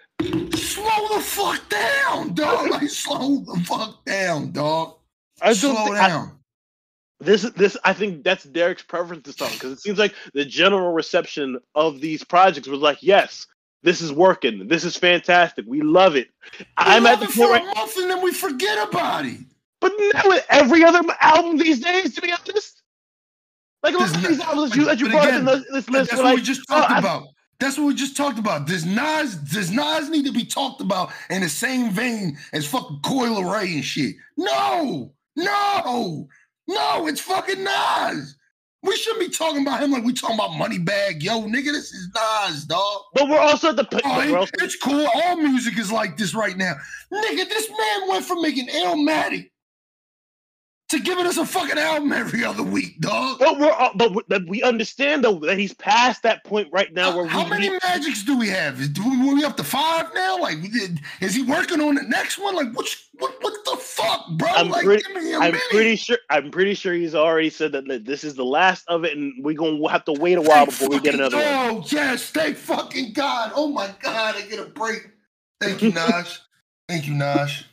Slow the fuck down, dog. [LAUGHS] Like slow the fuck down, dog. I Slow think, I, down. this this I think that's Derek's preference to song because it seems like the general reception of these projects was like, yes, this is working, this is fantastic, we love it. I'm we at love the it point for a month and then we forget about it. but now with every other album these days, to be honest, like a lot of There's these albums that you, that you brought again, up in this, list, That's what like, we just oh, talked I- about. That's what we just talked about. Does Nas does Nas need to be talked about in the same vein as fucking Coi Leray and shit? No, no, no. It's fucking Nas. We shouldn't be talking about him like we talking about Moneybagg. Yo, nigga, this is Nas, dog. but we're also at the point. Oh, it- also, it's cool. All music is like this right now. Nigga, this man went from making Illmatic to giving us a fucking album every other week, dog. but we're all- but we, we understand though that he's past that point right now where How many need- magics do we have? Do we, we up to five now? Like, is he working on the next one? Like, what? What, what the fuck, bro? I'm like, pretty- give me a I'm minute. pretty sure. I'm pretty sure he's already said that, this is the last of it, and we're gonna have to wait a while before we get another one. Oh yes, thank fucking God. Oh my God, I get a break. Thank you, [LAUGHS] Nash. thank you, Nash.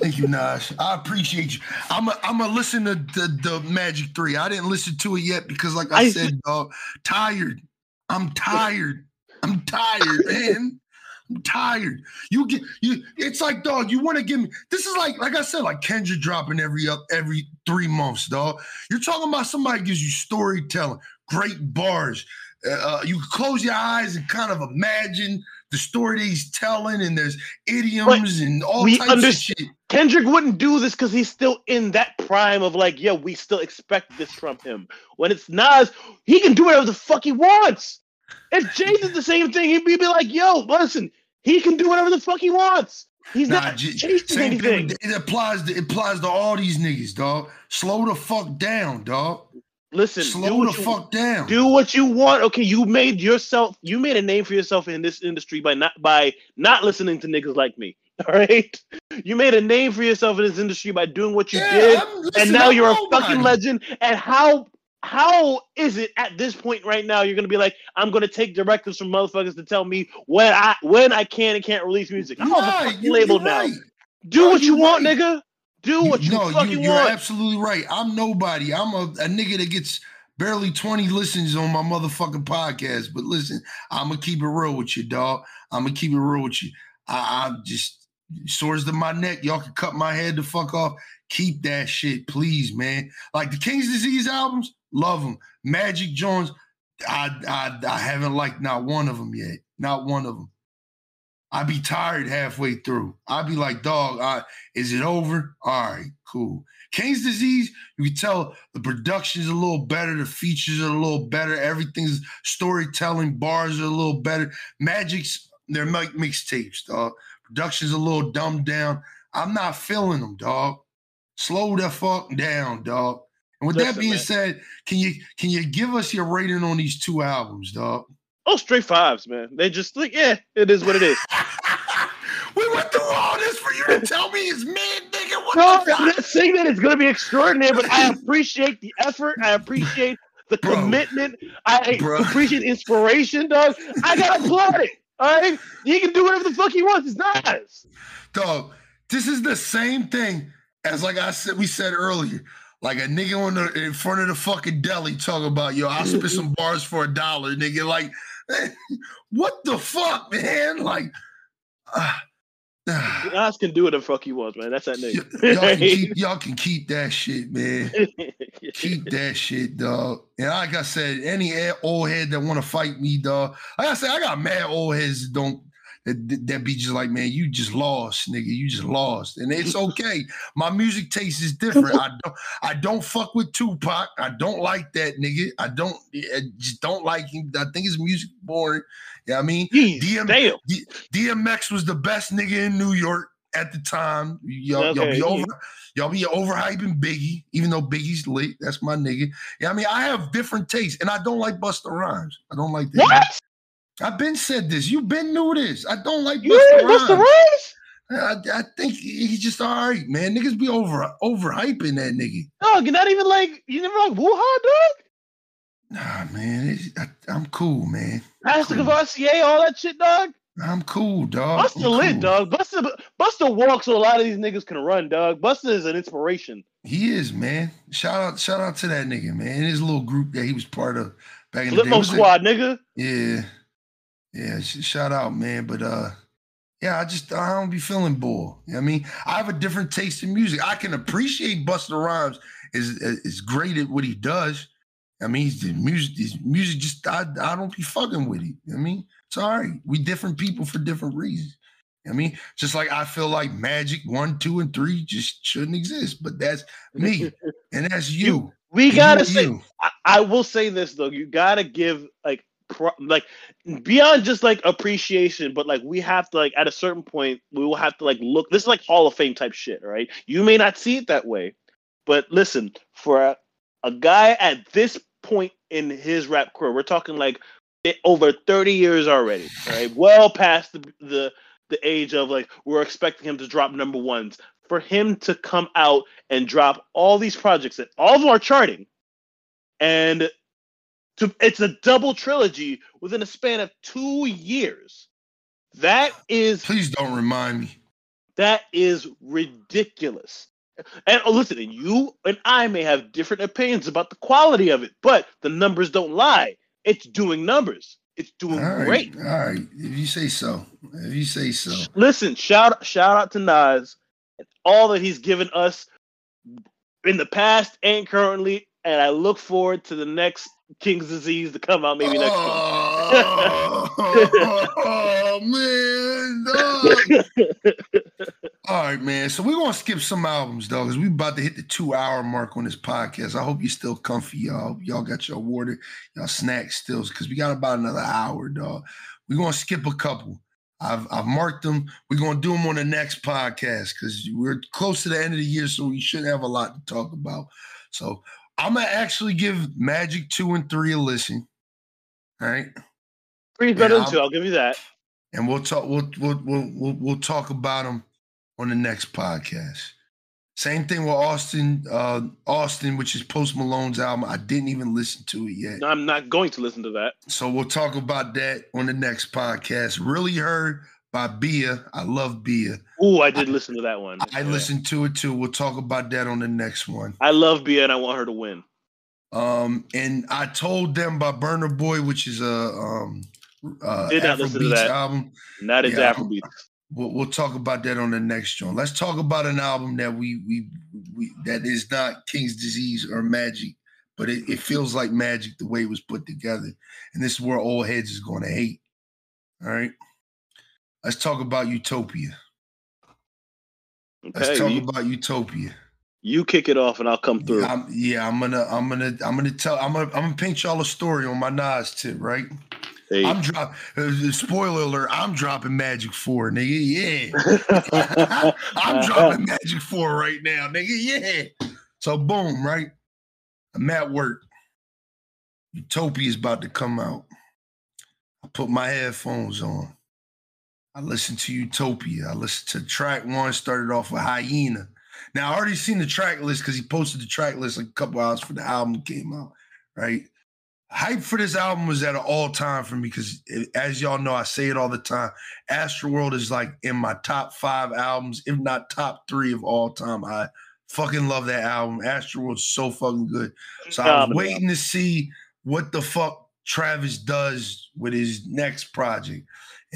Thank you, Nash. I appreciate you. I'm a, I'm a listen to the, the Magic Three. I didn't listen to it yet because, like I, I- said, dog, tired. I'm tired. I'm tired, man. I'm tired. You get you. It's like, dog. You want to give me. This is like, like I said, like Kendrick dropping every up every three months, dog. You're talking about somebody gives you storytelling, great bars. Uh, uh, you close your eyes and kind of imagine the story that he's telling, and there's idioms and all types under- of shit. Kendrick wouldn't do this because he's still in that prime of like, yeah, we still expect this from him. When it's Nas, he can do whatever the fuck he wants. If Jay did the same thing, he'd be like, yo, listen, he can do whatever the fuck he wants. He's Nah, not J- chasing same thing. It applies to it applies to all these niggas, dog. Slow the fuck down, dog. Listen, do Slow the what you- fuck down. do what you want. Okay, you made yourself you made a name for yourself in this industry by not by not listening to niggas like me. [LAUGHS] All right, you made a name for yourself in this industry by doing what you Yeah, did, and now you're a fucking legend. And how how is it at this point right now? You're gonna be like, I'm gonna take directives from motherfuckers to tell me when I when I can and can't release music. I'm on the Right, fucking you- label now. right. Do No, what you you're want, nigga. Do what you no, fucking you, are want. absolutely right. I'm nobody. I'm a, a nigga that gets barely 20 listens on my motherfucking podcast. But listen, I'm gonna keep it real with you, dog. I'm gonna keep it real with you. I, I'm just swords to my neck. Y'all can cut my head the fuck off. Keep that shit, please, man. Like the King's Disease albums, love them. Magic Jones, I, I I haven't liked not one of them yet. Not one of them. I'd be tired halfway through. I'd be like, dog, I, is it over? All right, cool. King's disease, you can tell the production's a little better, the features are a little better, everything's storytelling, bars are a little better. Magic's they're like mixtapes, dog. Production's a little dumbed down. I'm not feeling them, dog. Slow the fuck down, dog. And with that being man. said, can you can you give us your rating on these two albums, dog? Oh, straight fives, man. They just like, yeah, it is what it is. [LAUGHS] we went through all this for you to tell me it's mid, nigga. What No, the I'm not saying that it's going to be extraordinary, but I appreciate the effort. I appreciate the Bro. commitment. I Bro. appreciate inspiration, dog. I got to applaud it. All right? He can do whatever the fuck he wants. It's nice. Dog, this is the same thing as like I said, we said earlier. Like a nigga on the in front of the fucking deli talking about yo, I'll spit some bars for a dollar, nigga. Like, [LAUGHS] what the fuck, man? Like, uh, uh, Nas can do whatever the fuck he wants, man. That's that y- y'all, can nigga. keep, [LAUGHS] y'all can keep that shit, man. Keep [LAUGHS] that shit, dog. And like I said, any old head that want to fight me, dog. Like I said, I got mad old heads that don't that, that be just like, man, you just lost, nigga. You just lost, and it's [LAUGHS] okay. My music taste is different. I don't, I don't fuck with Tupac. I don't like that nigga. I don't, I just don't like him. I think his music boring. Yeah, I mean, DM damn. D- DMX was the best nigga in New York at the time. Y'all, y'all be over, y'all be overhyping Biggie, even though Biggie's lit. That's my nigga. Yeah, I mean, I have different tastes, and I don't like Busta Rhymes. I don't like that. What? I've been said this. You've been knew this. I don't like You Busta Rhymes. I, I think he's just all right, man. Niggas be over overhyping that nigga. Dog, you're not even like, you never like Woo Hah, dog? Nah, man, I, am cool, man. Pastor cool. Courvoisier, all that shit, dog. I'm cool, dog. Busta lit, dog. Busta Busta walks so a lot of these niggas can run, dog. Busta is an inspiration. He is, man. Shout out, shout out to that nigga, man. His little group that he was part of back in Flipmode the day. Squad, nigga. Yeah, yeah. Shout out, man. But uh, yeah, I just I don't be feeling bored. You know I mean, I have a different taste in music. I can appreciate Busta Rhymes is is great at what he does. I mean, the music, his music just I, I don't be fucking with it. I mean, sorry. We different people for different reasons. I mean, just like I feel like Magic one, two, and three just shouldn't exist, but that's me, [LAUGHS] and that's you. We gotta say, I, I, will say this though. You gotta give like, pro, like beyond just like appreciation, but like we have to like at a certain point we will have to like look. This is like Hall of Fame type shit, right? You may not see it that way, but listen, for a, a guy at this point in his rap career, we're talking like eh, over 30 years already, right? Well past the, the the age of like we're expecting him to drop number ones. For him to come out and drop all these projects that all of them are charting, and to it's a double trilogy within a span of two years. That is please don't remind me. That is ridiculous. And oh, listen, and you and I may have different opinions about the quality of it, but the numbers don't lie. It's doing numbers. It's doing all right, great. All right, if you say so. If you say so. Listen, shout shout out to Nas and all that he's given us in the past and currently, and I look forward to the next King's Disease to come out maybe next oh, month. oh, [LAUGHS] oh man, All right, man. So we're gonna skip some albums, though, because we're about to hit the two-hour mark on this podcast. I hope you're still comfy, y'all. Y'all got your water, y'all snacks still, because we got about another hour, dog. We're gonna skip a couple. I've I've marked them. We're gonna do them on the next podcast because we're close to the end of the year, so we shouldn't have a lot to talk about. So I'm gonna actually give Magic two and three a listen. All right. Three's better than two. I'll give you that. And we'll talk. We'll we'll we'll we'll, we'll talk about them on the next podcast. Same thing with Austin, uh, Austin, which is Post Malone's album. I didn't even listen to it yet. No, I'm not going to listen to that. So we'll talk about that on the next podcast. Really heard by Bia. I love Bia. Oh, I did I, listen to that one. I yeah. listened to it too. We'll talk about that on the next one. I love Bia and I want her to win. Um, and I told them by Burna Boy, which is a um uh did not listen to that. album. Not yeah, Afrobeats. We'll, we'll talk about that on the next one. Let's talk about an album that we we, we that is not King's Disease or Magic, but it, it feels like magic the way it was put together. And this is where old heads is going to hate. All right. Let's talk about Utopia. Okay, Let's talk you, about Utopia. You kick it off, and I'll come through. Yeah I'm, yeah, I'm gonna, I'm gonna, I'm gonna tell, I'm gonna, I'm gonna paint y'all a story on my Nas tip, right? Hey. I'm dropping. Uh, spoiler alert! I'm dropping Magic Four, nigga. Yeah, [LAUGHS] I'm dropping Magic Four right now, nigga. Yeah. So boom, right? I'm at work. Utopia is about to come out. I put my headphones on. I listened to Utopia. I listened to track one, started off with Hyena. Now, I already seen the track list because he posted the track list like a couple hours before the album came out, right? Hype for this album was at an all time for me because, as y'all know, I say it all the time. Astroworld is like in my top five albums, if not top three of all time. I fucking love that album. Astroworld's so fucking good. So I was waiting to see what the fuck Travis does with his next project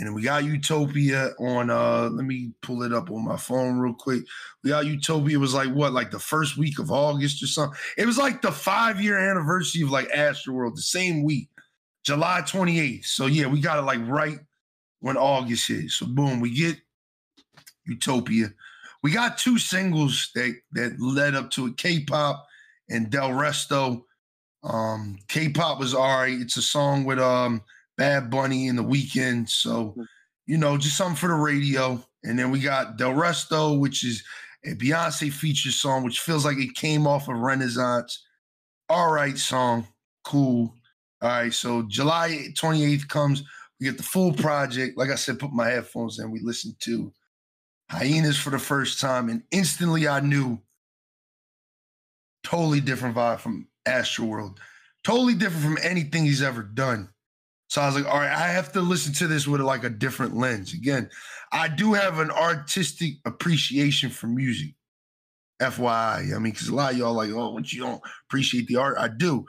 and we got Utopia on uh let me pull it up on my phone real quick. We got Utopia was like what, like the first week of August or something. It was like the five year anniversary of like Astroworld, the same week, July 28th. So yeah, we got it like right when August is. So boom, we get Utopia. We got two singles that that led up to it, K-pop and Delresto. Um, K-pop was all right. It's a song with um Bad Bunny in the Weeknd. So, hmm. you know, just something for the radio. And then we got Delresto, which is a Beyonce feature song, which feels like it came off of Renaissance. All right, song. Cool. All right. So July 28th comes. We get the full project. Like I said, put my headphones in. We listened to Hyenas for the first time. And instantly I knew totally different vibe from Astroworld totally different from anything he's ever done. So I was like, all right, I have to listen to this with like a different lens. Again, I do have an artistic appreciation for music. FYI. I mean, because a lot of y'all like, oh, what you don't appreciate the art. I do.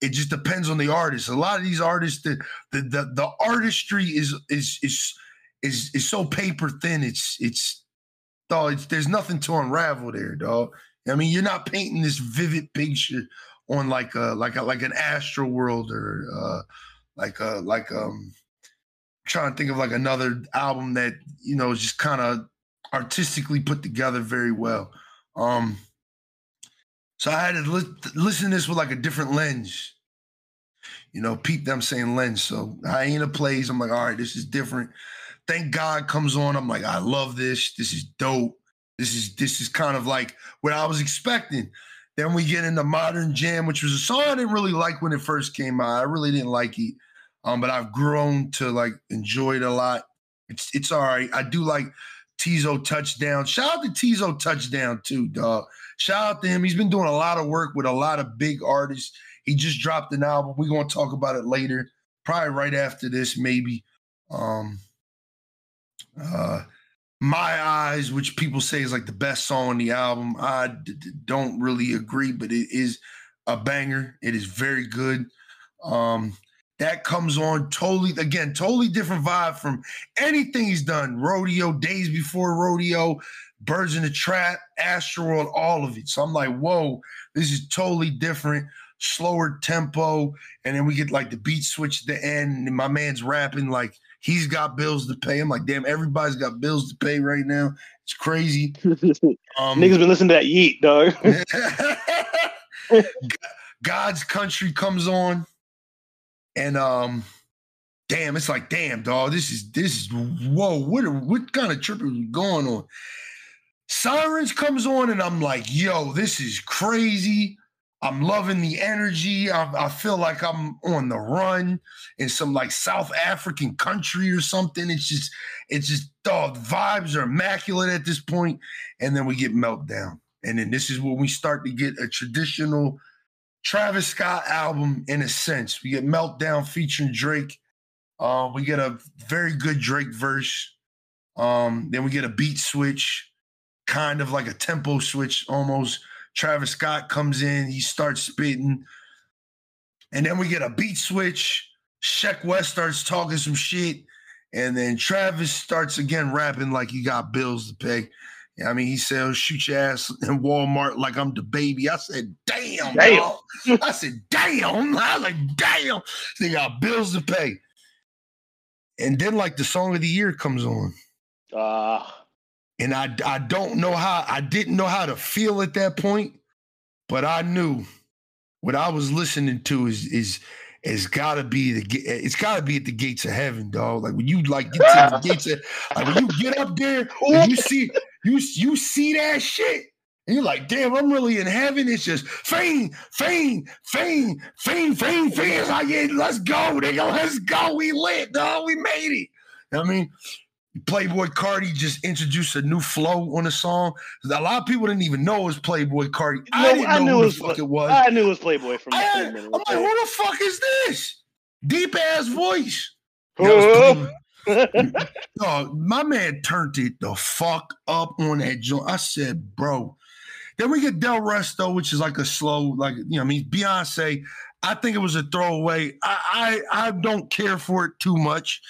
It just depends on the artist. A lot of these artists, the the the, the artistry is is is is is so paper thin. It's it's dog. It's, there's nothing to unravel there, dog. I mean, you're not painting this vivid picture on like a like a like an Astroworld or uh like a like um trying to think of like another album that you know is just kind of artistically put together very well. Um, so I had to li- listen to this with like a different lens. You know, peep them saying lens. So Hyena plays. I'm like, all right, this is different. Thank God comes on. I'm like, I love this. This is dope. This is this is kind of like what I was expecting. Then we get into Modern Jam, which was a song I didn't really like when it first came out. I really didn't like it. Um, but I've grown to like enjoy it a lot. It's it's all right. I do like Teezo touchdown. Shout out to Teezo touchdown too, dog. Shout out to him. He's been doing a lot of work with a lot of big artists. He just dropped an album. We're gonna talk about it later, probably right after this, maybe. Um uh my eyes which people say is like the best song on the album. I don't really agree but it is a banger. It is very good. Um that comes on totally again totally different vibe from anything he's done. Rodeo days before rodeo birds in the trap Astroworld, all of it. So i'm like whoa this is totally different slower tempo and then we get like the beat switch at the end and my man's rapping like he's got bills to pay. I'm like damn everybody's got bills to pay right now. It's crazy. [LAUGHS] Um, niggas been listening to that yeet dog. [LAUGHS] [LAUGHS] God's country comes on. And um, damn, it's like, damn, dog, this is this is whoa, what what kind of trip is going on? Sirens comes on, and I'm like, yo, this is crazy. I'm loving the energy. I, I, feel like I'm on the run in some like South African country or something. It's just, it's just, dog, vibes are immaculate at this point. And then we get meltdown. And then this is when we start to get a traditional Travis Scott album in a sense. We get Meltdown featuring Drake. Uh, we get a very good Drake verse. Um, then we get a beat switch, kind of like a tempo switch almost. Travis Scott comes in, he starts spitting. And then we get a beat switch. Sheck Wes starts talking some shit. And then Travis starts again rapping like he got bills to pay. I mean, he said, shoot your ass in Walmart like I'm the baby. I said, damn, damn. I said, damn. I was like, damn. They got bills to pay. And then, like, the song of the year comes on. Uh, and I, I don't know how, I didn't know how to feel at that point, but I knew what I was listening to is, is, it's gotta be the it's gotta be at the gates of heaven, dog. Like when you like get to the gates of like when you get up there and you [LAUGHS] see you you see that shit. And you're like, damn, I'm really in heaven. It's just fame, fame, fame, fame, fame, fame. It's like, yeah, let's go, nigga. Let's go. We lit, dog. We made it. I mean, Playboi Carti just introduced a new flow on the song. A lot of people didn't even know it was Playboi Carti. I didn't I know who the fuck it was. I knew it was Playboi from I, I'm like, who the fuck is this? Deep ass voice. no, [LAUGHS] my man turned it the fuck up on that joint. I said, bro. Then we get Delresto, which is like a slow, like you know, I mean Beyonce. I think it was a throwaway. I I, I don't care for it too much.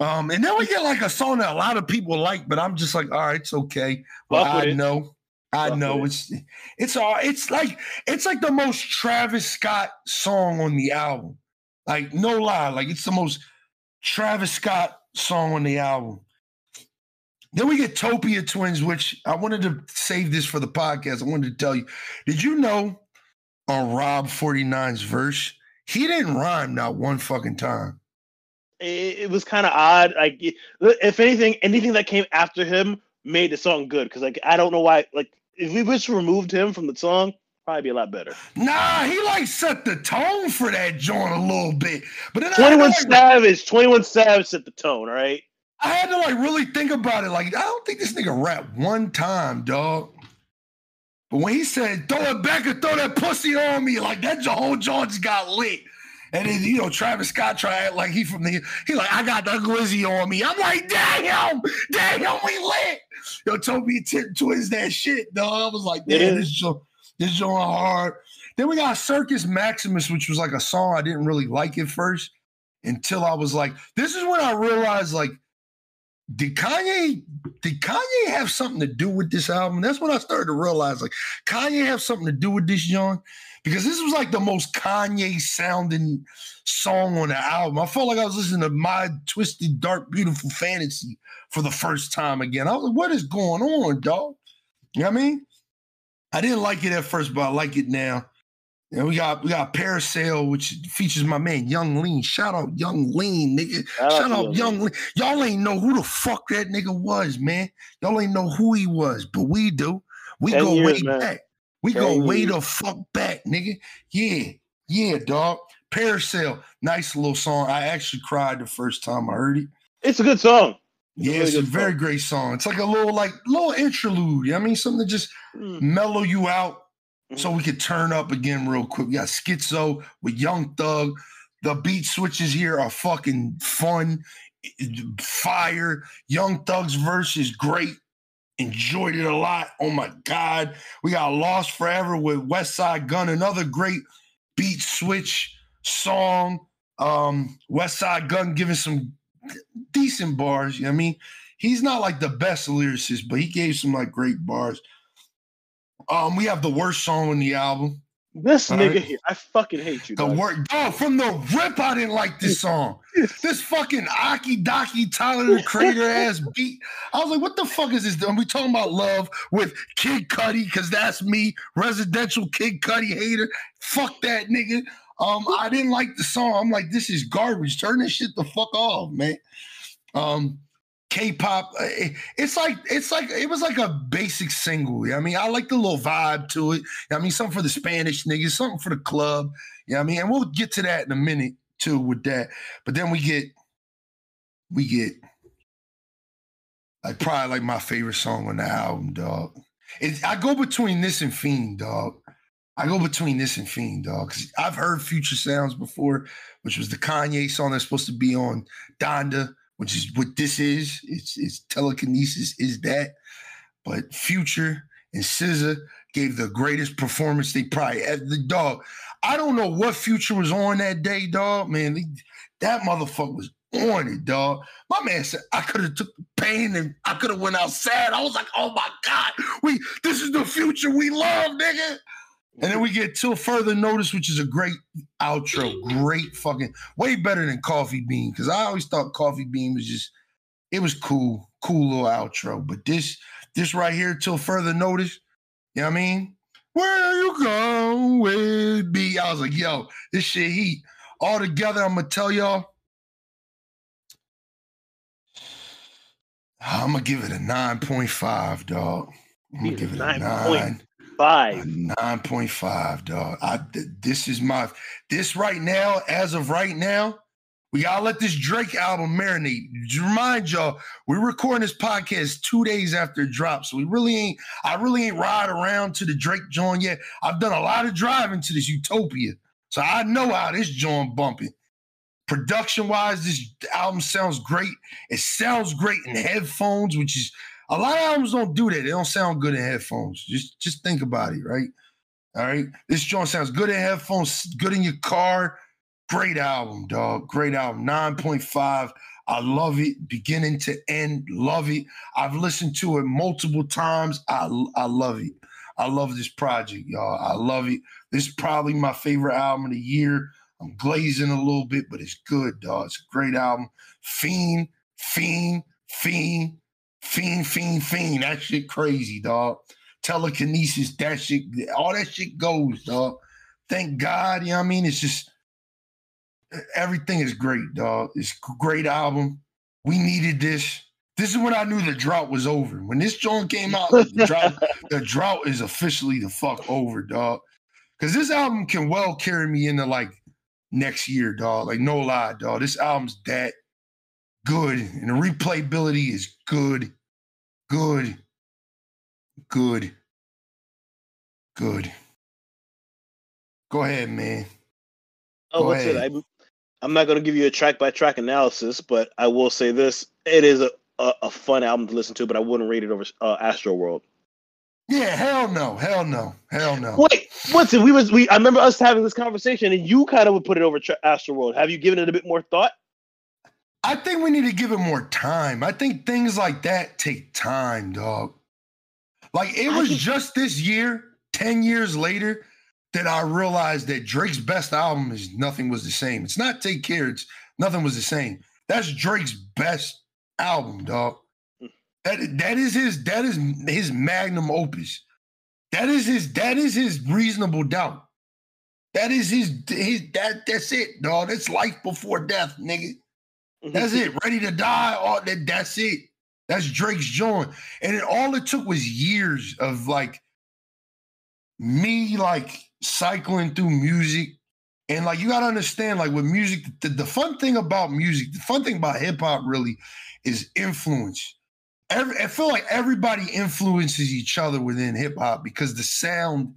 Um, and then we get like a song that a lot of people like, but I'm just like, all right, it's okay. Well, I it. know. I Fuck know it's it's all it's like it's like the most Travis Scott song on the album. Like no lie, like it's the most Travis Scott song on the album. Then we get Topia Twins, which I wanted to save this for the podcast. I wanted to tell you. Did you know on Rob49's verse, he didn't rhyme not one fucking time. It, it was kind of odd. Like, if anything, anything that came after him made the song good. Because, like, I don't know why. Like, if we just removed him from the song, probably be a lot better. Nah, he like set the tone for that joint a little bit. But then 21 like, Savage, 21 Savage set the tone, right? I had to like really think about it. Like, I don't think this nigga rap one time, dog. But when he said, throw it back and throw that pussy on me, like that whole George got lit. And then, you know, Travis Scott tried like he from the he like, I got the glizzy on me. I'm like, damn, damn, we lit. Yo, Topia Twins that shit, dog. I was like, damn, this joint, this joint hard. Then we got Circus Maximus, which was like a song I didn't really like at first until I was like, this is when I realized like did Kanye did Kanye have something to do with this album? That's when I started to realize like Kanye have something to do with this, John, because this was like the most Kanye sounding song on the album. I felt like I was listening to my twisted, dark, beautiful fantasy for the first time again. I was like, what is going on, dog? You know what I mean? I didn't like it at first, but I like it now. And we got we got Parasail, which features my man Yung Lean. Shout out Yung Lean, nigga. Shout, Shout out Yung Lean. Y'all ain't know who the fuck that nigga was, man. Y'all ain't know who he was, but we do. We go years, way man. back. We Ten go years. way the fuck back, nigga. Yeah, yeah, dog. Parasail, nice little song. I actually cried the first time I heard it. It's a good song. It's yeah, a really it's a very song. great song. It's like a little like little interlude. You know I mean, something to just mm. mellow you out so we could turn up again real quick. We got Schizo with Young Thug. The beat switches here are fucking fun, fire. Young Thug's verse is great. Enjoyed it a lot. Oh my God. We got Lost Forever with Westside Gunn, another great beat switch song. Um, Westside Gunn giving some decent bars. You know what I mean? He's not like the best lyricist, but he gave some like great bars. Um, we have the worst song on the album. This nigga right? here, I fucking hate you. The word, oh, from the rip, I didn't like this [LAUGHS] song. this fucking Aki Daki Tyler the Creator ass beat. I was like, what the fuck is this? Are we talking about love with Kid Cudi? Because that's me, residential Kid Cudi hater. Fuck that nigga. Um, I didn't like the song. I'm like, this is garbage. Turn this shit the fuck off, man. Um, K-pop. Uh, it's like it's like it was like a basic single. I mean, I like the little vibe to it. I mean, something for the Spanish niggas, something for the club. You Yeah, I mean, and we'll get to that in a minute too with that. But then we get we get like probably like my favorite song on the album, dog. I go between this and Fiend, dog. I go between this and Fiend, dog, because I've heard Future Sounds before, which was the Kanye song that's supposed to be on Donda which is what this is. It's, it's telekinesis is that. But Future and SZA gave the greatest performance they probably at the dog. I don't know what Future was on that day, dog. Man, that motherfucker was on it, dog. My man said I could have took the pain and I could have went outside. I was like, oh my god, we this is the future we love, nigga. And then we get till further notice, which is a great outro. Great fucking way better than Coffee Bean. Cause I always thought Coffee Bean was just it was cool, cool little outro. But this, this right here, till further notice, you know what I mean? Where you going with me? I was like, yo, this shit heat. All together, I'm gonna tell y'all. I'm gonna give it a 9.5, dog. I'm gonna give it a 9 five. Nine point five, dog. I this is my this right now, as of right now, we gotta let this Drake album marinate. Remind y'all, we're recording this podcast two days after it drops. So we really ain't, I really ain't ride around to the Drake joint yet. I've done a lot of driving to this utopia. So I know how this joint bumping. Production wise, this album sounds great. It sounds great in headphones, which is a lot of albums don't do that. They don't sound good in headphones. Just just think about it, right? All right. This joint sounds good in headphones, good in your car. Great album, dog. Great album. 9.5. I love it, beginning to end. Love it. I've listened to it multiple times. I, I love it. I love this project, y'all. I love it. This is probably my favorite album of the year. I'm glazing a little bit, but it's good, dog. It's a great album. Fiend, Fiend, Fiend, Fiend, fiend, fiend. That shit crazy, dog. Telekinesis, that shit, all that shit goes, dog. Thank God, you know what I mean? It's just everything is great, dog. It's a great album. We needed this. This is when I knew the drought was over. When this joint came out, the [LAUGHS] drought, the drought is officially the fuck over, dog. Cause this album can well carry me into like next year, dog. Like no lie, dog. This album's that good, and the replayability is good, good, good. Good. Go ahead, man. Oh, Go what's it? ahead. I'm, I'm not going to give you a track by track analysis, but I will say this: it is a, a, a fun album to listen to, but I wouldn't rate it over uh, Astro World. Yeah, hell no, hell no, hell no. Wait, what's it? We was we. I remember us having this conversation, and you kind of would put it over tra- Astro World. Have you given it a bit more thought? I think we need to give it more time. I think things like that take time, dog. Like it was just this year, 10 years later, that I realized that Drake's best album is Nothing Was the Same. It's not Take Care, it's Nothing Was the Same. That's Drake's best album, dog. Mm. That, that is his that is his magnum opus. That is his that is his reasonable doubt. That is his his that that's it, dog. That's life before death, nigga. Mm-hmm. That's it. Ready to die. All that. That's it. That's Drake's joint. And it, all it took was years of like me like cycling through music. And like you gotta understand, like with music, the, the fun thing about music, the fun thing about hip hop really is influence. Every, I feel like everybody influences each other within hip hop because the sound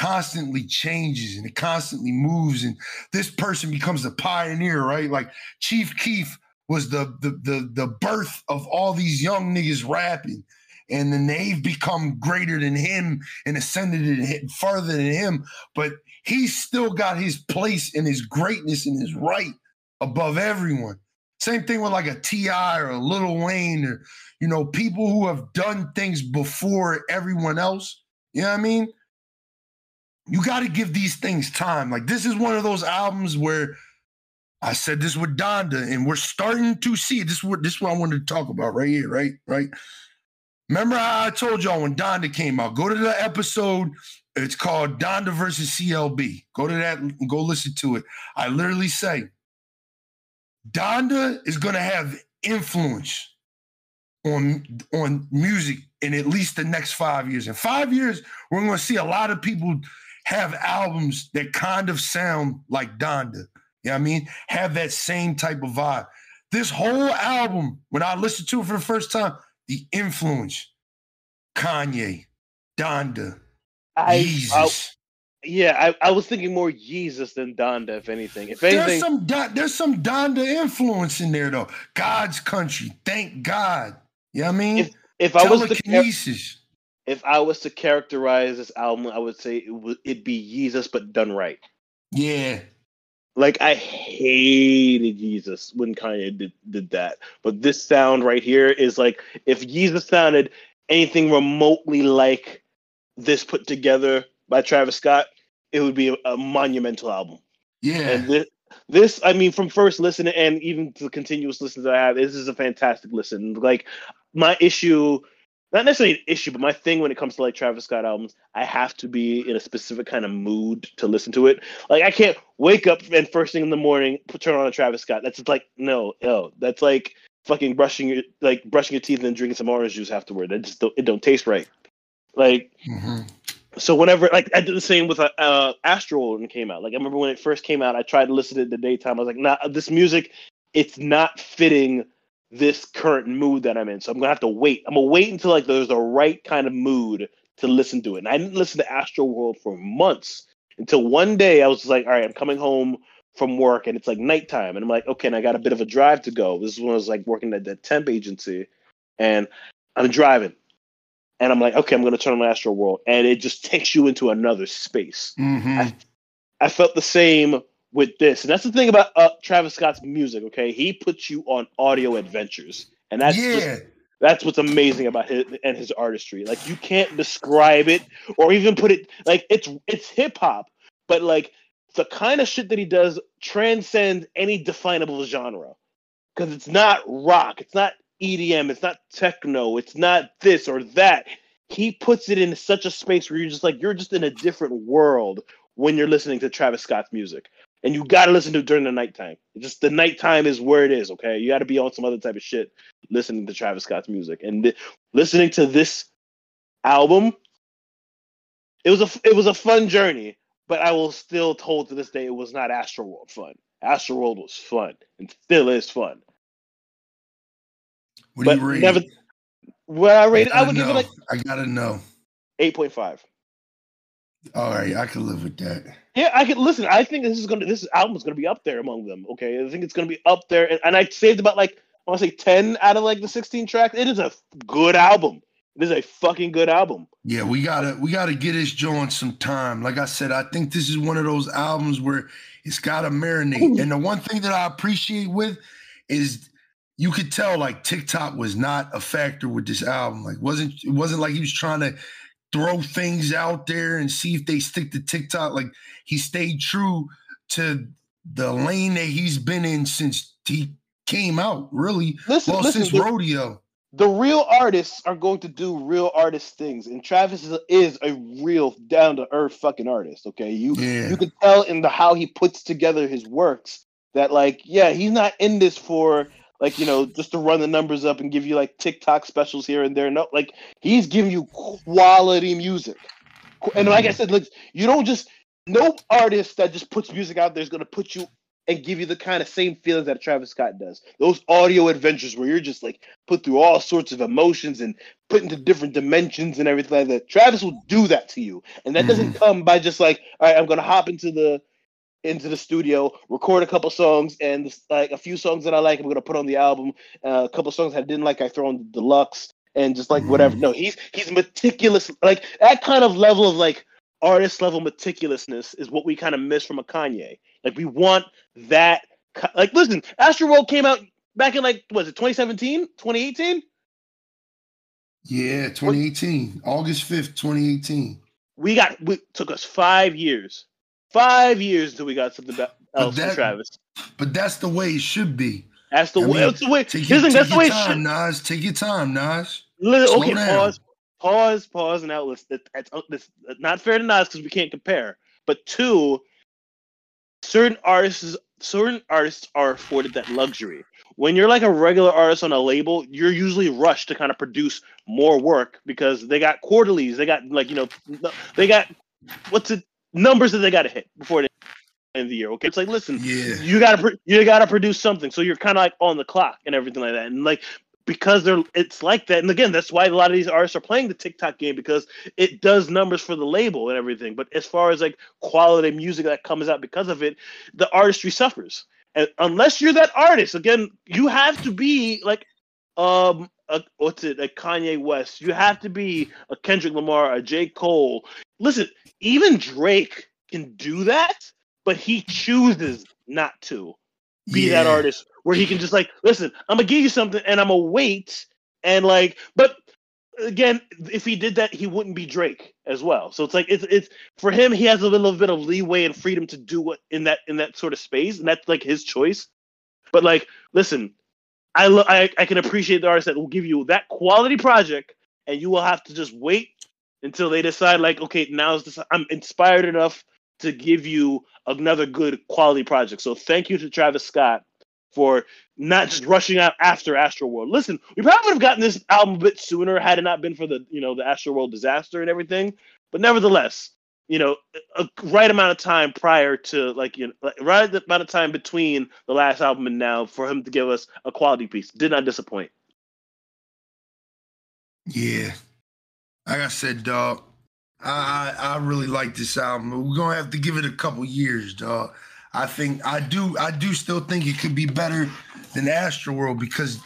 constantly changes and it constantly moves and this person becomes the pioneer, right? Like Chief Keef was the the the, the birth of all these young niggas rapping. And then they've become greater than him and ascended and hit further than him. But he's still got his place and his greatness and his right above everyone. Same thing with like a T.I. or a Lil Wayne or, you know, people who have done things before everyone else. You know what I mean? You got to give these things time. Like this is one of those albums where I said this with Donda, and we're starting to see. This is what this is what I wanted to talk about right here, right? Right. Remember how I told y'all when Donda came out? Go to the episode. It's called Donda versus CLB. Go to that and go listen to it. I literally say Donda is going to have influence on on music in at least the next five years. In five years, we're going to see a lot of people have albums that kind of sound like Donda. You know what I mean? Have that same type of vibe. This whole album, when I listened to it for the first time, the influence, Kanye, Donda, I, I Jesus. yeah, I, I was thinking more Jesus than Donda, if anything. If There's some there's some Donda influence in there though. God's country, thank God. You know what I mean? If- if I was to. If I was to characterize this album, I would say it would it'd be Jesus, but done right. yeah. Like I hated Jesus when Kanye did, did that, but this sound right here is like if Jesus sounded anything remotely like this put together by Travis Scott, it would be a, a monumental album. Yeah. And this, this, I mean, from first listen and even to the continuous listens that I have, this is a fantastic listen. Like my issue, not necessarily an issue, but my thing when it comes to like Travis Scott albums, I have to be in a specific kind of mood to listen to it. Like I can't wake up and first thing in the morning turn on a Travis Scott. That's just like no, no. That's like fucking brushing your like brushing your teeth and drinking some orange juice afterward. That just don't, it don't taste right. Like Mhm. so whenever like I did the same with uh, uh Astro when it came out. Like I remember when it first came out, I tried to listen to it in the daytime. I was like, nah, this music, it's not fitting this current mood that I'm in. So I'm gonna have to wait. I'm gonna wait until like there's the right kind of mood to listen to it. And I didn't listen to Astro World for months until one day I was like, all right, I'm coming home from work and it's like nighttime. And I'm like, okay, and I got a bit of a drive to go. This is when I was like working at that temp agency and I'm driving. And I'm like, okay, I'm gonna turn on Astro World. And it just takes you into another space. Mhm. I felt the same with this. And that's the thing about uh, Travis Scott's music, okay? He puts you on audio adventures. And that's just that's what's amazing about his and his artistry. Like you can't describe it or even put it like it's it's hip hop, but like the kind of shit that he does transcends any definable genre. Because it's not rock, it's not EDM, it's not techno, it's not this or that. He puts it in such a space where you're just like you're just in a different world when you're listening to Travis Scott's music. And you gotta listen to it during the nighttime. It's just the nighttime is where it is, okay? You gotta be on some other type of shit listening to Travis Scott's music and th- listening to this album. It was a it was a fun journey, but I will still told to this day it was not Astroworld fun. Astroworld was fun and still is fun. What do but you rate? never what I rated, I gotta would give it like I gotta know. eight point five. All right, I can live with that. Yeah, I can listen. I think this is gonna this album is gonna be up there among them. Okay, I think it's gonna be up there, and, and I saved about like I want to say ten out of like the sixteen tracks. It is a good album. It is a fucking good album. Yeah, we gotta we gotta get this joint some time. Like I said, I think this is one of those albums where it's gotta marinate. And the one thing that I appreciate with is you could tell like TikTok was not a factor with this album. Like wasn't it wasn't like he was trying to throw things out there and see if they stick to TikTok. Like he stayed true to the lane that he's been in since he came out. Really, listen, well, listen, since the, rodeo. The real artists are going to do real artist things, and Travis is, is a real down to earth fucking artist. Okay, you Yeah. you can tell in the how he puts together his works that like yeah he's not in this for like you know just to run the numbers up and give you like TikTok specials here and there. No, like he's giving you quality music. And like I mm-hmm. said, like you don't just no artist that just puts music out there is gonna put you and give you the kind of same feelings that Travis Scott does. Those audio adventures where you're just like put through all sorts of emotions and put into different dimensions and everything like that. Travis will do that to you, and that doesn't mm-hmm. come by just like, all right, I'm gonna hop into the into the studio, record a couple songs, and like a few songs that I like, I'm gonna put on the album. Uh, a couple songs I didn't like, I throw on the deluxe, and just like whatever. No, he's he's meticulous. Like that kind of level of like artist level meticulousness is what we kind of miss from a Kanye. Like we want that. Like listen, Astroworld came out back in like was it 2017, 2018? Yeah, 2018, August 5th, 2018. We got we took us five years, five years until we got something else from that- Travis. But that's the way it should be. That's the I way. mean, That's the way. Take your, thing, that's take the way your should. time, Nas. Take your time, Nas. Li- Slow okay, down. pause, pause, pause. Now let's. That, that's uh, that's not fair to Nas because we can't compare. But two, certain artists, certain artists are afforded that luxury. When you're like a regular artist on a label, you're usually rushed to kind of produce more work because they got quarterlies, they got like you know, they got what's it numbers that they got to hit before the end of the year. Okay, it's like listen, Yeah. you gotta pr- you gotta produce something so you're kind of like on the clock and everything like that and like because they're it's like that and again that's why a lot of these artists are playing the tiktok game because it does numbers for the label and everything but as far as like quality music that comes out because of it the artistry suffers and unless you're that artist again you have to be like um a, what's it a kanye west you have to be a kendrick lamar a j cole listen even drake can do that but he chooses not to be that artist where he can just like listen i'm gonna give you something and i'm gonna wait and like but again if he did that he wouldn't be drake as well. So it's like it's it's for him he has a little bit of leeway and freedom to do what in that in that sort of space and that's like his choice. But like listen i lo- I, I can appreciate the artist that will give you that quality project and you will have to just wait until they decide like okay now's the i'm inspired enough to give you another good quality project so thank you to travis scott for not just rushing out after Astro World. Listen, we probably would have gotten this album a bit sooner had it not been for the you know the Astro World disaster and everything. But nevertheless, you know, a right amount of time prior to like you know, like, right amount of time between the last album and now for him to give us a quality piece did not disappoint. Yeah. Like I said, dog, I, I really like this album. We're gonna have to give it a couple years, dog. I think I do I do still think it could be better than Astroworld because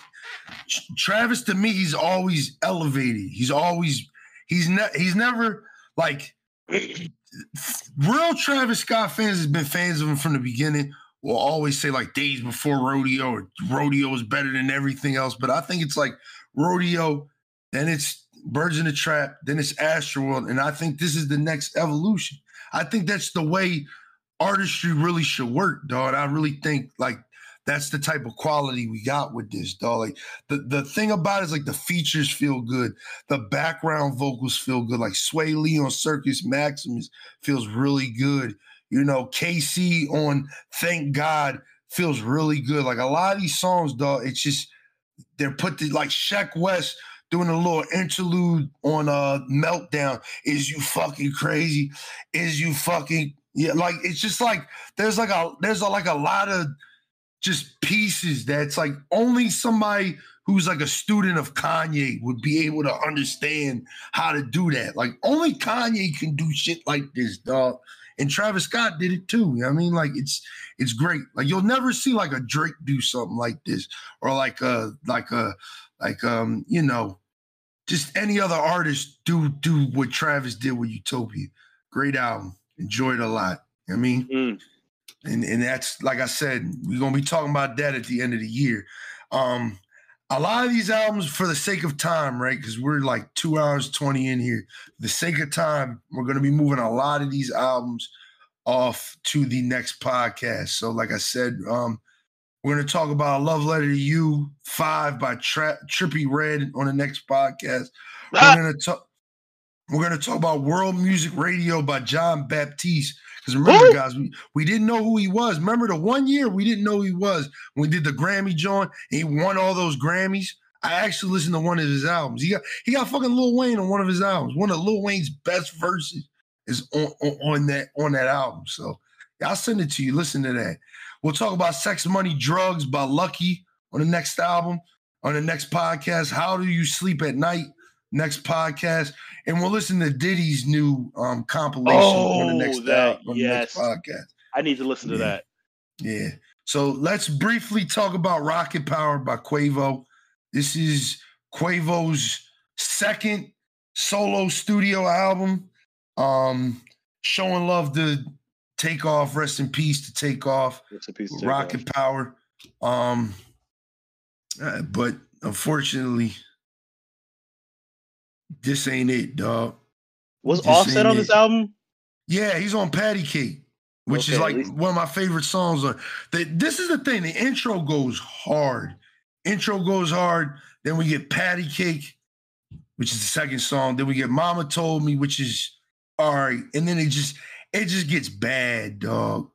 Travis to me he's always elevated. He's always he's ne- he's never like [CLEARS THROAT] real Travis Scott fans has been fans of him from the beginning. Will always say like days before rodeo or rodeo is better than everything else. But I think it's like rodeo, then it's Birds in the Trap, then it's Astroworld, and I think this is the next evolution. I think that's the way artistry really should work, dog. I really think like that's the type of quality we got with this, dog. Like the, the thing about it is like the features feel good, the background vocals feel good. Like Swae Lee on Circus Maximus feels really good. You know, KC on Thank God feels really good. Like a lot of these songs, dog, it's just they're put the like Sheck Wes doing a little interlude on uh meltdown. Is you fucking crazy? Is you fucking yeah? Like it's just like there's like a there's a, like a lot of just pieces that's like only somebody who's like a student of Kanye would be able to understand how to do that. Like only Kanye can do shit like this, dog. And Travis Scott did it too. You know I mean? Like it's it's great. Like you'll never see like a Drake do something like this, or like a like a like um, you know, just any other artist do do what Travis did with Utopia. Great album. Enjoyed a lot. You know I mean? Mm. And and that's like I said, we're gonna be talking about that at the end of the year. Um, a lot of these albums, for the sake of time, right? Because we're like two hours 20 in here. For the sake of time, we're gonna be moving a lot of these albums off to the next podcast. So, like I said, um, we're gonna talk about a Love Letter to You Five by Tra- Trippie Redd on the next podcast. We're Ah! gonna talk. We're gonna talk about World Music Radio by Jon Batiste. Because remember, Who? guys, we, we didn't know who he was. Remember the one year we didn't know who he was when we did the Grammy John, and he won all those Grammys. I actually listened to one of his albums. He got he got fucking Lil Wayne on one of his albums. One of Lil Wayne's best verses is on, on, on that on that album. So I'll send it to you. Listen to that. We'll talk about Sex, Money, Drugs by Lucky on the next album, on the next podcast. How do you sleep at night? Next podcast. And we'll listen to Diddy's new um compilation on the Oh, next that- album, on the next yes. podcast. I need to listen to Yeah. that. Yeah. So let's briefly talk about Rocket Power by Quavo. This is Quavo's second solo studio album. Um, showing love to Take Off, rest in peace to Take Off, It's a piece of Rocket Power. Um, uh, but unfortunately, this ain't it, dog. Was This Offset on it. this album? Yeah, he's on Patty Cake, which is Okay, at like one of my favorite songs. On the, this is the thing. The intro goes hard. Intro goes hard. Then we get Patty Cake, which is the second song. Then we get Mama Told Me, which is all right. And then it just it just gets bad, dog.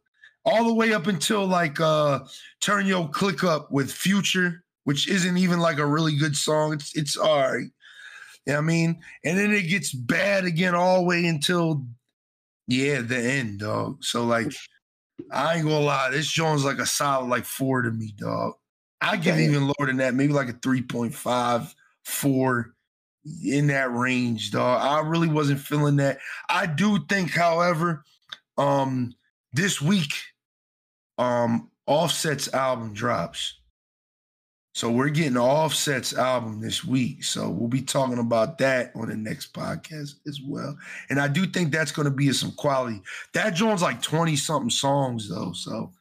All the way up until like uh Turn Your Click Up with Future, which isn't even like a really good song. It's it's all right. You know what I mean? And then it gets bad again all the way until yeah, the end, dog. So like, I ain't gonna lie, this joint's like a solid like four to me, dog. I Damn. even lower than that, maybe like a 3.5, four in that range, dog. I really wasn't feeling that. I do think, however, um, this week, um, Offset's album drops. So we're getting Offset's album this week. So we'll be talking about that on the next podcast as well. And I do think that's going to be some quality. That joint's like 20 something songs though. So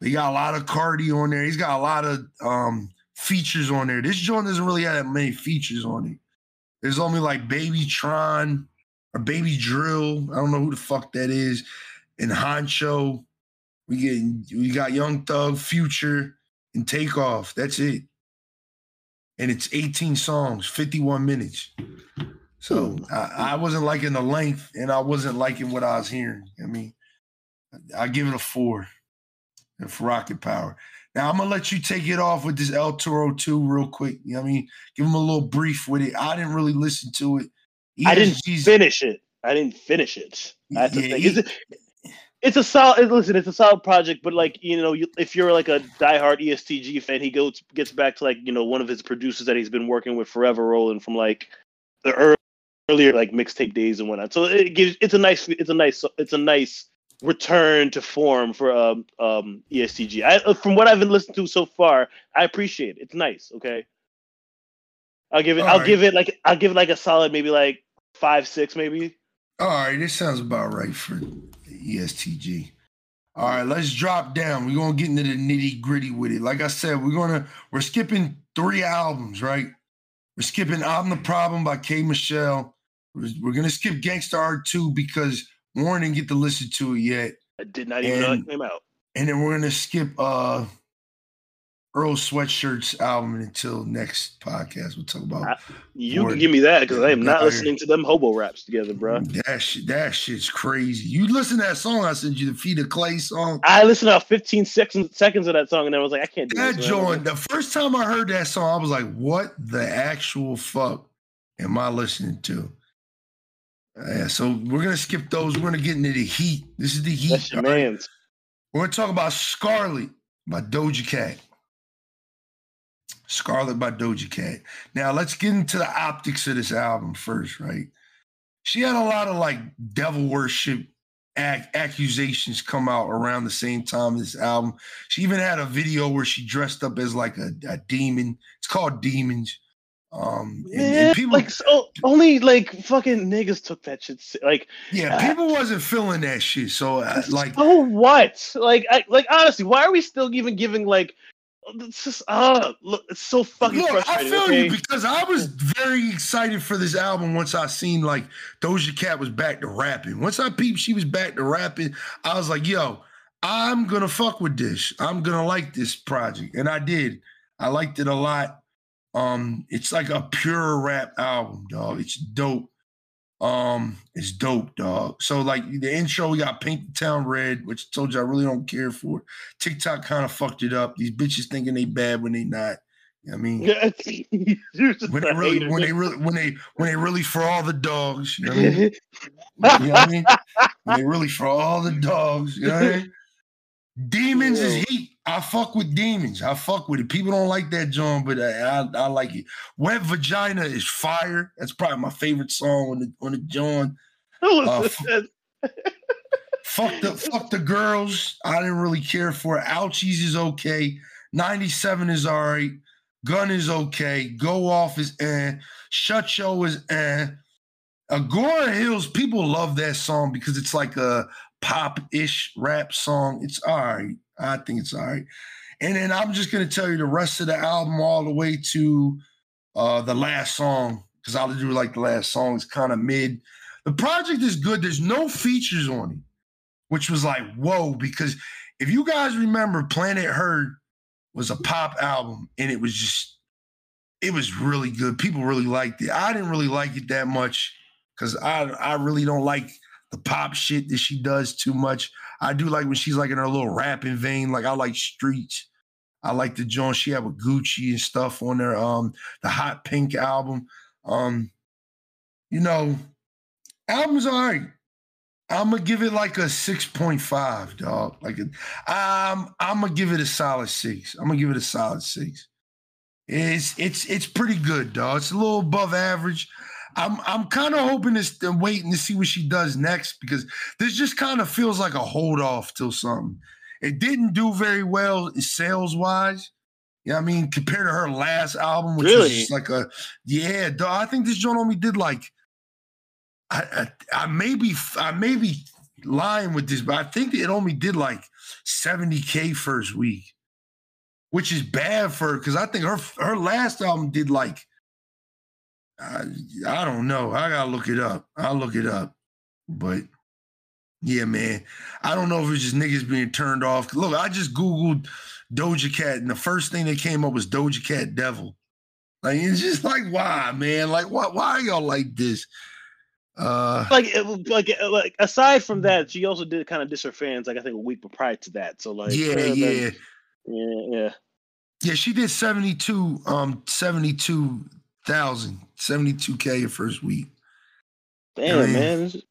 they got a lot of Cardi on there. He's got a lot of um features on there. This joint doesn't really have that many features on it. There's only like Baby Tron or Baby Drill. I don't know who the fuck that is. And Hunxho. We get we got Young Thug, Future, and Takeoff. That's it. And it's 18 songs, 51 minutes. So I, I wasn't liking the length and I wasn't liking what I was hearing. I mean, I give it a four for Rocket Power. Now I'm gonna let you take it off with this El Toro 2 real quick. You know what I mean? Give him a little brief with it. I didn't really listen to it. I didn't finish it. I didn't finish it. That's the thing. he- It's a, it's a solid. Listen, it's a solid project, but like you know, you, if you're like a diehard ESTG fan, he goes gets back to like you know one of his producers that he's been working with forever, rolling from like the ear- earlier like mixtape days and whatnot. So it gives it's a nice it's a nice it's a nice return to form for um um ESTG. I uh, from what I've been listening to so far, I appreciate it. It's nice. Okay, I'll give it. All I'll right. give it like I'll give it like a solid maybe like five six maybe. All right, this sounds about right for ESTG. All right, let's drop down. We're gonna get into the nitty gritty with it. Like I said, we're gonna we're skipping three albums, right? We're skipping "I'm the Problem" by K. Michelle. We're, we're gonna skip "Gangsta Art 2" because Warren didn't get to listen to it yet, I did not even know And- it came out. and then we're gonna skip uh Earl Sweatshirt's album until next podcast. We'll talk about I- You Word. can give me that because I am not listening to them hobo raps together, bro. that shit. That shit's crazy. You listen to that song I sent you, the Feet of Clay song. I listened to 15 seconds seconds of that song and I was like, I can't do That this. man. the first time I heard that song, I was like, what the actual fuck am I listening to? Yeah, so we're gonna skip those. We're gonna get into the heat. This is the heat. That's your right? man's. We're gonna talk about Scarlet by Doja Cat. Scarlet by Doja Cat. Now let's get into the optics of this album first, right? She had a lot of like devil worship ac- accusations come out around the same time as this album. She even had a video where she dressed up as like a, a demon. It's called Demons. Um, Yeah, and people, like so, only like fucking niggas took that shit. Like, yeah, uh, people wasn't feeling that shit. So uh, [LAUGHS] like, oh what? Like, I, like honestly, why are we still even giving like? It's just uh, look, it's so fucking Look, I feel okay? you because I was very excited for this album once I seen like Doja Cat was back to rapping. Once I peeped she was back to rapping, I was like, yo, I'm gonna fuck with this. I'm gonna like this project. And I did. I liked it a lot. Um, it's like a pure rap album, dog. It's dope. Um, it's dope, dog. So like the intro, we got Paint the Town Red, which I told you I really don't care for. TikTok kind of fucked it up. These bitches thinking they bad when they not. You know I mean, Yeah, [LAUGHS] you're just when they really, hater. when they really, when they, when they really for all the dogs. You know what I mean? [LAUGHS] You know what I mean? When they really for all the dogs. You know what I mean? Demons is heat. I fuck with demons. I fuck with it. People don't like that John, but I, I, I like it. Wet Vagina is fire. That's probably my favorite song on the on the John. uh, Fuck the fuck the girls. I didn't really care for it. Ouchies is okay. 97 is all right. Gun is okay. Go off is eh. Shut show is eh. Agora Hills, people love that song because it's like a pop-ish rap song. It's all right. I think it's all right. And then I'm just gonna tell you the rest of the album all the way to uh the last song, because I'll do like the last song is kind of mid. The project is good. There's no features on it, which was like, whoa, because if you guys remember, Planet Her was a pop album and it was just, it was really good. People really liked it. I didn't really like it that much because I, I really don't like the pop shit that she does too much. I do like when she's like in her little rapping vein. Like I like Streets. I like the joint she had with Gucci and stuff on there. Um, the Hot Pink album. Um, you know, album's all right. I'm gonna give it like a 6.5, dog. Like a, um, I'm gonna give it a solid six. I'm gonna give it a solid six. It's it's it's pretty good, dog. It's a little above average. I'm I'm kind of hoping this and waiting to see what she does next because this just kind of feels like a hold off till something. It didn't do very well sales wise. You know I mean? Compared to her last album, which was Really? just like a yeah. I think this joint only did like I, I I may be I may be lying with this, but I think it only did like 70k first week, which is bad for her because I think her her last album did like I, I don't know. I gotta look it up. I'll look it up. But yeah, man. I don't know if it's just niggas being turned off. Look, I just Googled Doja Cat, and the first thing that came up was Doja Cat Devil. Like it's just like why, man? Like why why y'all like this? Uh like, it- like, like aside from that, she also did kind of diss her fans. Like I think a week prior to that. So like, yeah, uh, then- yeah. yeah, yeah. Yeah, she did 72, um, 72,000, 72K your first week. Damn, I mean- man. [LAUGHS]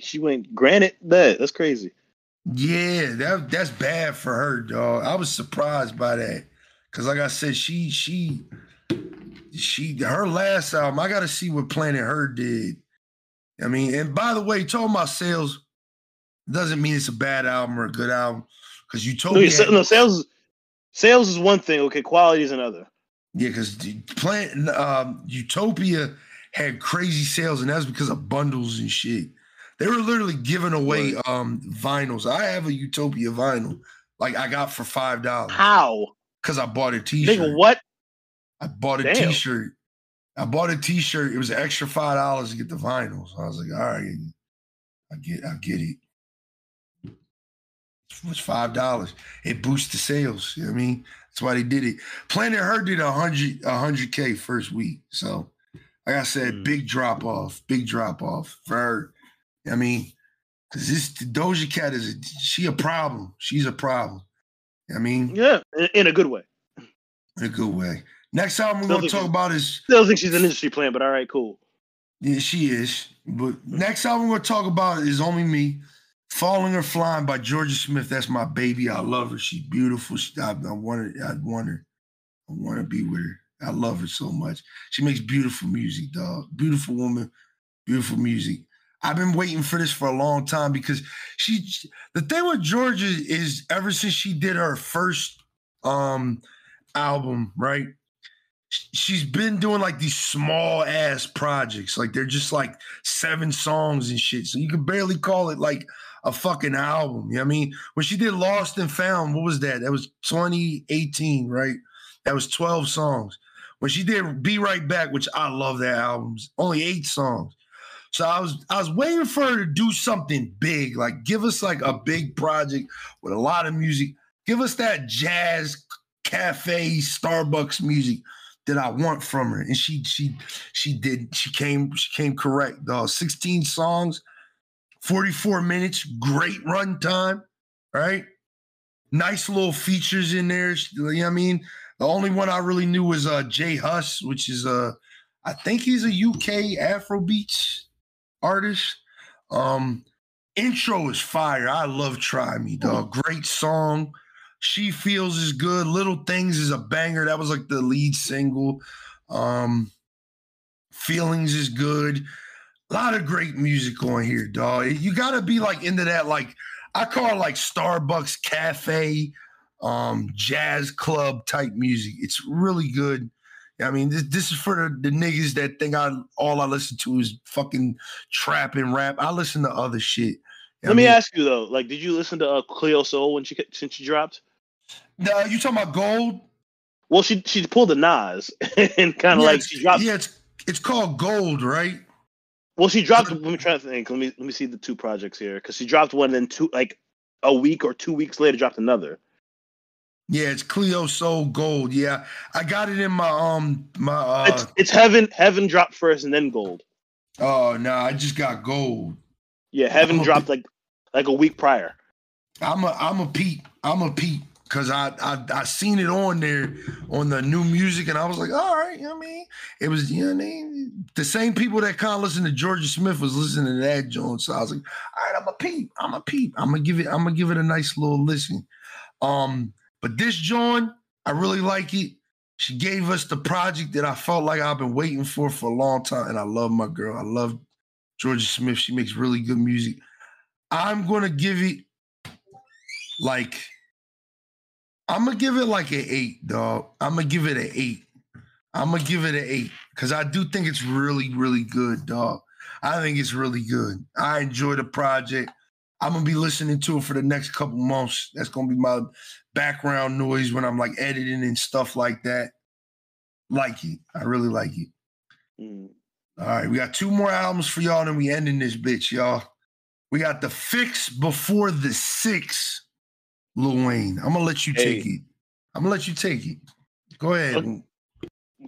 She went granted that. That's crazy. Yeah, that that's bad for her, dog. I was surprised by that. Cause like I said, she she she her last album, I gotta see what Planet Her did. I mean, and by the way, talking about sales doesn't mean it's a bad album or a good album. Cause No, Utopia, you said- no, sales. Sales is one thing. Okay, quality is another. Yeah, because plant um, Utopia had crazy sales, and that's because of bundles and shit. They were literally giving away um, vinyls. I have a Utopia vinyl, like I got for five dollars How, because I bought a T-shirt. nigga? What? I bought a Damn. shirt I bought a T-shirt. It was an extra five dollars to get the vinyl. So I was like, all right, I get, I get it. It was five dollars. It boosts the sales. You know what I mean? That's why they did it. Planet Her did a hundred, a hundred K first week. So like I said, Mm. big drop off, big drop off for her. I mean, because this Doja Cat is a, she a problem. She's a problem. I mean, Yeah, in, in a good way. in a good way. Next album we're Still gonna talk about is Still think she's an industry plan, but all right, cool. Yeah, she is. But next album we're gonna talk about is Only Me. Falling or Flying by Jorja Smith. That's my baby. I love her. She's beautiful. She, I, I want her. I want her. I want to be with her. I love her so much. She makes beautiful music, dog. Beautiful woman, beautiful music. I've been waiting for this for a long time because she the thing with Jorja is ever since she did her first um album, right? She's been doing like these small ass projects. Like they're just like seven songs and shit. So you can barely call it like a fucking album. You know what I mean? When she did Lost and Found, what was that? That was 2018, right? That was 12 songs. When she did Be Right Back, which I love that album, only eight songs. So I was I was waiting for her to do something big, like give us like a big project with a lot of music. Give us that jazz cafe Starbucks music that I want from her. And she she she did she came she came correct, dog. 16 songs, 44 minutes, great run time, right? Nice little features in there. You know what I mean? The only one I really knew was uh J Hus, which is uh I think he's a UK Afrobeats artist. Um intro is fire. I love Try Me, dog. Great song. She Feels is good. Little Things is a banger. That was like the lead single. Um Feelings is good. A lot of great music on here, dog. You gotta be like into that, like I call it like Starbucks cafe, um, jazz club type music. It's really good. I mean, this, this is for the, the niggas that think I all I listen to is fucking trap and rap. I listen to other shit. Let I me ask you though, like, did you listen to uh, Cleo Sol when she since she dropped? No, you talking about Gold? Well, she she pulled the Nas [LAUGHS] and kind of yeah, like she dropped. Yeah, it's it's called Gold, right? Well, she dropped. [LAUGHS] Let me try to think. Let me let me see the two projects here because she dropped one, and then two like a week or two weeks later dropped another. Yeah, it's Cleo Sol Gold. Yeah, I got it in my um my. uh It's, it's Heaven. Heaven dropped first and then Gold. Oh no, I just got Gold. Yeah, Heaven dropped like like a week prior. I'm a I'm a Pete. I'm a Pete because I, I I seen it on there on the new music, and I was like, all right, you know what I mean? It was, you know what I mean? The same people that kind of listen to Jorja Smith was listening to that joint. So I was like, all right, I'm a peep. I'm a peep. I'm gonna give it, I'm gonna give it a nice little listen. Um, but this joint, I really like it. She gave us the project that I felt like I've been waiting for for a long time, and I love my girl. I love Jorja Smith. She makes really good music. I'm gonna give it like I'm gonna give it like an eight, dog. I'm gonna give it an eight. I'm gonna give it an eight because I do think it's really, really good, dog. I think it's really good. I enjoy the project. I'm gonna be listening to it for the next couple months. That's gonna be my background noise when I'm like editing and stuff like that. Like it. I really like it. Mm. All right, we got two more albums for y'all, and we ending this bitch, y'all. We got the fix before the six Lil Wayne. I'm gonna let you hey. take it. I'm gonna let you take it. Go ahead.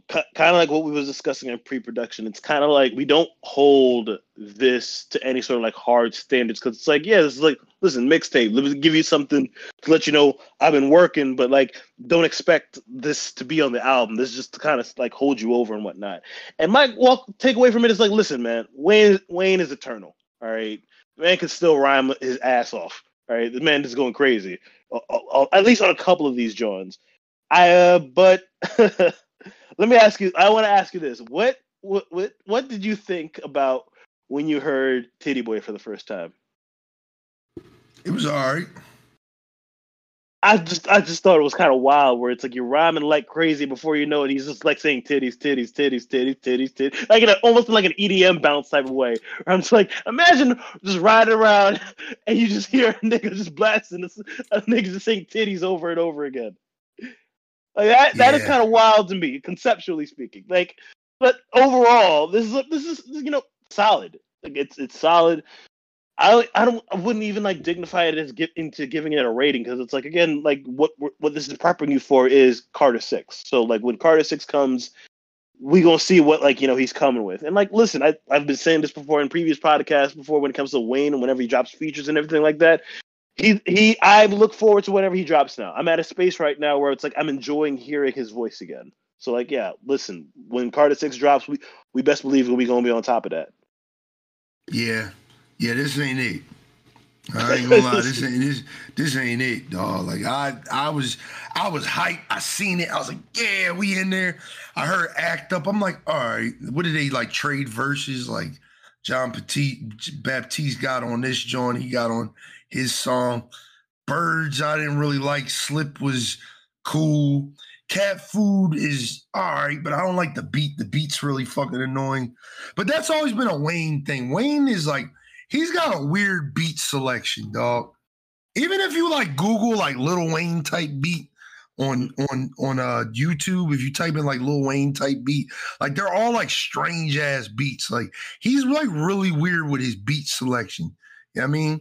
Kind of like what we was discussing in pre-production. It's kind of like we don't hold this to any sort of like hard standards because it's like, yeah, this is like, listen, mixtape. Let me give you something to let you know I've been working, but like, don't expect this to be on the album. This is just to kind of like hold you over and whatnot. And my walk takeaway from it is like, listen, man, Wayne Wayne is eternal. All right, The man can still rhyme his ass off. All right, the man is going crazy, at least on a couple of these Johns. I uh, but [LAUGHS] let me ask you. I want to ask you this: what what what what did you think about when you heard Tity Boy for the first time? It was all right. I just I just thought it was kind of wild where it's like you're rhyming like crazy before you know it. He's just like saying titties, titties, titties, titties, titties, titties, like in a, almost like an EDM bounce type of way. Where I'm just like, imagine just riding around [LAUGHS] and you just hear a nigga just blasting a, a nigga just saying titties over and over again. Like that that yeah. is kind of wild to me, conceptually speaking. Like, but overall, this is this is you know solid. Like it's it's solid. I I don't I wouldn't even like dignify it as get into giving it a rating because it's like again like what what this is prepping you for is Carter Six. So like when Carter Six comes, we gonna see what like you know he's coming with. And like listen, I I've been saying this before in previous podcasts before when it comes to Wayne and whenever he drops features and everything like that. He he I look forward to whenever he drops now. I'm at a space right now where it's like I'm enjoying hearing his voice again. So like yeah, listen, when Carter Six drops, we we best believe we gonna be on top of that. Yeah, yeah, this ain't it. [LAUGHS] I ain't gonna lie, this ain't this this ain't it, dog. Like I I was I was hyped. I seen it. I was like, yeah, we in there. I heard act up. I'm like, all right, what did they like trade verses? Like Jon Petit Batiste got on this joint. He got on his song. Birds, I didn't really like. Slip was cool. Cat food is all right, but I don't like the beat. The beat's really fucking annoying. But that's always been a Wayne thing. Wayne is like he's got a weird beat selection, dog. Even if you like Google like Lil Wayne type beat on on on uh YouTube, if you type in like Lil Wayne type beat, like they're all like strange ass beats. Like he's like really weird with his beat selection. You know what I mean?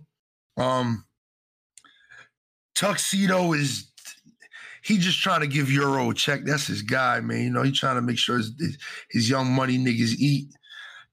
Um Tuxedo is he just trying to give Euro a check. That's his guy, man. You know, he trying to make sure his, his young money niggas eat.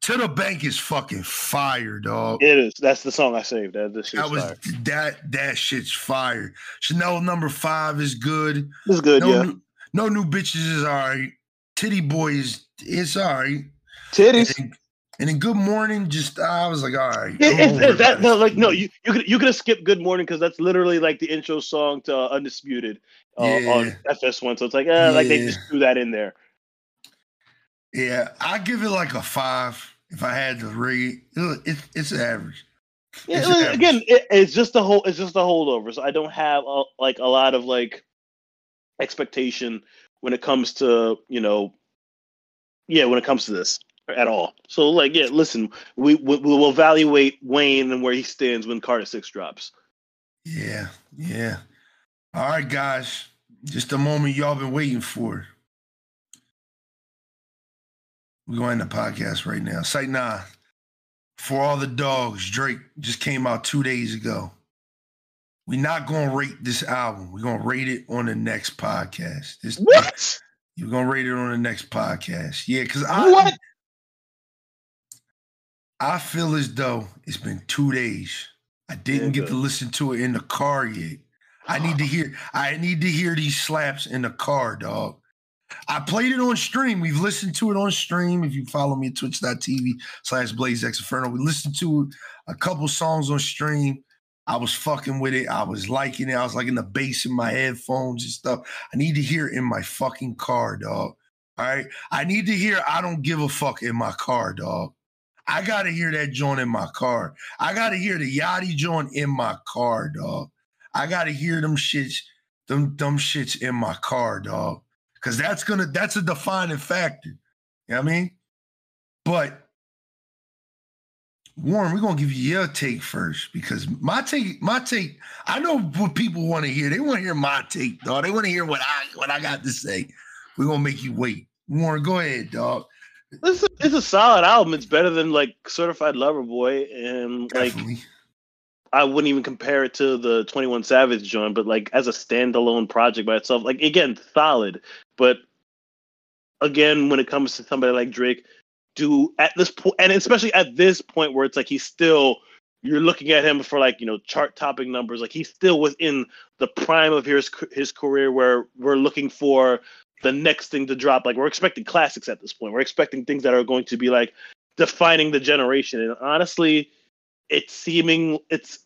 To the bank is fucking fire, dog. It is. That's the song I saved. That, this that was fire. that that shit's fire. Chanel number five is good. It's good, no yeah. New, no new bitches is all right. Titty boy is it's all right. Titties. And, and then Good Morning, just I was like, all right. Yeah, I'm it's, over it's that, no, like no, you you could you could have skipped Good Morning because that's literally like the intro song to uh, Undisputed uh, Yeah. on FS1. So it's like, eh, like they just threw that in there. Yeah, I give it like a five if I had to rate. It, it, it's average. Yeah, It's like, average. again, it, it's just a whole, it's just a holdover. So I don't have a, like a lot of like expectation when it comes to you know, yeah, when it comes to this at all. So like, yeah, listen, we we will evaluate Wayne and where he stands when Carter Six drops. Yeah, yeah. All right, guys. Just the moment y'all been waiting for. We're going to the podcast right now. Site nine. For all the dogs, Drake just came out two days ago. We're not gonna rate this album. We're gonna rate it on the next podcast. This What? you're gonna rate it on the next podcast. Yeah, because I What? I feel as though it's been two days. I didn't Yeah, get to listen to it in the car yet. I need to hear. I need to hear these slaps in the car, dog. I played it on stream. We've listened to it on stream. If you follow me at twitch.tv slash blaze Inferno, we listened to a couple songs on stream. I was fucking with it. I was liking it. I was like in the bass in my headphones and stuff. I need to hear it in my fucking car, dog. All right. I need to hear I don't give a fuck in my car, dog. I gotta hear that joint in my car. I gotta hear the Yachty joint in my car, dog. I gotta hear them shits, them them shits in my car, dog. Cause that's gonna that's a defining factor. You know what I mean? But Warren, we're gonna give you your take first because my take, my take, I know what people want to hear. They want to hear my take, dog. They want to hear what I what I got to say. We're gonna make you wait. Warren, go ahead, dog. This is, it's a solid album. It's better than like Certified Lover Boy, and like Definitely. I wouldn't even compare it to the Twenty One Savage joint, but like as a standalone project by itself, like again, solid. But again, when it comes to somebody like Drake, do at this point, and especially at this point where it's like he's still, you're looking at him for like you know chart topping numbers, like he's still within the prime of his his career, where we're looking for the next thing to drop. Like we're expecting classics at this point. We're expecting things that are going to be like defining the generation. And honestly, it's seeming it's.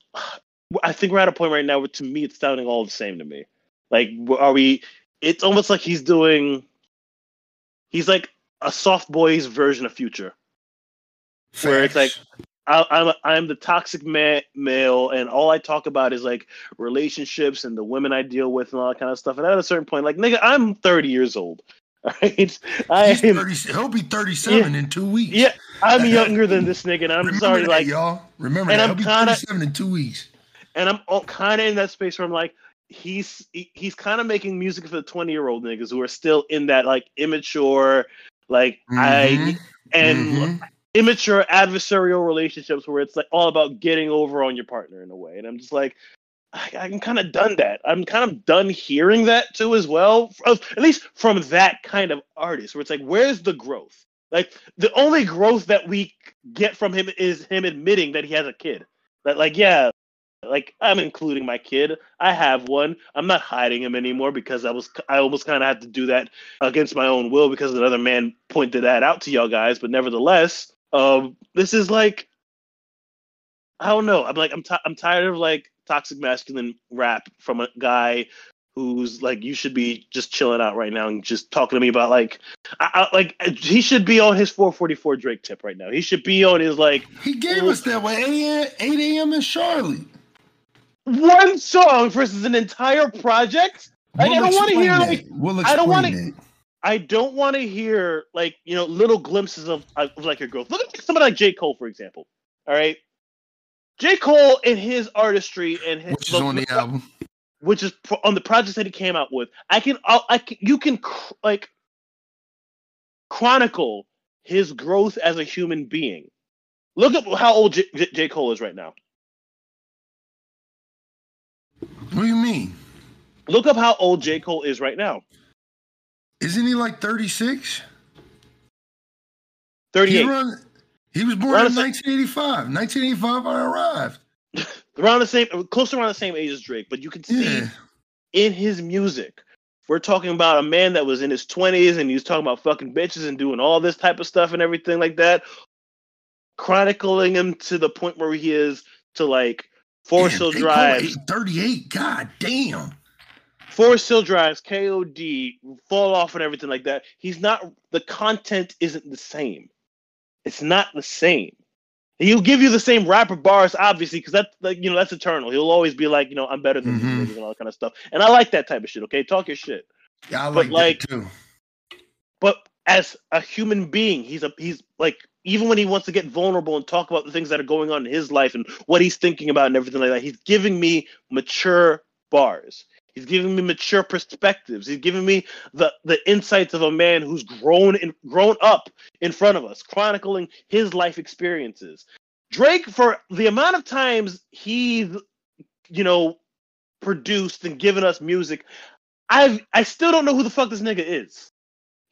I think we're at a point right now where to me it's sounding all the same to me. Like are we? It's almost like he's doing. He's like a soft boy's version of Future. Where it's like, I, I'm I'm the toxic ma- male, and all I talk about is like relationships and the women I deal with and all that kind of stuff. And at a certain point, like nigga, I'm 30 years old. All [LAUGHS] right, I He's am. 30, he'll be 37 in two weeks. Yeah, I'm [LAUGHS] younger than this nigga, and I'm Remember sorry, that, like, y'all. Remember and that. I'm He'll be kinda- 37 in two weeks. and I'm kind of in that space where I'm like, he's he- he's kind of making music for the 20 year old niggas who are still in that like immature, like I Mhm, and mhm. immature adversarial relationships where it's like all about getting over on your partner in a way. And I'm just like, I, I'm kind of done that. I'm kind of done hearing that too as well. At least from that kind of artist, where it's like, where's the growth? Like the only growth that we get from him is him admitting that he has a kid. That like, yeah, like I'm including my kid. I have one. I'm not hiding him anymore because I was I almost kind of had to do that against my own will because another man pointed that out to y'all guys. But nevertheless, um, this is like I don't know. I'm like I'm t- I'm tired of like toxic masculine rap from a guy who's like you should be just chilling out right now and just talking to me about like I, I, like he should be on his 444 Drake tip right now. He should be on his like he gave us that way 8 a.m. 8 a.m. in Charlotte. One song versus an entire project. Like, we'll I don't want to hear like we'll I don't want to. I don't want to hear like you know little glimpses of, of like your growth. Look at somebody like J Cole for example. All right, J Cole and his artistry and his which is on the album which is on the projects that he came out with. I can, I'll, I can, you can like chronicle his growth as a human being. Look at how old J-, J-, J. Cole is right now. What do you mean? Look up how old J. Cole is right now. Isn't he like 36? 38. He, run, he was born in 1985. 1985, I arrived [LAUGHS] around the same, close around the same age as Drake, but you can see yeah. in his music. We're talking about a man that was in his 20s and he was talking about fucking bitches and doing all this type of stuff and everything like that, chronicling him to the point where he is to like Forest Hill Drive. 38, god damn. Forest Hill Drives, KOD, fall off and everything like that. He's not, the content isn't the same. It's not the same. He'll give you the same rapper bars, obviously, because that's like you know that's eternal. He'll always be like, you know, I'm better than mm-hmm. and all that kind of stuff. And I like that type of shit. Okay, talk your shit. Yeah, I like, but, like too. But as a human being, he's a he's like even when he wants to get vulnerable and talk about the things that are going on in his life and what he's thinking about and everything like that, he's giving me mature bars. He's giving me mature perspectives. He's giving me the, the insights of a man who's grown and grown up in front of us, chronicling his life experiences. Drake, for the amount of times he's, you know, produced and given us music, I've I still don't know who the fuck this nigga is.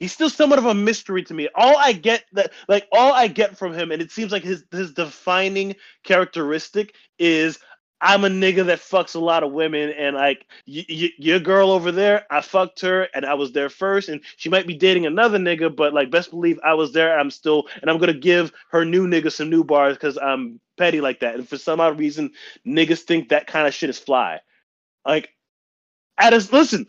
He's still somewhat of a mystery to me. All I get that like all I get from him, and it seems like his his defining characteristic is I'm a nigga that fucks a lot of women, and like y- y- your girl over there, I fucked her, and I was there first, and she might be dating another nigga, but like best believe I was there. I'm still, and I'm gonna give her new nigga some new bars because I'm petty like that. And for some odd reason, niggas think that kind of shit is fly. Like, at us, listen,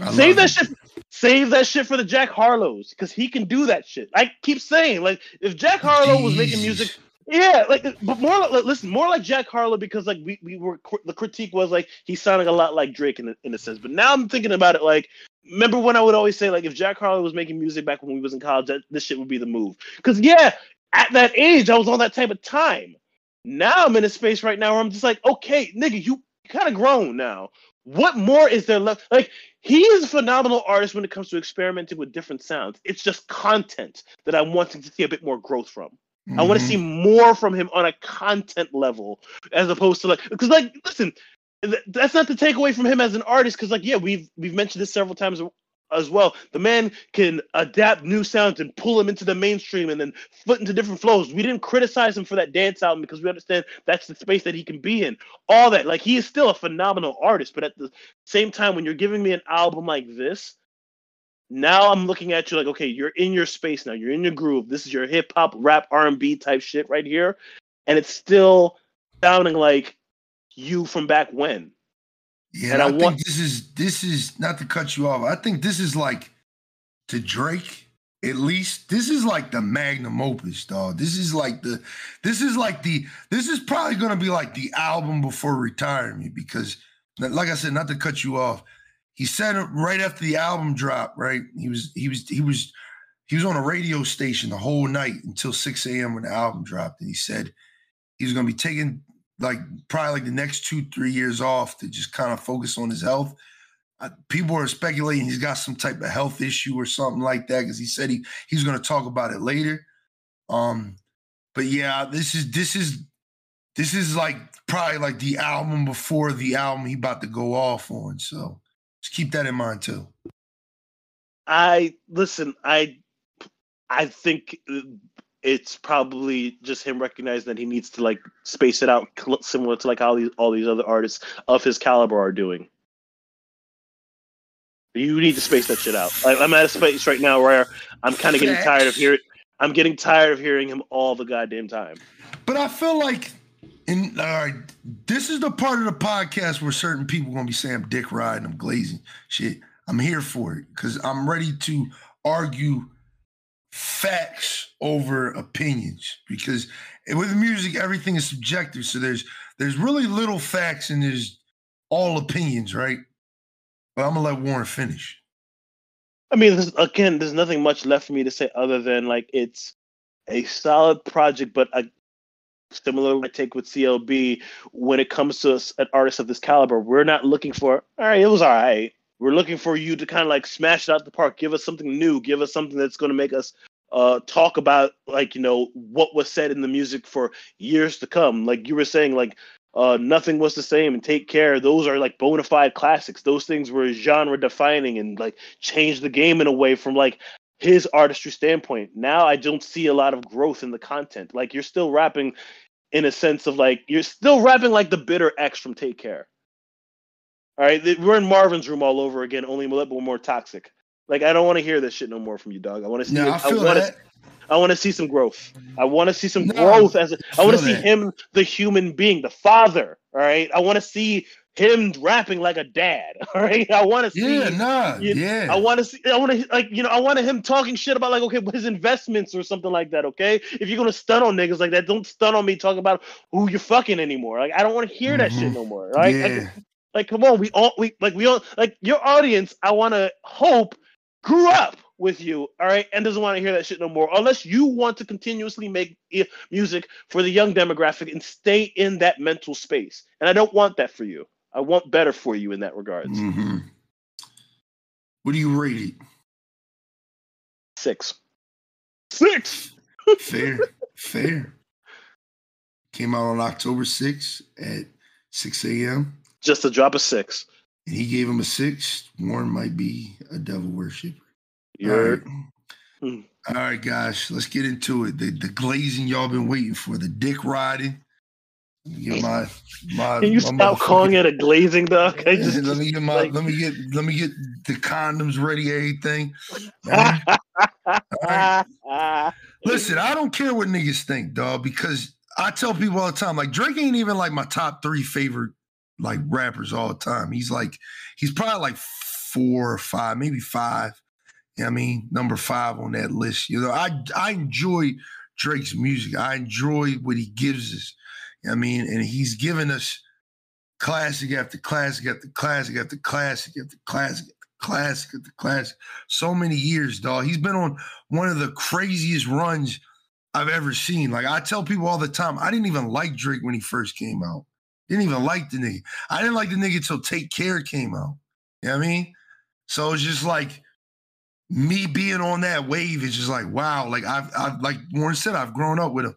I save that shit. Save that shit for the Jack Harlows because he can do that shit. I keep saying, like, if Jack Harlow Jeez. was making music yeah, like, but more like, listen, more like Jack Harlow because like we, we were the critique was like he's sounding a lot like Drake in a, in a sense. But now I'm thinking about it like, remember when I would always say like if Jack Harlow was making music back when we was in college, that this shit would be the move. Because yeah, at that age I was on that type of time. Now I'm in a space right now where I'm just like, okay, nigga, you kind of grown now. What more is there left? Like he is a phenomenal artist when it comes to experimenting with different sounds. It's just content that I'm wanting to see a bit more growth from. Mm-hmm. I want to see more from him on a content level as opposed to like because like listen, th- that's not to take away from him as an artist because like yeah we've we've mentioned this several times as well. The man can adapt new sounds and pull them into the mainstream and then foot into different flows. We didn't criticize him for that dance album because we understand that's the space that he can be in. All that like he is still a phenomenal artist, but at the same time when you're giving me an album like this now I'm looking at you like, okay, you're in your space now. You're in your groove. This is your hip hop, rap, R&B type shit right here, and it's still sounding like you from back when. Yeah, and I, I want this is this is not to cut you off. I think this is like to Drake at least. This is like the magnum opus, dog. This is like the this is like the this is probably gonna be like the album before retirement because, like I said, not to cut you off he said right after the album dropped, right? He was he was he was he was on a radio station the whole night until 6 a.m. when the album dropped. And he said he was gonna be taking like probably like the next two, three years off to just kind of focus on his health. Uh, people are speculating he's got some type of health issue or something like that because he said he he's going to talk about it later. Um, but yeah, this is this is this is like probably like the album before the album he about to go off on. So just keep that in mind too. I listen. I I think it's probably just him recognizing that he needs to like space it out, similar to like how these all these other artists of his caliber are doing. You need to space that shit out. I, I'm at a space right now where I'm kind of getting tired of hearing. I'm getting tired of hearing him all the goddamn time. But I feel like And all right, this is the part of the podcast where certain people gonna be saying I'm dick riding, I'm glazing. Shit, I'm here for it because I'm ready to argue facts over opinions because with music everything is subjective. So there's there's really little facts and there's all opinions right? But i'm gonna let warren finish. I mean this, again there's nothing much left for me to say other than like it's a solid project but a similar I take with clb when it comes to an artist of this caliber we're not looking for all right it was all right we're looking for you to kind of like smash it out the park. Give us something new. Give us something that's going to make us uh, talk about like you know what was said in the music for years to come. Like you were saying, like uh, nothing was the same and take care. Those are like bona fide classics. Those things were genre defining and like changed the game in a way from like his artistry standpoint. Now I don't see a lot of growth in the content. Like you're still rapping in a sense of like you're still rapping like the bitter X from Take Care. All right, we're in Marvin's room all over again, only a little more toxic. Like I don't want to hear this shit no more from you, dog. I want to see. No, I, I want to. I want to see some growth. I want to see some no, growth as a, I want to see that. him, the human being, the father. All right, I want to see him rapping like a dad. [LAUGHS] All right, I want to see. Yeah, nah, you, yeah. I want to see. I want to like you know. I want him talking shit about like okay, his investments or something like that. Okay, if you're gonna stun on niggas like that, don't stun on me talking about who you're fucking anymore. Like I don't want to hear that mm-hmm. shit no more. Right? Yeah. Like, like, come on, we all we like we all like your audience. I want to hope grew up with you, all right, and doesn't want to hear that shit no more. Unless you want to continuously make music for the young demographic and stay in that mental space. And I don't want that for you. I want better for you in that regards. Mm-hmm. What do you rate it? Six. Six. [LAUGHS] fair, fair. Came out on October 6th at 6 a.m. Just a drop of six. And he gave him a six. Warren might be a devil worshiper. All right. Hmm. All right, guys, let's get into it. The, the glazing y'all been waiting for, the dick riding. Get my my. Can you my stop calling it a glazing, dog? I just, let me get my like... let me get let me get the condoms ready, everything. right. [LAUGHS] Listen, I don't care what niggas think, dog, because I tell people all the time, like Drake ain't even like my top three favorite like rappers all the time. He's like, he's probably like four or five, maybe five. You know I mean, number five on that list. You know, I I enjoy Drake's music. I enjoy what he gives us. You know I mean, and he's given us classic after classic after classic after classic after classic after classic after classic. So many years, dog. He's been on one of the craziest runs I've ever seen. Like I tell people all the time, I didn't even like Drake when he first came out. Didn't even like the nigga. I didn't like the nigga till Take Care came out. You know what I mean? So it's just like me being on that wave is just like, wow. Like I've I've like Warren said, I've grown up with him.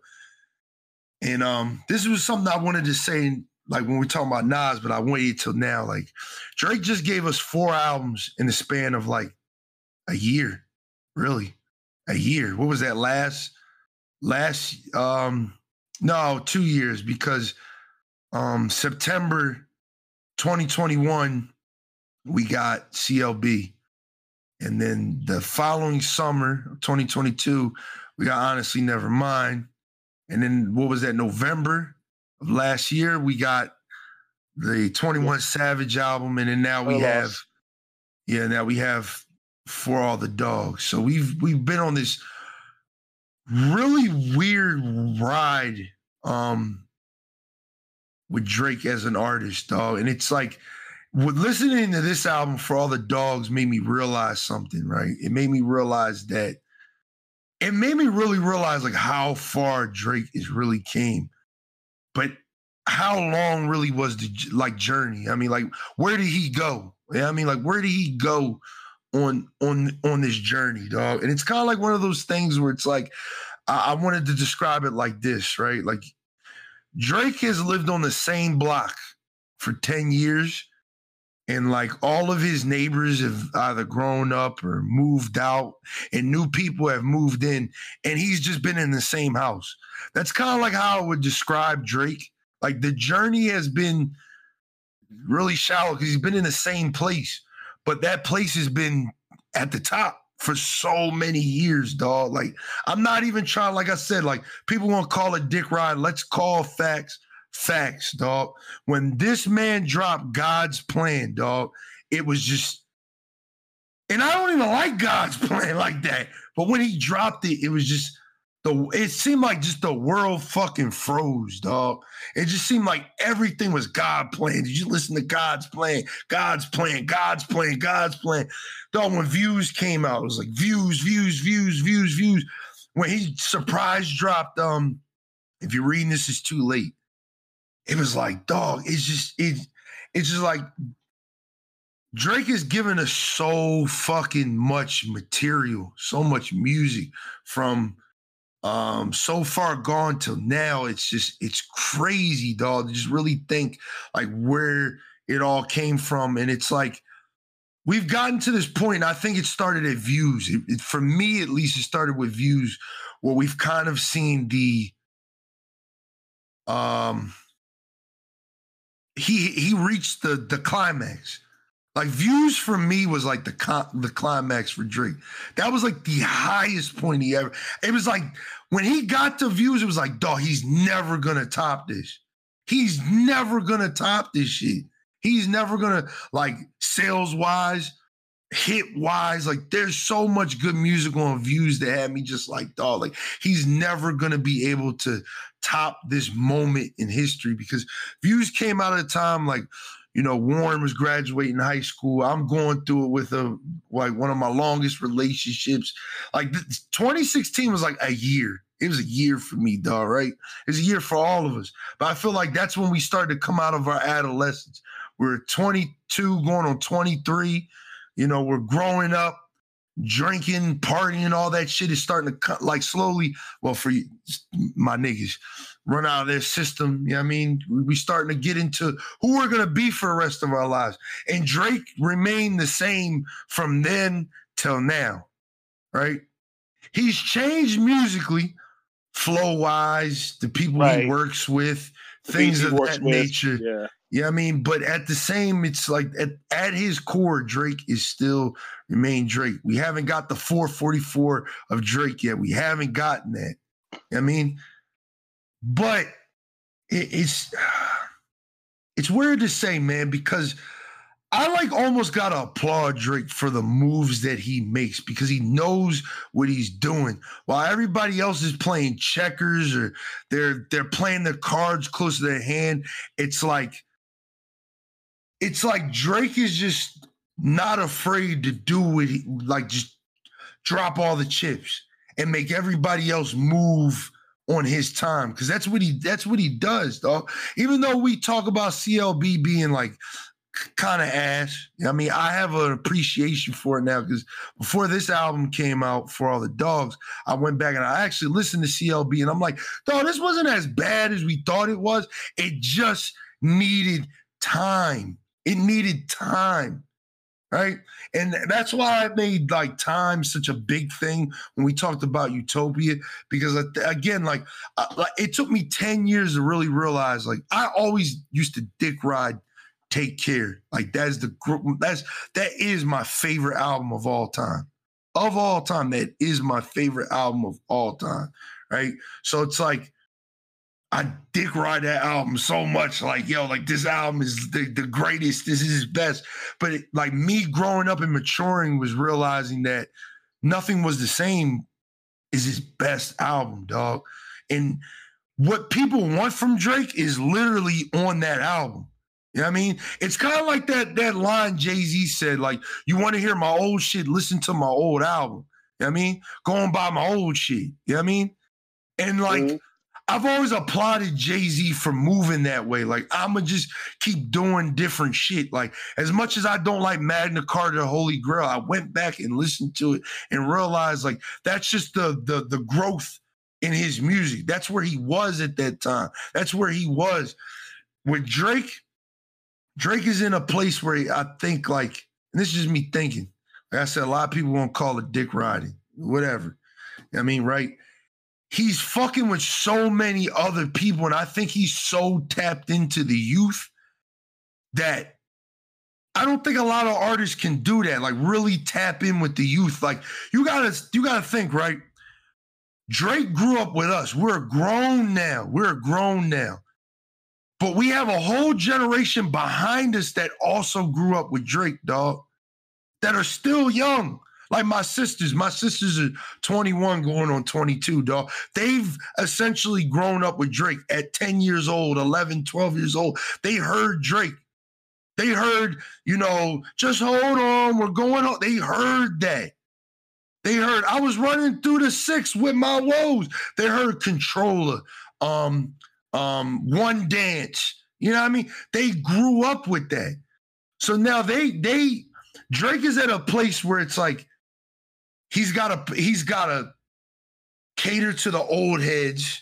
And um, this was something I wanted to say, like when we're talking about Nas, but I waited till now. Like Drake just gave us four albums in the span of like a year, really. A year. What was that last last um no, two years because um, September 2021, we got CLB. And then the following summer, 2022, we got Honestly Never Mind. And then what was that, November of last year, we got the 21 Savage album. And then now we have, yeah, now we have For All the Dogs. So we've we've been on this really weird ride um with Drake as an artist, dog. And it's like listening to this album for all the dogs made me realize something, right? It made me realize that it made me really realize like how far Drake is really came. But how long really was the like journey? I mean, like where did he go? Yeah, I mean, like where did he go on on on this journey, dog? And it's kind of like one of those things where it's like I, I wanted to describe it like this, right? Like Drake has lived on the same block for 10 years. And like all of his neighbors have either grown up or moved out, and new people have moved in, and he's just been in the same house. That's kind of like how I would describe Drake. Like the journey has been really shallow because he's been in the same place, but that place has been at the top for so many years, dog. Like, I'm not even trying, like I said, like people want to call it dick ride. Let's call facts. Facts, dog. When this man dropped God's plan, dog, it was just and I don't even like God's [LAUGHS] plan like that. But when he dropped it, it was just the it seemed like just the world fucking froze, dog. It just seemed like everything was God playing. Did you listen to God's plan? God's plan, God's plan, God's plan. Dog, when views came out, it was like views, views, views, views, views. When he surprise dropped, um, if you're reading this, it's too late. It was like, dog, it's just it, it's just like Drake has given us so fucking much material, so much music from um so far gone till now. It's just it's crazy, dog. Just really think like where it all came from. And it's like we've gotten to this point. I think it started at views. It, it, for me, at least, it started with views where we've kind of seen the um he he reached the the climax like views for me was like the the climax for Drake. That was like the highest point he ever. It was like when he got to views, it was like, dog, he's never gonna top this. He's never gonna top this shit. He's never gonna like sales wise, hit wise. Like there's so much good music on views that had me just like, dog, like he's never gonna be able to top this moment in history because views came out at a time like you know, Warren was graduating high school. I'm going through it with a like one of my longest relationships. Like 2016 was like a year. It was a year for me, dog, right? It was a year for all of us. But I feel like that's when we started to come out of our adolescence. We're 22, going on 23. You know, we're growing up drinking, partying, all that shit is starting to cut like slowly. Well, for my niggas, run out of their system. You know what I mean? We starting to get into who we're gonna be for the rest of our lives. And Drake remained the same from then till now, right? He's changed musically, flow wise, the people right. he works with, things of that with. nature. Yeah. Yeah, I mean, but at the same, it's like at, at his core, Drake is still remain Drake. We haven't got the 444 of Drake yet. We haven't gotten that. I mean, but it, it's it's weird to say, man, because I like almost gotta applaud Drake for the moves that he makes because he knows what he's doing. While everybody else is playing checkers or they're they're playing their cards close to their hand, it's like it's like Drake is just not afraid to do what he like just drop all the chips and make everybody else move on his time because that's what he that's what he does, dog. Even though we talk about CLB being like kind of ass, I mean, I have an appreciation for it now because before this album came out for all the dogs, I went back and I actually listened to CLB and I'm like, dog, this wasn't as bad as we thought it was. It just needed time. It needed time right? And that's why I made like time such a big thing when we talked about utopia because again, like, uh, like it took me ten years to really realize like I always used to dick ride. Take care, like that's the group. that's that is my favorite album of all time, of all time. That is my favorite album of all time, right? So it's like I dick ride that album so much. Like, yo, like this album is the, the greatest. This is his best. But it, like me growing up and maturing was realizing that nothing was the same is his best album, dog. And what people want from Drake is literally on that album. You know what I mean? It's kind of like that that line Jay-Z said, like, you want to hear my old shit, listen to my old album. You know what I mean? Going by my old shit. You know what I mean? And like mm-hmm. I've always applauded Jay Z for moving that way. Like I'm gonna just keep doing different shit. Like as much as I don't like Magna Carta, Holy Grail, I went back and listened to it and realized like that's just the the the growth in his music. That's where he was at that time. That's where he was with Drake. Drake is in a place where he, I think like, and this is just me thinking. Like I said, a lot of people won't call it dick riding, whatever. I mean, right? He's fucking with so many other people. And I think he's so tapped into the youth that I don't think a lot of artists can do that. Like really tap in with the youth. Like you gotta, you gotta think, right? Drake grew up with us. We're grown now. We're grown now. But we have a whole generation behind us that also grew up with Drake, dog, that are still young. Like my sisters, my sisters are 21 going on 22, dog. They've essentially grown up with Drake at 10 years old, 11, 12 years old. They heard Drake. They heard, you know, just hold on, we're going on. They heard that. They heard I was running through the six with my woes. They heard controller, um, um, one dance. You know what I mean? They grew up with that. So now they they Drake is at a place where it's like he's got to he's got to cater to the old heads,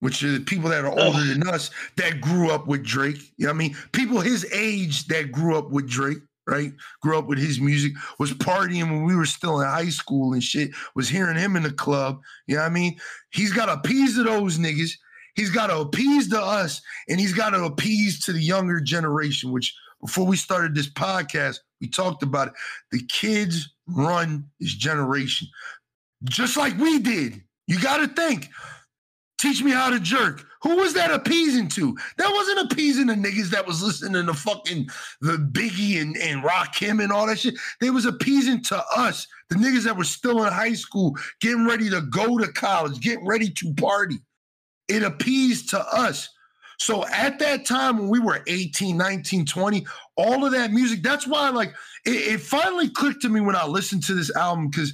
which are the people that are oh. older than us that grew up with Drake. You know what I mean? People his age that grew up with Drake right? Grew up with his music, was partying when we were still in high school and shit, was hearing him in the club. You know what I mean? He's got to appease to those niggas. He's got to appease to us, and he's got to appease to the younger generation, which before we started this podcast, we talked about it. The kids run this generation just like we did. You got to think Teach me how to jerk. Who was that appeasing to? That wasn't appeasing the niggas that was listening to fucking the Biggie and, and Rakim and all that shit. They was appeasing to us, the niggas that were still in high school, getting ready to go to college, getting ready to party. It appeased to us. So at that time when we were 18, 19, 20, all of that music, that's why like it, it finally clicked to me when I listened to this album because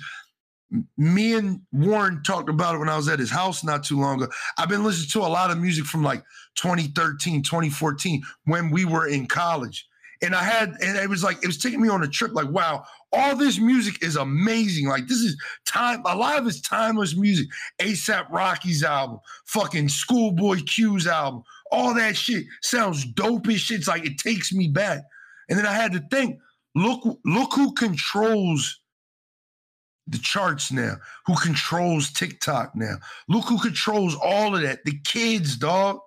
me and Warren talked about it when I was at his house not too long ago. I've been listening to a lot of music from like 2013, 2014 when we were in college. And I had, and it was like, it was taking me on a trip like, wow, all this music is amazing. Like, this is time, a lot of it's timeless music. ASAP Rocky's album, fucking Schoolboy Q's album, all that shit sounds dope as shit. It's like, it takes me back. And then I had to think, look, look who controls the charts now, who controls TikTok now. Look who controls all of that. The kids, dog.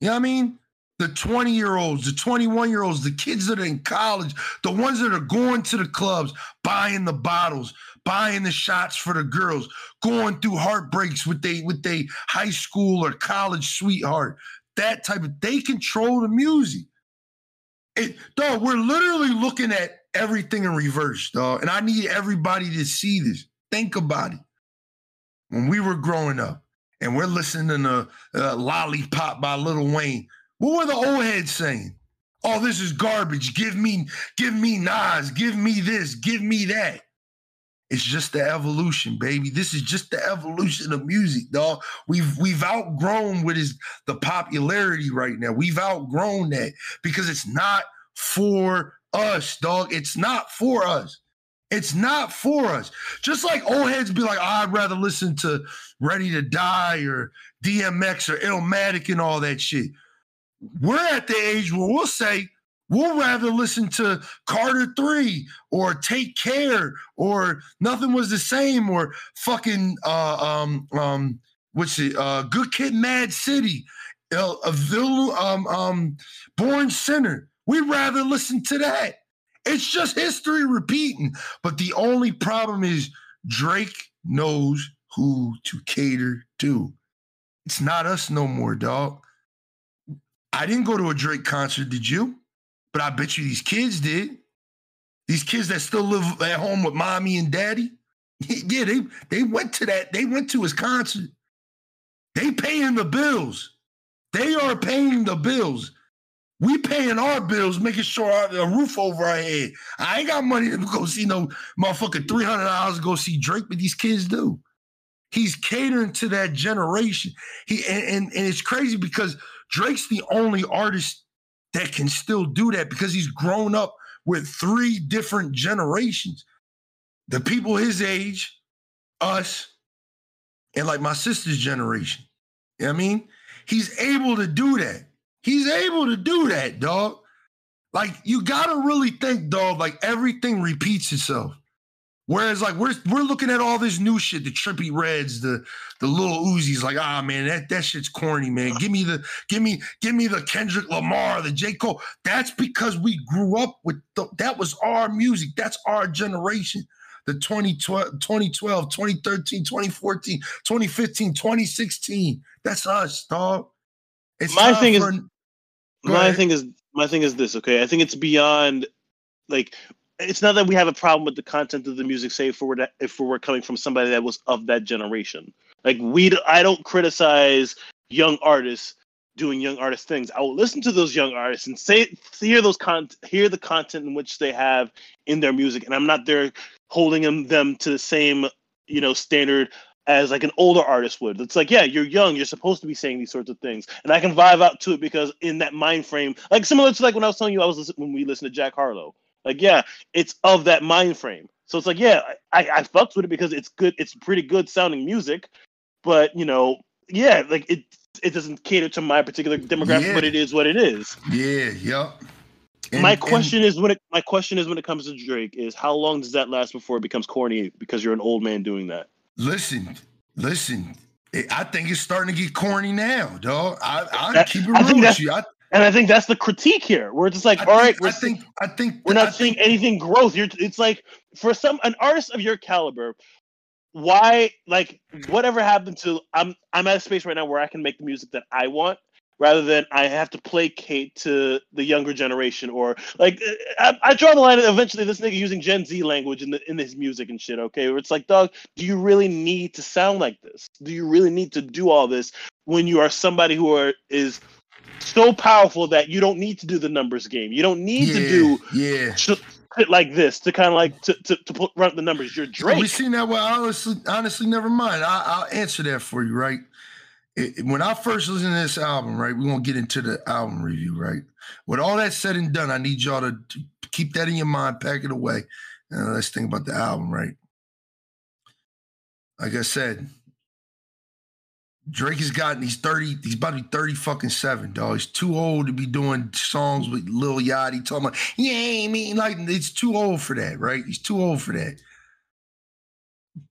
You know what I mean? The 20 year olds, the 21 year olds, the kids that are in college, the ones that are going to the clubs, buying the bottles, buying the shots for the girls, going through heartbreaks with they with they high school or college sweetheart. That type of they control the music. It, dog, we're literally looking at everything in reverse, dog. And I need everybody to see this. Think about it. When we were growing up and we're listening to uh, Lollipop by Lil Wayne, what were the old heads saying? Oh, this is garbage. Give me, give me Nas. Give me this. Give me that. It's just the evolution, baby. This is just the evolution of music, dog. We've we've outgrown what is the popularity right now. We've outgrown that because it's not for us, dog. It's not for us. It's not for us. Just like old heads be like, oh, I'd rather listen to Ready to Die or DMX or Illmatic and all that shit. We're at the age where we'll say, we'll rather listen to Carter 3 or Take Care or Nothing Was the Same or fucking uh um um what's it uh Good Kid Mad City, uh, um um Born Sinner. We'd rather listen to that. It's just history repeating. But the only problem is Drake knows who to cater to. It's not us no more, dog. I didn't go to a Drake concert, did you? But I bet you these kids did. These kids that still live at home with mommy and daddy. [LAUGHS] Yeah, they they went to that, they went to his concert. They paying the bills. They are paying the bills. We paying our bills, making sure our, a roof over our head. I ain't got money to go see no motherfucking three hundred dollars to go see Drake, but these kids do. He's catering to that generation. He and, and, and it's crazy because Drake's the only artist that can still do that because he's grown up with three different generations. The people his age, us, and like my sister's generation. You know what I mean? He's able to do that. He's able to do that, dog. Like you gotta really think, dog. Like everything repeats itself. Whereas, like we're we're looking at all this new shit, the Trippie Redds, the the little Uzis, like ah man, that that shit's corny, man. Give me the give me give me the Kendrick Lamar, the J Cole. That's because we grew up with the, that was our music. That's our generation. The 2012, 2012, 2013, 2014, 2015, 2016. That's us, dog. It's my thing for, is my ahead. thing is my thing is this. Okay, I think it's beyond like it's not that we have a problem with the content of the music, say if we're if we're coming from somebody that was of that generation. Like we, I don't criticize young artists doing young artist things. I will listen to those young artists and say hear those con hear the content in which they have in their music, and I'm not there holding them them to the same you know standard as like an older artist would. It's like, yeah, you're young, you're supposed to be saying these sorts of things, and I can vibe out to it because in that mind frame, like similar to like when I was telling you, I was when we listened to Jack Harlow. Like, yeah, it's of that mind frame. So it's like, yeah, I I fucks with it because it's good, it's pretty good sounding music, but you know, yeah, like it it doesn't cater to my particular demographic, Yeah. but it is what it is. Yeah, yep. And- my and- question is when it my question is when it comes to Drake is how long does that last before it becomes corny because you're an old man doing that? Listen, listen. I- I think it's starting to get corny now, dog. I I That- keep it real with you. I, And I think that's the critique here, where it's just like, I all right, think, we're I think I think we're I not think- seeing anything growth. You're it's like for some an artist of your caliber, why like whatever happened to I'm I'm at a space right now where I can make the music that I want rather than I have to placate to the younger generation or like uh, I, I draw the line eventually this nigga using Gen Z language in the in his music and shit, okay? Where it's like, dog, do you really need to sound like this? Do you really need to do all this when you are somebody who are is so powerful that you don't need to do the numbers game. You don't need to do yeah. shit like this to kind of like to, to, to put, run the numbers. You're Drake. We Drake. seen that. Well, honestly, honestly, never mind. I, I'll answer that for you, right? It- when I first listened to this album, right, we're gonna get into the album review, right? With all that said and done, I need y'all to to keep that in your mind, pack it away, and let's think about the album, right? Like I said, Drake has gotten he's 30, he's about to be 30 fucking seven, dog. He's too old to be doing songs with Lil Yachty talking about, yeah, I mean, like it's too old for that, right? He's too old for that.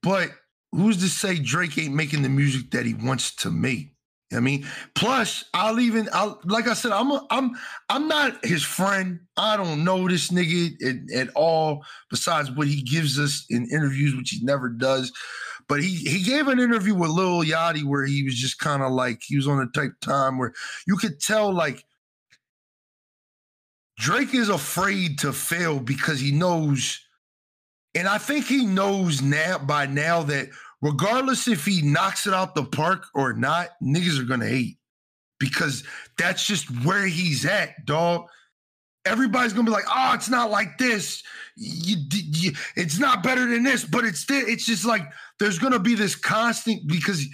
But who's to say Drake ain't making the music that he wants to make? I mean, plus I'll even I'll like I said, I'm a, I'm I'm not his friend. I don't know this nigga at, at all, besides what he gives us in interviews, which he never does. But he he gave an interview with Lil Yachty where he was just kind of like he was on a type time where you could tell like Drake is afraid to fail because he knows, and I think he knows now by now that regardless if he knocks it out the park or not, niggas are gonna hate because that's just where he's at, dog. Everybody's gonna be like, "Oh, it's not like this. You, you, it's not better than this." But it's it's just like there's gonna be this constant because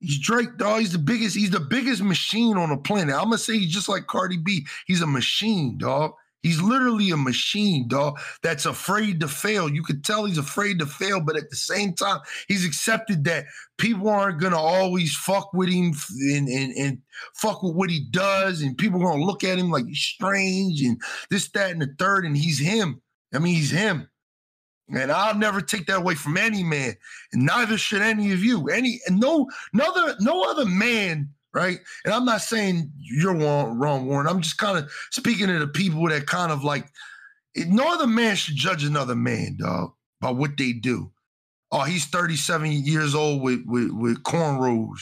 he's Drake, dog. He's the biggest. He's the biggest machine on the planet. I'm gonna say he's just like Cardi B. He's a machine, dog. He's literally a machine, dog, that's afraid to fail. You could tell he's afraid to fail, but at the same time, he's accepted that people aren't gonna always fuck with him and, and, and fuck with what he does, and people are gonna look at him like he's strange and this, that, and the third, and he's him. I mean, he's him. And I'll never take that away from any man, and neither should any of you. Any and no, other, no other man, right? And I'm not saying you're wrong, wrong, Warren. I'm just kind of speaking to the people that kind of like no other man should judge another man, dog, by what they do. Oh, he's 37 years old with with, with cornrows,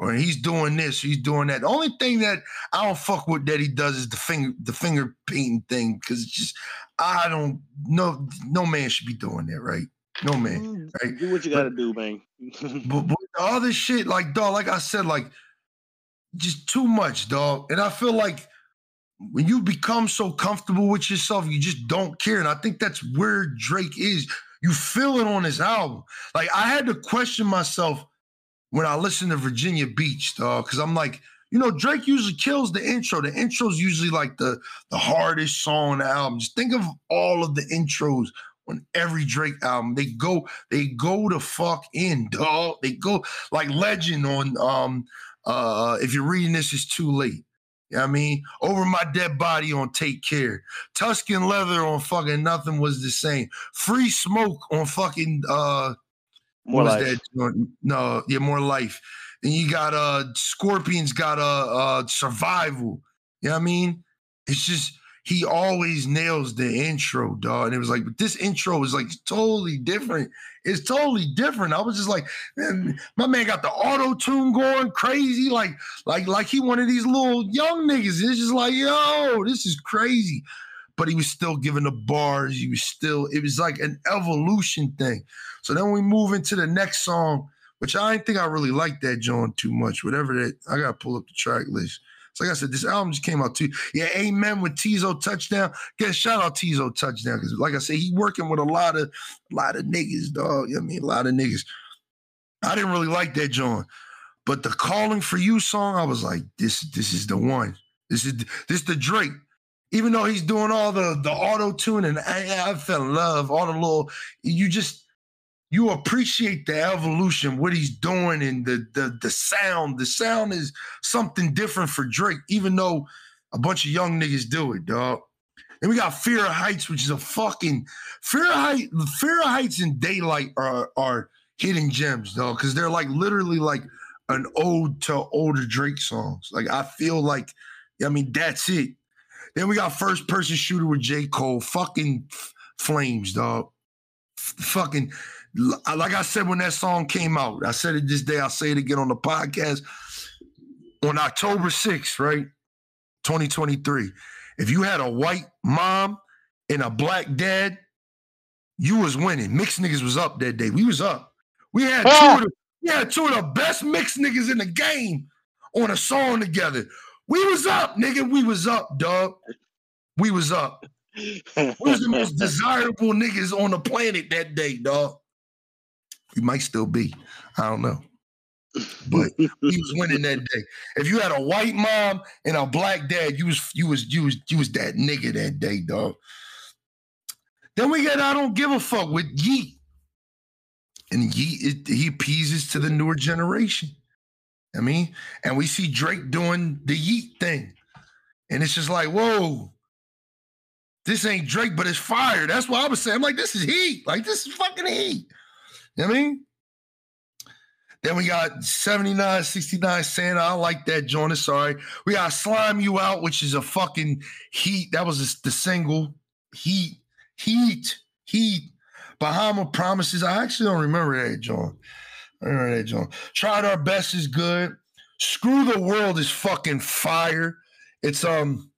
or he's doing this, he's doing that. The only thing that I don't fuck with that he does is the finger the finger painting thing, because it's just I don't no no man should be doing that, right? No man. Mm, right. Do what you gotta do, man. [LAUGHS] But, but the other shit, like dog, like I said, like just too much, dog. And I feel like when you become so comfortable with yourself, you just don't care. And I think that's where Drake is. You feel it on his album. Like I had to question myself when I listen to Virginia Beach, dog, because I'm like, you know, Drake usually kills the intro. The intro's usually like the the hardest song on the album. Just think of all of the intros on every Drake album. They go, they go to fuck in, dog. They go like legend on um uh if you're reading this, it's too late. You know I mean? Over my dead body on Take Care. Tuscan Leather on fucking Nothing Was the Same. Free Smoke on fucking uh More life. was that? joint? No, yeah, more life. Then you got uh Scorpions got uh uh survival. You know what I mean? It's just he always nails the intro, dog. And it was like, but this intro is like totally different. It's totally different. I was just like, man, my man got the auto tune going crazy, like, like, like he one of these little young niggas. It's just like, yo, this is crazy. But he was still giving the bars. He was still, it was like an evolution thing. So then we move into the next song, which I didn't think I really liked that John too much. Whatever that, I gotta pull up the track list. So like I said, this album just came out too. Yeah, Amen with Teezo touchdown. Get shout out Teezo touchdown because, like I said, he working with a lot of, a lot of niggas, dog. You know I mean, a lot of niggas. I didn't really like that John, but the "Calling for You" song, I was like, this, this is the one. This is this is the Drake. Even though he's doing all the the auto tune and I, I fell in love, all the little, you just you appreciate the evolution, what he's doing, and the the the sound. The sound is something different for Drake, even though a bunch of young niggas do it, dog. And we got Fear of Heights, which is a fucking Fear of Heights. Fear of Heights and Daylight are are hidden gems, dog, because they're like literally like an ode to older Drake songs. Like I feel like, I mean, that's it. Then we got First Person Shooter with J Cole, fucking f- flames, dog. F- fucking like I said when that song came out, I said it this day, I'll say it again on the podcast. On October 6th, right? 2023. If you had a white mom and a black dad, you was winning. Mixed niggas was up that day. We was up. We had two of the, we had two of the best mixed niggas in the game on a song together. We was up, nigga. We was up, dog. We was up. we was the most [LAUGHS] desirable niggas on the planet that day, dog. We might still be. I don't know. But he was winning that day. If you had a white mom and a black dad, you was you was you was you was that nigga that day, dog. Then we get I don't give a fuck with Yeat. And Yeat it, he appeases to the newer generation. I mean, and we see Drake doing the Yeat thing. And it's just like, whoa, this ain't Drake, but it's fire. That's what I was saying. I'm like, this is heat. Like, this is fucking heat. You know what I mean? Then we got 79, 69 Santa. I like that, Jonas. Sorry. We got Slime You Out, which is a fucking heat. That was the single. Heat, heat, heat. Bahama Promises. I actually don't remember that, John. Remember that, John. Tried Our Best is good. Screw the World is fucking fire. It's um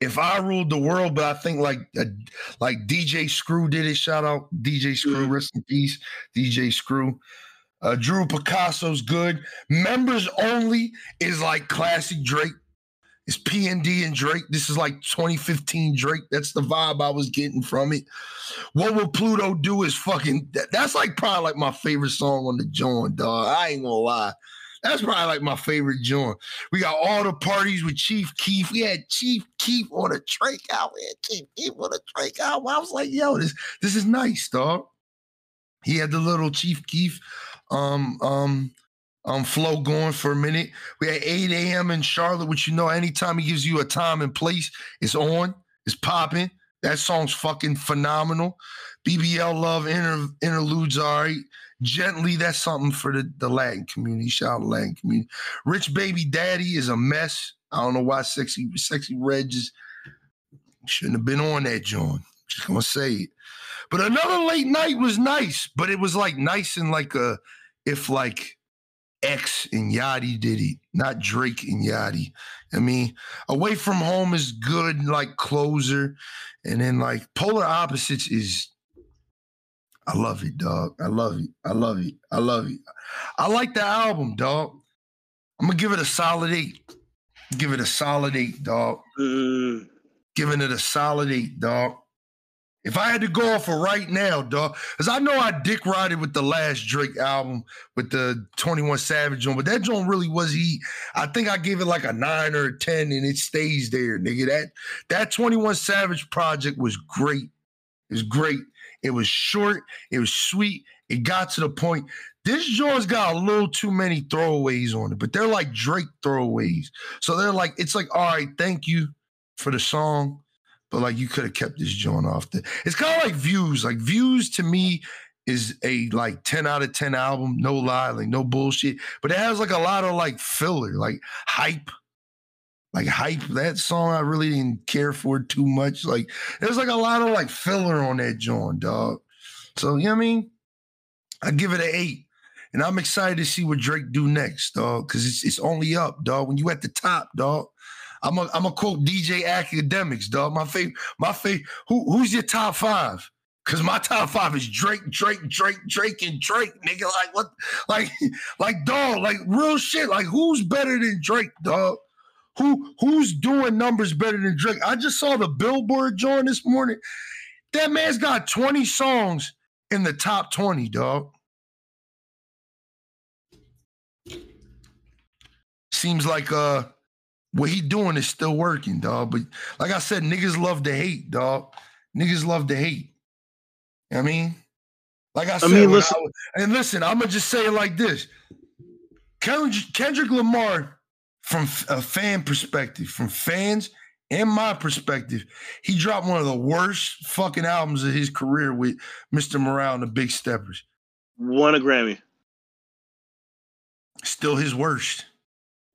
if I ruled the world, but I think like uh, like DJ Screw did it. Shout out DJ Screw, mm-hmm. rest in peace, DJ Screw. Uh, Drew Picasso's good. Members only is like classic Drake. It's PND and Drake. This is like 2015 Drake. That's the vibe I was getting from it. What will Pluto do is fucking. That's like probably like my favorite song on the joint, dog. I ain't gonna lie. That's probably like my favorite joint. We got all the parties with Chief Keef. We had Chief Keef on a Drake out. We had Chief Keef on a Drake out. I was like, yo, this this is nice, dog. He had the little Chief Keef um um um flow going for a minute. We had 8 a.m. in Charlotte, which you know, anytime he gives you a time and place, it's on, it's popping. That song's fucking phenomenal. BBL Love inter- interludes, all right. Gently, that's something for the, the Latin community. Shout out Latin community. Rich Baby Daddy is a mess. I don't know why Sexy Sexyy Red just shouldn't have been on that, John. Just gonna say it. But another late night was nice, but it was like nice and like a if like X and Yachty did it, not Drake and Yachty. I mean, Away from Home is good, like closer, and then like Polar Opposites is I love it, dog. I love it. I love it. I love it. I like the album, dog. I'm gonna give it a solid eight. Give it a solid eight, dog. Mm. Giving it a solid eight, dog. If I had to go off for right now, dog, because I know I dick rided with the last Drake album with the 21 Savage on, but that joint really was he. I think I gave it like a nine or a 10, and it stays there, nigga. That that 21 Savage project was great. It was great. It was short. It was sweet. It got to the point. This joint's got a little too many throwaways on it, but they're like Drake throwaways. So they're like, it's like, all right, thank you for the song, but like you could have kept this joint off. The, it's kind of like Views. Like Views to me is a like 10 out of 10 album, no lie, like no bullshit. But it has like a lot of like filler, like hype like hype that song i really didn't care for too much like there's like a lot of like filler on that joint dog so you know what i mean I give it an eight. And I'm excited to see what Drake do next, dog, because it's it's only up, dog. When you at the top, dog. I'm a I'm a quote DJ Akademiks, dog. My favorite, my favorite. Who who's your top five? Cause my top five is Drake, Drake, Drake, Drake, and Drake, nigga. Like what? Like, [LAUGHS] like dog, like real shit. Like who's better than Drake, dog? Who who's doing numbers better than Drake? I just saw the Billboard join this morning. That man's got 20 songs in the top 20, dog. Seems like uh what he doing is still working, dog. But like I said, niggas love to hate, dog. Niggas love to hate. You know I mean, like I said, mean, listen, I, and listen, I'm gonna just say it like this: Kendrick, Kendrick Lamar, from a fan perspective, from fans and my perspective, he dropped one of the worst fucking albums of his career with Mr. Morale and the Big Steppers. Won a Grammy. Still his worst.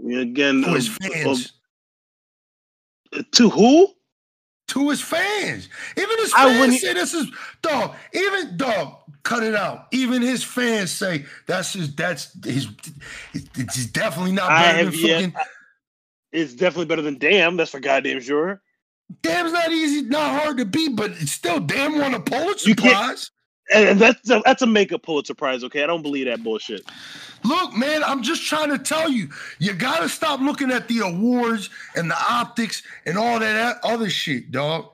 Again, to his uh, fans. Uh, to who? To his fans. Even his fans say this is dog. Even dog, cut it out. Even his fans say that's his. That's his. It's definitely not better than fucking. Yet, it's definitely better than damn. That's for goddamn sure. Damn's not easy, not hard to beat, but it's still damn won a Pulitzer Prize. And that's a, that's a makeup Pulitzer Prize, okay? I don't believe that bullshit. Look, man, I'm just trying to tell you, you gotta stop looking at the awards and the optics and all that other shit, dog.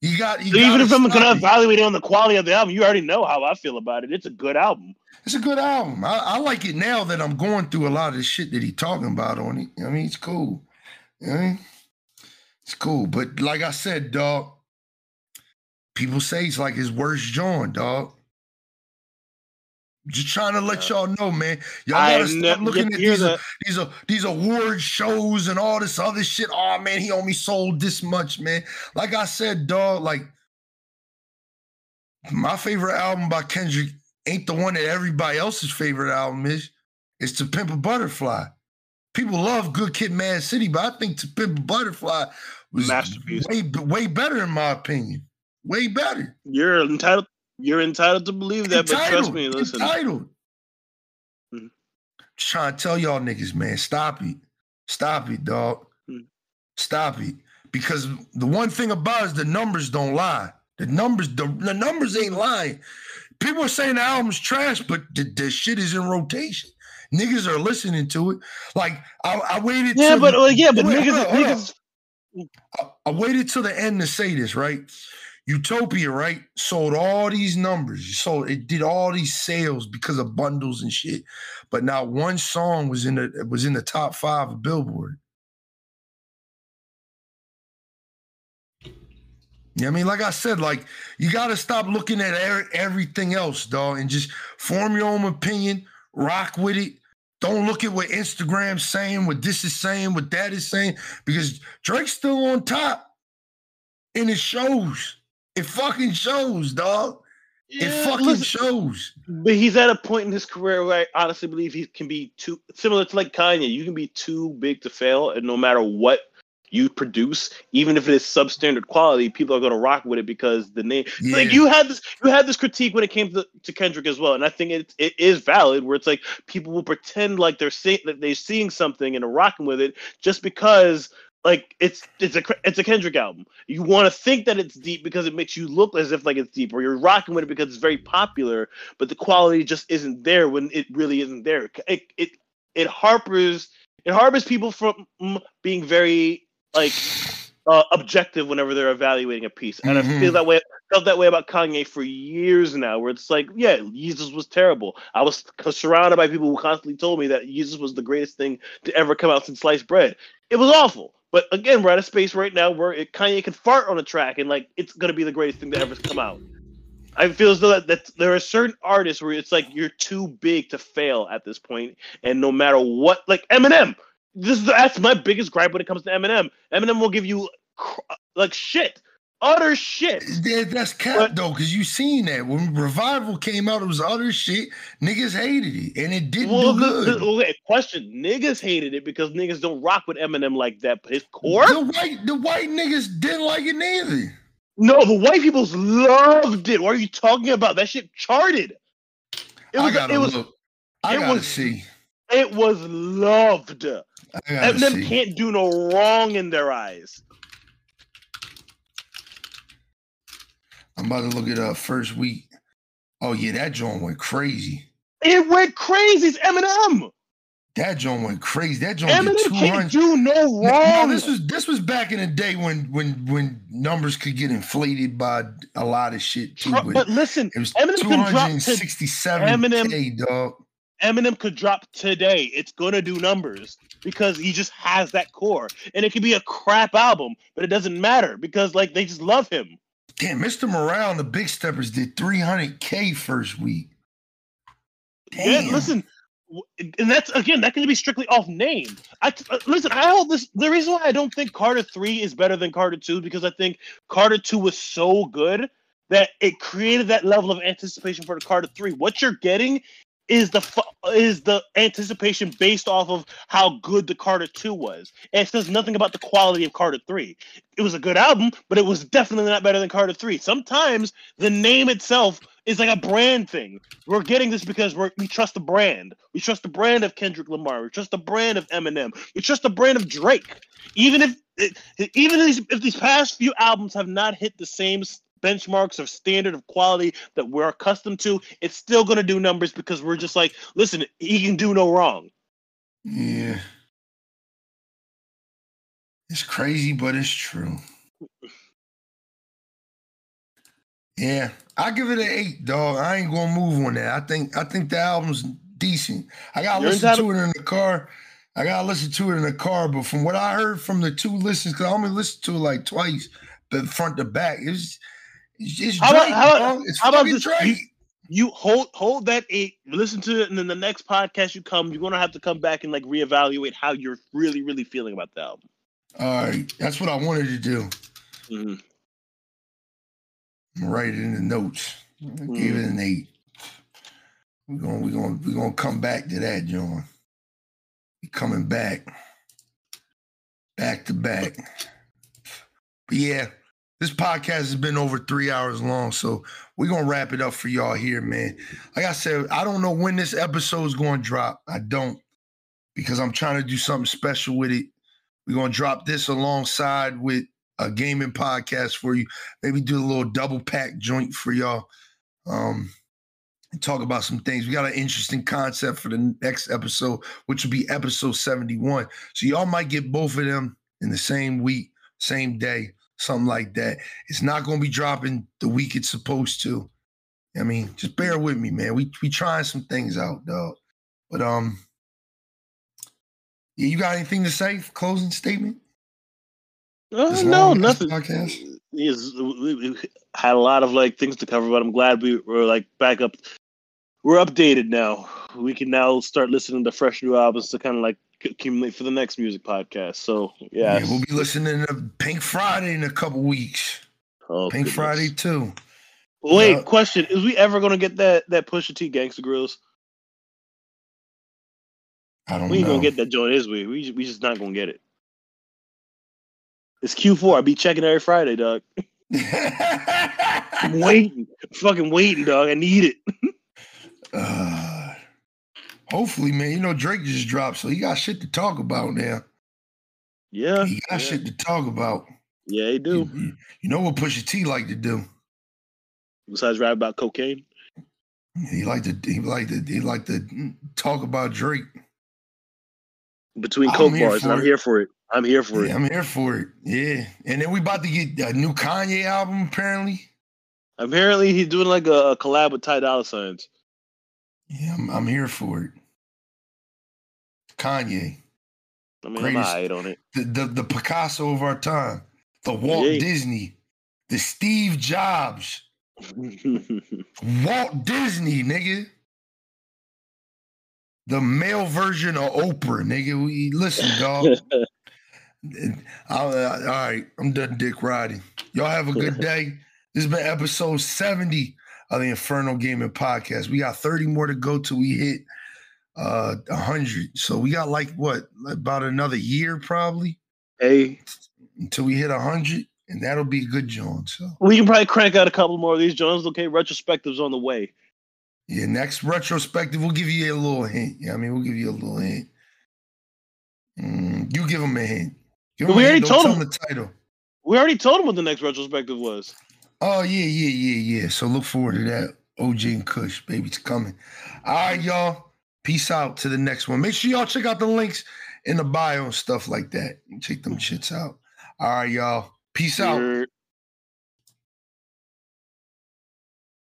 You got you so even if I'm gonna evaluate it on the quality of the album, you already know how I feel about it. It's a good album. It's a good album. I, I like it now that I'm going through a lot of the shit that he's talking about on it. I mean, it's cool. You know I mean? It's cool. But like I said, dog, people say it's like his worst joint, dog. Just trying to let y'all know, man. Y'all gotta stop looking at these uh, these uh, these award shows and all this other shit. Oh man, he only sold this much, man. Like I said, dog. Like my favorite album by Kendrick ain't the one that everybody else's favorite album is. It's To Pimp a Butterfly. People love Good Kid, Mad City, but I think To Pimp a Butterfly was way way better in my opinion. Way better. You're entitled you're entitled to believe that, entitled, but trust me, listen. Entitled. Mm-hmm. Trying to tell y'all niggas, man, stop it. Stop it, dog. Mm-hmm. Stop it. Because the one thing about is the numbers don't lie. The numbers, the, the numbers ain't lying. People are saying the album's trash, but the, the shit is in rotation. Niggas are listening to it. Like I, I waited. Yeah, but the, yeah, but wait, niggas, niggas. I, I waited till the end to say this, right? Utopia, right, sold all these numbers. So it did all these sales because of bundles and shit. But not one song was in the was in the top five of Billboard. Yeah, I mean, like I said, like you got to stop looking at er- everything else, dog, and just form your own opinion. Rock with it. Don't look at what Instagram's saying, what this is saying, what that is saying, because Drake's still on top, and it shows. It fucking shows, dog. Yeah, it fucking listen, shows. But he's at a point in his career where I honestly believe he can be too similar to like Kanye. You can be too big to fail, and no matter what you produce, even if it is substandard quality, people are going to rock with it because the name. Yeah. Like you had this, you had this critique when it came to, to Kendrick as well, and I think it it is valid. Where it's like people will pretend like they're seeing that they're seeing something and are rocking with it just because like it's it's a it's a Kendrick album. You want to think that it's deep because it makes you look as if like it's deep, or you're rocking with it because it's very popular, but the quality just isn't there when it really isn't there. It it it harpers it harbors people from being very like uh, objective whenever they're evaluating a piece, and mm-hmm. I feel that way. Felt that way about Kanye for years now, where it's like, yeah, Jesus was terrible. I was surrounded by people who constantly told me that Jesus was the greatest thing to ever come out since sliced bread. It was awful. But again, we're at a space right now where it, Kanye can fart on a track and like it's gonna be the greatest thing to ever come out. I feel as though that, that there are certain artists where it's like you're too big to fail at this point, and no matter what, like Eminem, this is that's my biggest gripe when it comes to Eminem. Eminem will give you like shit utter shit. that's cap but, though, because you seen that when Revival came out, it was utter shit. Niggas hated it, and it didn't well, do good. okay, question: Niggas hated it because niggas don't rock with Eminem like that. But his core, the white, the white niggas didn't like it neither. No, the white people's loved it. What are you talking about? That shit charted. It was. I gotta it was. look. I it gotta was- see. It was loved. Eminem see. can't do no wrong in their eyes. I'm about to look at uh first week. Oh yeah, that joint went crazy. It went crazy. It's Eminem. That joint went crazy. That joint did Eminem can't 200. do no wrong. No, this was this was back in the day when when when numbers could get inflated by a lot of shit too. But but listen, it was Eminem can drop to 267 Eminem- dog. Eminem could drop today. It's gonna do numbers because he just has that core, and it could be a crap album, but it doesn't matter because like they just love him. Damn, Mr. Morale and the Big Steppers did 300k first week. Damn. Yeah, listen, and that's again that can be strictly off name. I uh, listen. I hold this. The reason why I don't think Carter Three is better than Carter Two because I think Carter Two was so good that it created that level of anticipation for the Carter Three. What you're getting is the is the anticipation based off of how good the Carter Two was. And it says nothing about the quality of Carter Three. It was a good album, but it was definitely not better than Carter Three. Sometimes the name itself is like a brand thing. We're getting this because we're, we trust the brand. We trust the brand of Kendrick Lamar. We trust the brand of Eminem. We trust the brand of Drake. Even if even if these, past few albums have not hit the same benchmarks or standard of quality that we're accustomed to, it's still going to do numbers because we're just like, listen, he can do no wrong. Yeah. It's crazy, but it's true. Yeah, I give it an eight, dog. I ain't gonna move on that. I think I think the album's decent. I gotta You're listen entitled- to it in the car. I gotta listen to it in the car. But from what I heard from the two listens, because I only listened to it like twice, but front to back, it's it's How about- Drake, how about-. It's how about this? Drake. You hold hold that eight, listen to it, and then the next podcast you come, you're gonna have to come back and like reevaluate how you're really, really feeling about the album. All right, that's what I wanted to do. Mhm. I'm gonna write it in the notes. I gave it an eight. We're gonna we're gonna we're gonna come back to that, John. We're coming back. Back to back. But yeah, this podcast has been over three hours long, so we're gonna wrap it up for y'all here, man. Like I said, I don't know when this episode is gonna drop. I don't because I'm trying to do something special with it. We're gonna drop this alongside with a gaming podcast for you maybe do a little double pack joint for y'all um talk about some things we got an interesting concept for the next episode which will be episode 71 so y'all might get both of them in the same week same day something like that it's not going to be dropping the week it's supposed to i mean just bear with me man we we trying some things out dog but um yeah, you got anything to say closing statement Uh, no, nothing. podcast? Yes, we, we had a lot of like things to cover, but I'm glad we were like back up. We're updated now. We can now start listening to fresh new albums to kind of like accumulate for the next music podcast. So yeah, Yeah, we'll be listening to Pink Friday in a couple weeks. Oh, Pink goodness. Friday too. Wait, question: Is we ever gonna get that that Pusha T Gangsta Grillz? I don't We ain't know. gonna get that joint, is we? We we just not gonna get it. It's Q4. I be checking every Friday, dog. I'm [LAUGHS] waiting, fucking waiting, dog. I need it. Uh, hopefully, man. You know Drake just dropped, so he got shit to talk about now. Yeah, He got yeah. shit to talk about. yeah, he do. you- you know what Pusha T like to do? Besides rap about cocaine. He like to he like to he like to talk about Drake. between coke bars, I'm it. here for it. I'm here for Yeah, it. I'm here for it. Yeah, and then we about to get a new Kanye album apparently. Apparently, he's doing like a, a collab with Ty Dolla Signs. Yeah, I'm, I'm here for it. Kanye. I mean, Greatest- I'm on it. the, the the Picasso of our time, the Walt Yeah. Disney, the Steve Jobs, Walt Disney, nigga. The male version of Oprah, nigga. We listen, [LAUGHS] dog. All right, I'm done dick riding. Y'all have a good [LAUGHS] day. This has been episode 70 of the Enfernal Gaming Podcast. We got 30 more to go till we hit uh 100. So we got like what, about another year probably hey, until we hit 100, and that'll be a good John. So we can probably crank out a couple more of these joints. Okay, retrospectives on the way. Yeah, next retrospective, we'll give you a little hint. Yeah, I mean, we'll give you a little hint. Mm, you give him a hint. Give him We a already hint. Don't told tell him. the title. We already told him what the next retrospective was. Oh yeah, yeah, yeah, yeah. So look forward to that. OJ and Kush, baby, it's coming. All right, y'all. Peace out to the next one. Make sure y'all check out the links in the bio and stuff like that. Check them shits out. All right, y'all. Peace out.